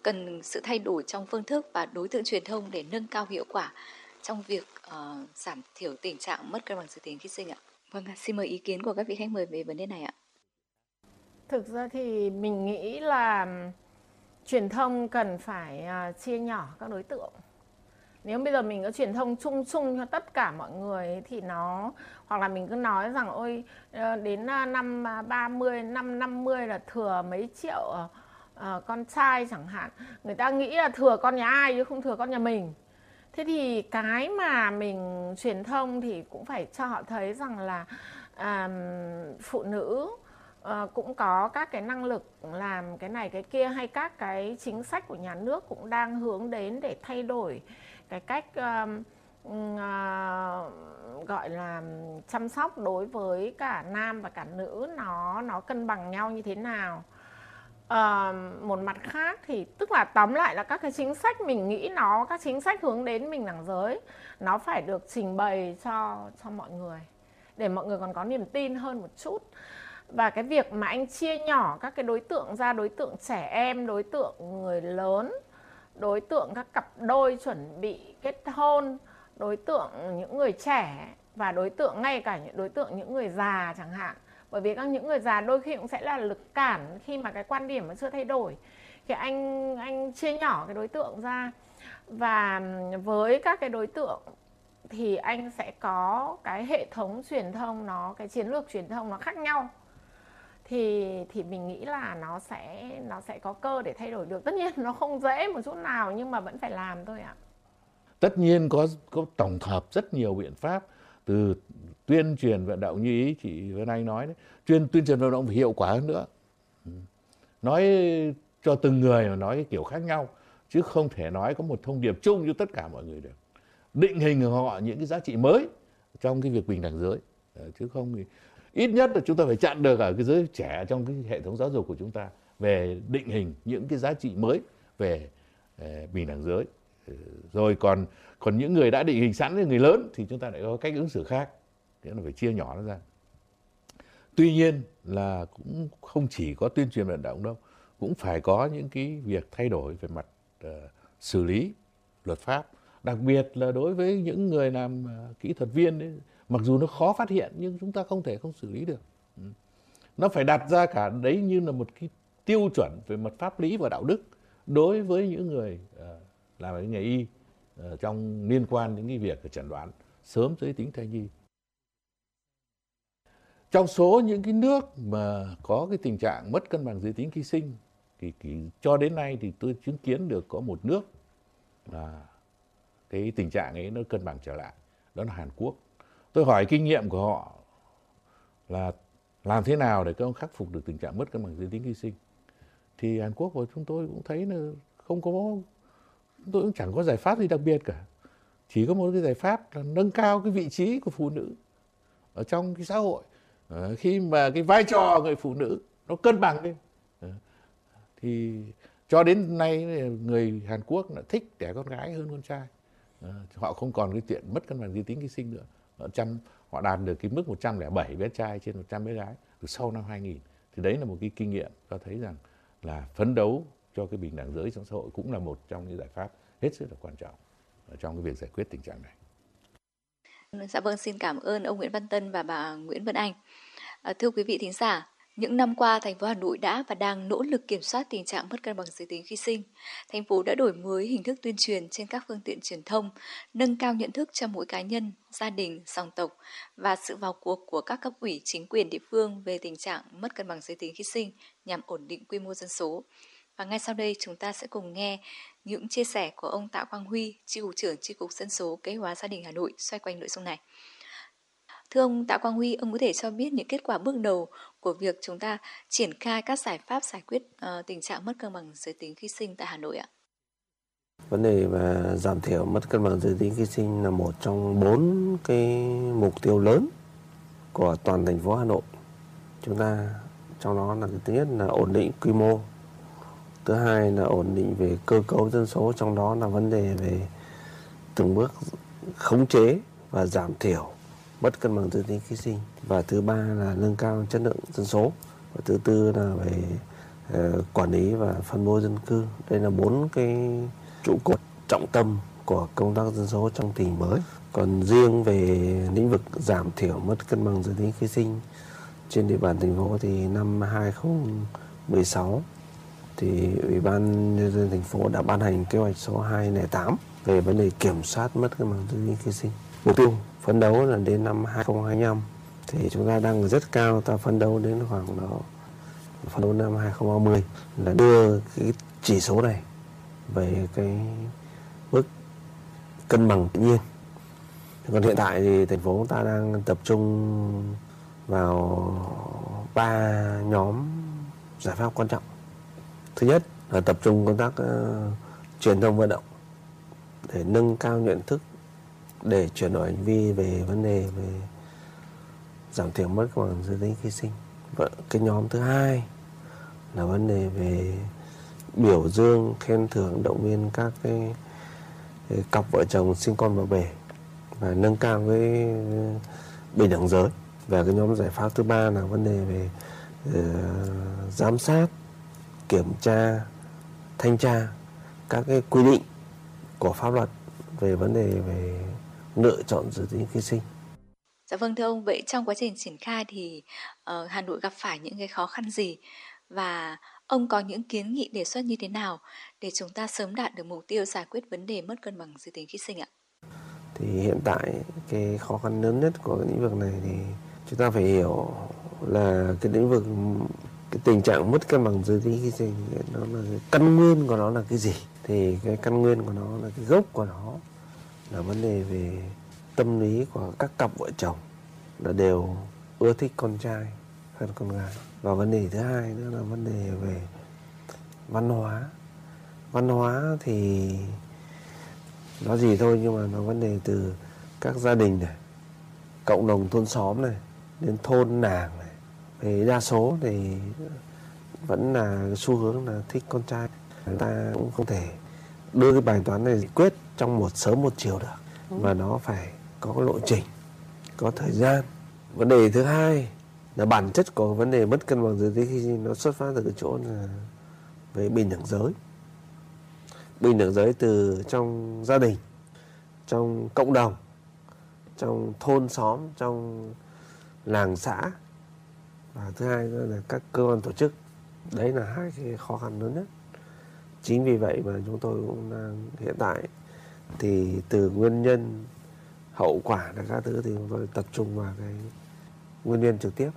cần sự thay đổi trong phương thức và đối tượng truyền thông để nâng cao hiệu quả trong việc uh, giảm thiểu tình trạng mất cân bằng giới tính khi sinh ạ? Vâng, xin mời ý kiến của các vị khách mời về vấn đề này ạ. Thực ra thì mình nghĩ là truyền thông cần phải uh, chia nhỏ các đối tượng nếu bây giờ mình có truyền thông chung chung cho tất cả mọi người thì nó hoặc là mình cứ nói rằng ôi ờ, đến năm à, 30 năm 50 là thừa mấy triệu uh, con trai chẳng hạn người ta nghĩ là thừa con nhà ai chứ không thừa con nhà mình thế thì cái mà mình truyền thông thì cũng phải cho họ thấy rằng là um, phụ nữ uh, cũng có các cái năng lực làm cái này cái kia hay các cái chính sách của nhà nước cũng đang hướng đến để thay đổi cái cách um, uh, gọi là chăm sóc đối với cả nam và cả nữ. Nó nó cân bằng nhau như thế nào? À, một mặt khác thì tức là tóm lại là các cái chính sách mình nghĩ nó các chính sách hướng đến mình đẳng giới nó phải được trình bày cho cho mọi người để mọi người còn có niềm tin hơn một chút. Và cái việc mà anh chia nhỏ các cái đối tượng ra đối tượng trẻ em đối tượng người lớn đối tượng các cặp đôi chuẩn bị kết hôn đối tượng những người trẻ và đối tượng ngay cả những đối tượng những người già chẳng hạn bởi vì các những người già đôi khi cũng sẽ là lực cản khi mà cái quan điểm nó chưa thay đổi. Thì anh anh chia nhỏ cái đối tượng ra. Và với các cái đối tượng thì anh sẽ có cái hệ thống truyền thông nó, cái chiến lược truyền thông nó khác nhau. Thì thì mình nghĩ là nó sẽ nó sẽ có cơ để thay đổi được. Tất nhiên nó không dễ một chút nào nhưng mà vẫn phải làm thôi ạ. Tất nhiên có có tổng hợp rất nhiều biện pháp từ tuyên truyền vận động như ý chị Vân Anh nói đấy, tuyên tuyên truyền vận động phải hiệu quả hơn nữa. Ừ. Nói cho từng người mà nói cái kiểu khác nhau, chứ không thể nói có một thông điệp chung cho tất cả mọi người được. Định hình họ những cái giá trị mới trong cái việc bình đẳng giới. Ờ, chứ không thì ít nhất là chúng ta phải chặn được ở cái giới trẻ trong cái hệ thống giáo dục của chúng ta về định hình những cái giá trị mới về ờ, bình đẳng giới. Ờ, rồi còn còn những người đã định hình sẵn người lớn thì chúng ta lại có cách ứng xử khác nghĩa là phải chia nhỏ nó ra. Tuy nhiên là cũng không chỉ có tuyên truyền vận động đâu cũng phải có những cái việc thay đổi về mặt uh, xử lý luật pháp. Đặc biệt là đối với những người làm uh, kỹ thuật viên ấy, mặc dù nó khó phát hiện nhưng chúng ta không thể không xử lý được. Ừ. nó phải đặt ra cả đấy như là một cái tiêu chuẩn về mặt pháp lý và đạo đức đối với những người uh, làm cái nghề y uh, trong liên quan đến cái việc chẩn đoán sớm giới tính thai nhi trong số những cái nước mà có cái tình trạng mất cân bằng giới tính khi sinh thì, thì cho đến nay thì tôi chứng kiến được có một nước là cái tình trạng ấy nó cân bằng trở lại. Đó là Hàn Quốc. Tôi hỏi kinh nghiệm của họ là làm thế nào để các ông khắc phục được tình trạng mất cân bằng giới tính khi sinh? Thì Hàn Quốc và chúng tôi cũng thấy là không có tôi cũng chẳng có giải pháp gì đặc biệt cả. Chỉ có một cái giải pháp là nâng cao cái vị trí của phụ nữ ở trong cái xã hội à, khi mà cái vai trò người phụ nữ nó cân bằng lên à, ờ, thì cho đến nay ờ, người Hàn Quốc là thích đẻ con gái hơn con trai. À, họ không còn cái chuyện mất cân bằng giới tính khi sinh nữa. Họ trăm họ đạt được cái mức 107 bé trai trên 100 bé gái từ sau năm 2000 thì đấy là một cái kinh nghiệm cho thấy rằng là phấn đấu cho cái bình đẳng giới trong xã hội cũng là một trong những giải pháp hết sức là quan trọng trong cái việc giải quyết tình trạng này. Dạ vâng, xin cảm ơn ông Nguyễn Văn Tân và bà Nguyễn Vân Anh. À, thưa quý vị thính giả, những năm qua, thành phố Hà Nội đã và đang nỗ lực kiểm soát tình trạng mất cân bằng giới tính khi sinh. Thành phố đã đổi mới hình thức tuyên truyền trên các phương tiện truyền thông, nâng cao nhận thức cho mỗi cá nhân, gia đình, dòng tộc và sự vào cuộc của các cấp ủy chính quyền địa phương về tình trạng mất cân bằng giới tính khi sinh nhằm ổn định quy mô dân số. Và ngay sau đây chúng ta sẽ cùng nghe những chia sẻ của ông Tạ Quang Huy, tri cục trưởng Chi cục Dân số Kế hóa Gia đình Hà Nội xoay quanh nội dung này. Thưa ông Tạ Quang Huy, ông có thể cho biết những kết quả bước đầu của việc chúng ta triển khai các giải pháp giải quyết uh, tình trạng mất cân bằng giới tính khi sinh tại Hà Nội ạ? Vấn đề về giảm thiểu mất cân bằng giới tính khi sinh là một trong bốn cái mục tiêu lớn của toàn thành phố Hà Nội. Chúng ta trong đó là thứ nhất là ổn định quy mô, thứ hai là ổn định về cơ cấu dân số, trong đó là vấn đề về từng bước khống chế và giảm thiểu mất cân bằng giới tính khi sinh. Và thứ ba là nâng cao chất lượng dân số. Và thứ tư là về uh, quản lý và phân bố dân cư. Đây là bốn cái trụ cột trọng tâm của công tác dân số trong tình mới. Còn riêng về lĩnh vực giảm thiểu mất cân bằng giới tính khi sinh trên địa bàn thành phố thì năm 2016 thì Ủy ban nhân dân thành phố đã ban hành kế hoạch số 208 về vấn đề kiểm soát mất cân bằng tư duy khi sinh. Mục tiêu phấn đấu là đến năm 2025 thì chúng ta đang rất cao, ta phấn đấu đến khoảng đó, phấn đấu năm 2030 là đưa cái chỉ số này về cái mức cân bằng tự nhiên. Còn hiện tại thì thành phố ta đang tập trung vào ba nhóm giải pháp quan trọng thứ nhất là tập trung công tác uh, truyền thông vận động để nâng cao nhận thức để chuyển đổi hành vi về vấn đề về giảm thiểu mất cân bằng giới tính khi sinh. Và cái nhóm thứ hai là vấn đề về biểu dương khen thưởng động viên các cái, cái cặp vợ chồng sinh con vào bể và nâng cao cái ờ, bình đẳng giới. Và cái nhóm giải pháp thứ ba là vấn đề về uh, giám sát kiểm tra thanh tra các cái quy định của pháp luật về vấn đề về lựa chọn giới tính khi sinh. Dạ vâng thưa ông, vậy trong quá trình triển khai thì uh, Hà Nội gặp phải những cái khó khăn gì và ông có những kiến nghị đề xuất như thế nào để chúng ta sớm đạt được mục tiêu giải quyết vấn đề mất cân bằng giới tính khi sinh ạ? Thì hiện tại cái khó khăn lớn nhất của lĩnh vực này thì chúng ta phải hiểu là cái lĩnh vực cái tình trạng mất cân bằng giới tính khi sinh nó là cái căn nguyên của nó là cái gì, thì cái căn nguyên của nó là cái gốc của nó, là vấn đề về tâm lý của các cặp vợ chồng là đều ưa thích con trai hơn con gái. Và vấn đề thứ hai nữa là vấn đề về văn hóa. Văn hóa thì nó gì thôi nhưng mà nó vấn đề từ các gia đình này, cộng đồng thôn xóm này, đến thôn nàng về đa số thì vẫn là xu hướng là thích con trai. Chúng ta cũng không thể đưa cái bài toán này quyết trong một sớm một chiều được. Và nó phải có lộ trình có thời gian. Vấn đề thứ hai là bản chất của vấn đề mất cân bằng giới tính khi nó xuất phát từ cái chỗ là về bình đẳng giới. Bình đẳng giới từ trong gia đình trong cộng đồng trong thôn xóm trong làng xã và thứ hai nữa là các cơ quan tổ chức. Đấy là hai cái khó khăn lớn nhất. Chính vì vậy mà chúng tôi cũng đang, hiện tại thì từ nguyên nhân hậu quả là các thứ thì chúng tôi tập trung vào cái nguyên nhân trực tiếp.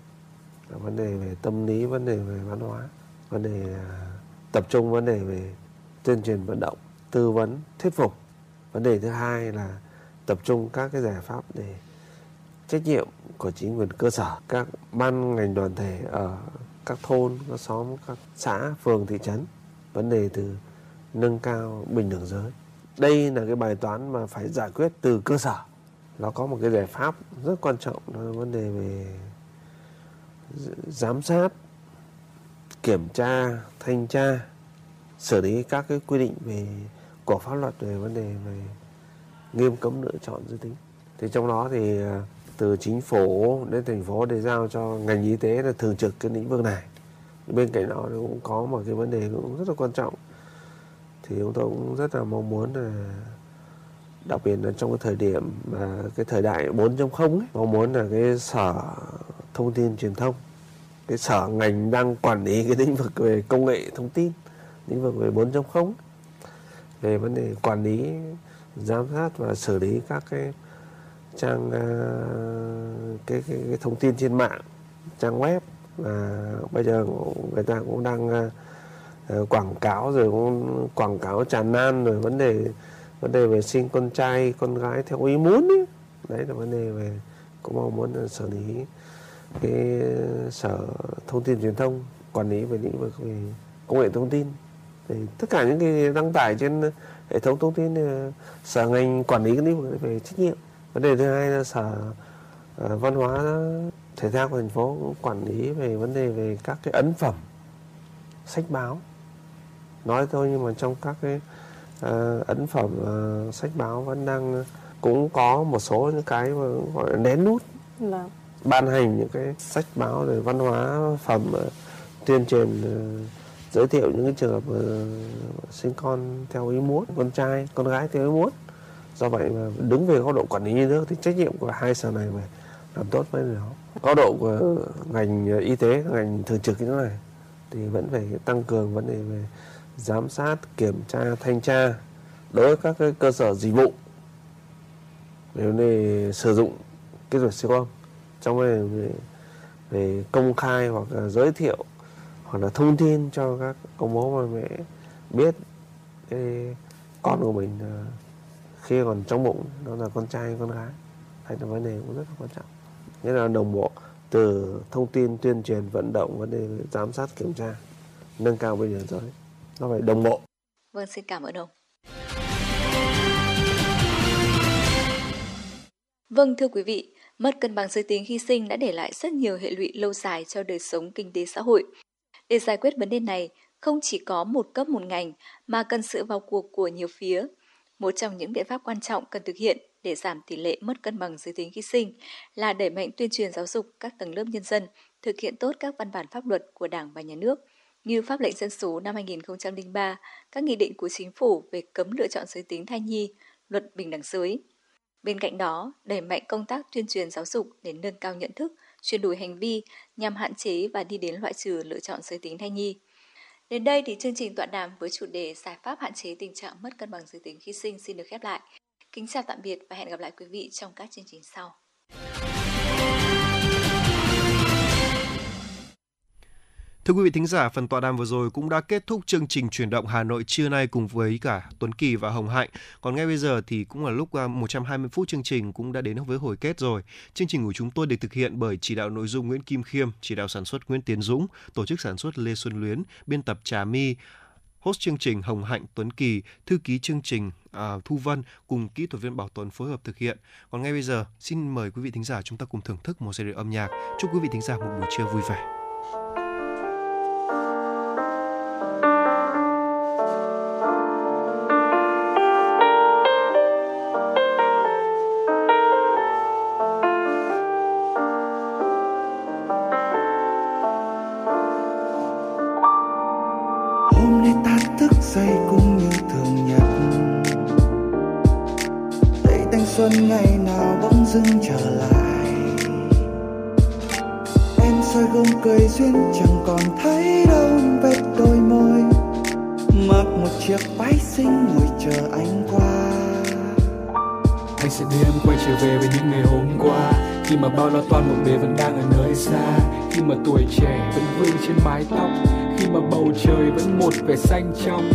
Là vấn đề về tâm lý, vấn đề về văn hóa, vấn đề à, tập trung, vấn đề về tuyên truyền vận động, tư vấn, thuyết phục. Vấn đề thứ hai là tập trung các cái giải pháp để trách nhiệm của chính quyền cơ sở, các ban ngành đoàn thể ở các thôn, các xóm, các xã, phường, thị trấn. Vấn đề từ nâng cao bình đẳng giới. Đây là cái bài toán mà phải giải quyết từ cơ sở. Nó có một cái giải pháp rất quan trọng, đó là vấn đề về giám sát, kiểm tra, thanh tra, xử lý các cái quy định về của pháp luật về vấn đề về nghiêm cấm lựa chọn giới tính. Thì trong đó thì à, từ chính phủ đến thành phố để giao cho ngành y tế là thường trực cái lĩnh vực này. Bên cạnh đó thì cũng có một cái vấn đề cũng rất là quan trọng. Thì chúng tôi cũng rất là mong muốn là đặc biệt là trong cái thời điểm mà cái thời đại 4.0 ấy, mong muốn là cái sở thông tin truyền thông cái sở ngành đang quản lý cái lĩnh vực về công nghệ thông tin lĩnh vực về 4.0 về vấn đề quản lý giám sát và xử lý các cái trang uh, cái, cái, cái thông tin trên mạng trang web và bây giờ người ta cũng đang uh, quảng cáo rồi cũng quảng cáo tràn lan rồi vấn đề vấn đề về sinh con trai con gái theo ý muốn ấy. đấy là vấn đề về cũng mong muốn xử lý cái sở thông tin truyền thông quản lý về lĩnh vực về công nghệ thông tin thì tất cả những cái đăng tải trên hệ thống thông tin sở ngành quản lý cái lĩnh vực về trách nhiệm vấn đề thứ hai là sở uh, văn hóa thể thao của thành phố cũng quản lý về vấn đề về các cái ấn phẩm sách báo nói thôi nhưng mà trong các cái uh, ấn phẩm uh, sách báo vẫn đang cũng có một số những cái mà gọi là nén nút. Vâng. ban hành những cái sách báo về văn hóa phẩm uh, tuyên truyền uh, giới thiệu những cái trường hợp uh, sinh con theo ý muốn con trai con gái theo ý muốn do vậy mà đứng về góc độ quản lý nước thì trách nhiệm của hai sở này phải làm tốt với nó. Góc độ của ngành y tế ngành thường trực như thế này thì vẫn phải tăng cường vấn đề về giám sát kiểm tra thanh tra đối với các cái cơ sở dịch vụ. Để, để sử dụng kết quả siêu âm trong về, về, về công khai hoặc là giới thiệu hoặc là thông tin cho các ông bố bà mẹ biết cái con của mình khi còn trong bụng nó là con trai hay con gái. Hay là vấn đề cũng rất là quan trọng. Nghĩa là đồng bộ từ thông tin tuyên truyền vận động vấn đề giám sát kiểm tra nâng cao bây giờ giới nó phải đồng bộ. Vâng xin cảm ơn ông. Vâng thưa quý vị, mất cân bằng giới tính khi sinh đã để lại rất nhiều hệ lụy lâu dài cho đời sống kinh tế xã hội. Để giải quyết vấn đề này, không chỉ có một cấp một ngành mà cần sự vào cuộc của nhiều phía, một trong những biện pháp quan trọng cần thực hiện để giảm tỷ lệ mất cân bằng giới tính khi sinh là đẩy mạnh tuyên truyền giáo dục các tầng lớp nhân dân thực hiện tốt các văn bản pháp luật của Đảng và Nhà nước, như Pháp lệnh dân số năm 2003, các nghị định của chính phủ về cấm lựa chọn giới tính thai nhi, luật bình đẳng giới. Bên cạnh đó, đẩy mạnh công tác tuyên truyền giáo dục để nâng cao nhận thức, chuyển đổi hành vi nhằm hạn chế và đi đến loại trừ lựa chọn giới tính thai nhi. Đến đây thì chương trình tọa đàm với chủ đề giải pháp hạn chế tình trạng mất cân bằng giới tính khi sinh xin được khép lại. Kính chào tạm biệt và hẹn gặp lại quý vị trong các chương trình sau. Thưa quý vị thính giả, phần tọa đàm vừa rồi cũng đã kết thúc chương trình chuyển động Hà Nội trưa nay cùng với cả Tuấn Kỳ và Hồng Hạnh. Còn ngay bây giờ thì cũng là lúc à, 120 phút chương trình cũng đã đến với hồi kết rồi. Chương trình của chúng tôi được thực hiện bởi chỉ đạo nội dung Nguyễn Kim Khiêm, chỉ đạo sản xuất Nguyễn Tiến Dũng, tổ chức sản xuất Lê Xuân Luyến, biên tập Trà My, host chương trình Hồng Hạnh Tuấn Kỳ, thư ký chương trình à, Thu Vân cùng kỹ thuật viên Bảo Tuấn phối hợp thực hiện. Còn ngay bây giờ, xin mời quý vị thính giả chúng ta cùng thưởng thức một series âm nhạc. Chúc quý vị thính giả một buổi trưa vui vẻ. Chiếc váy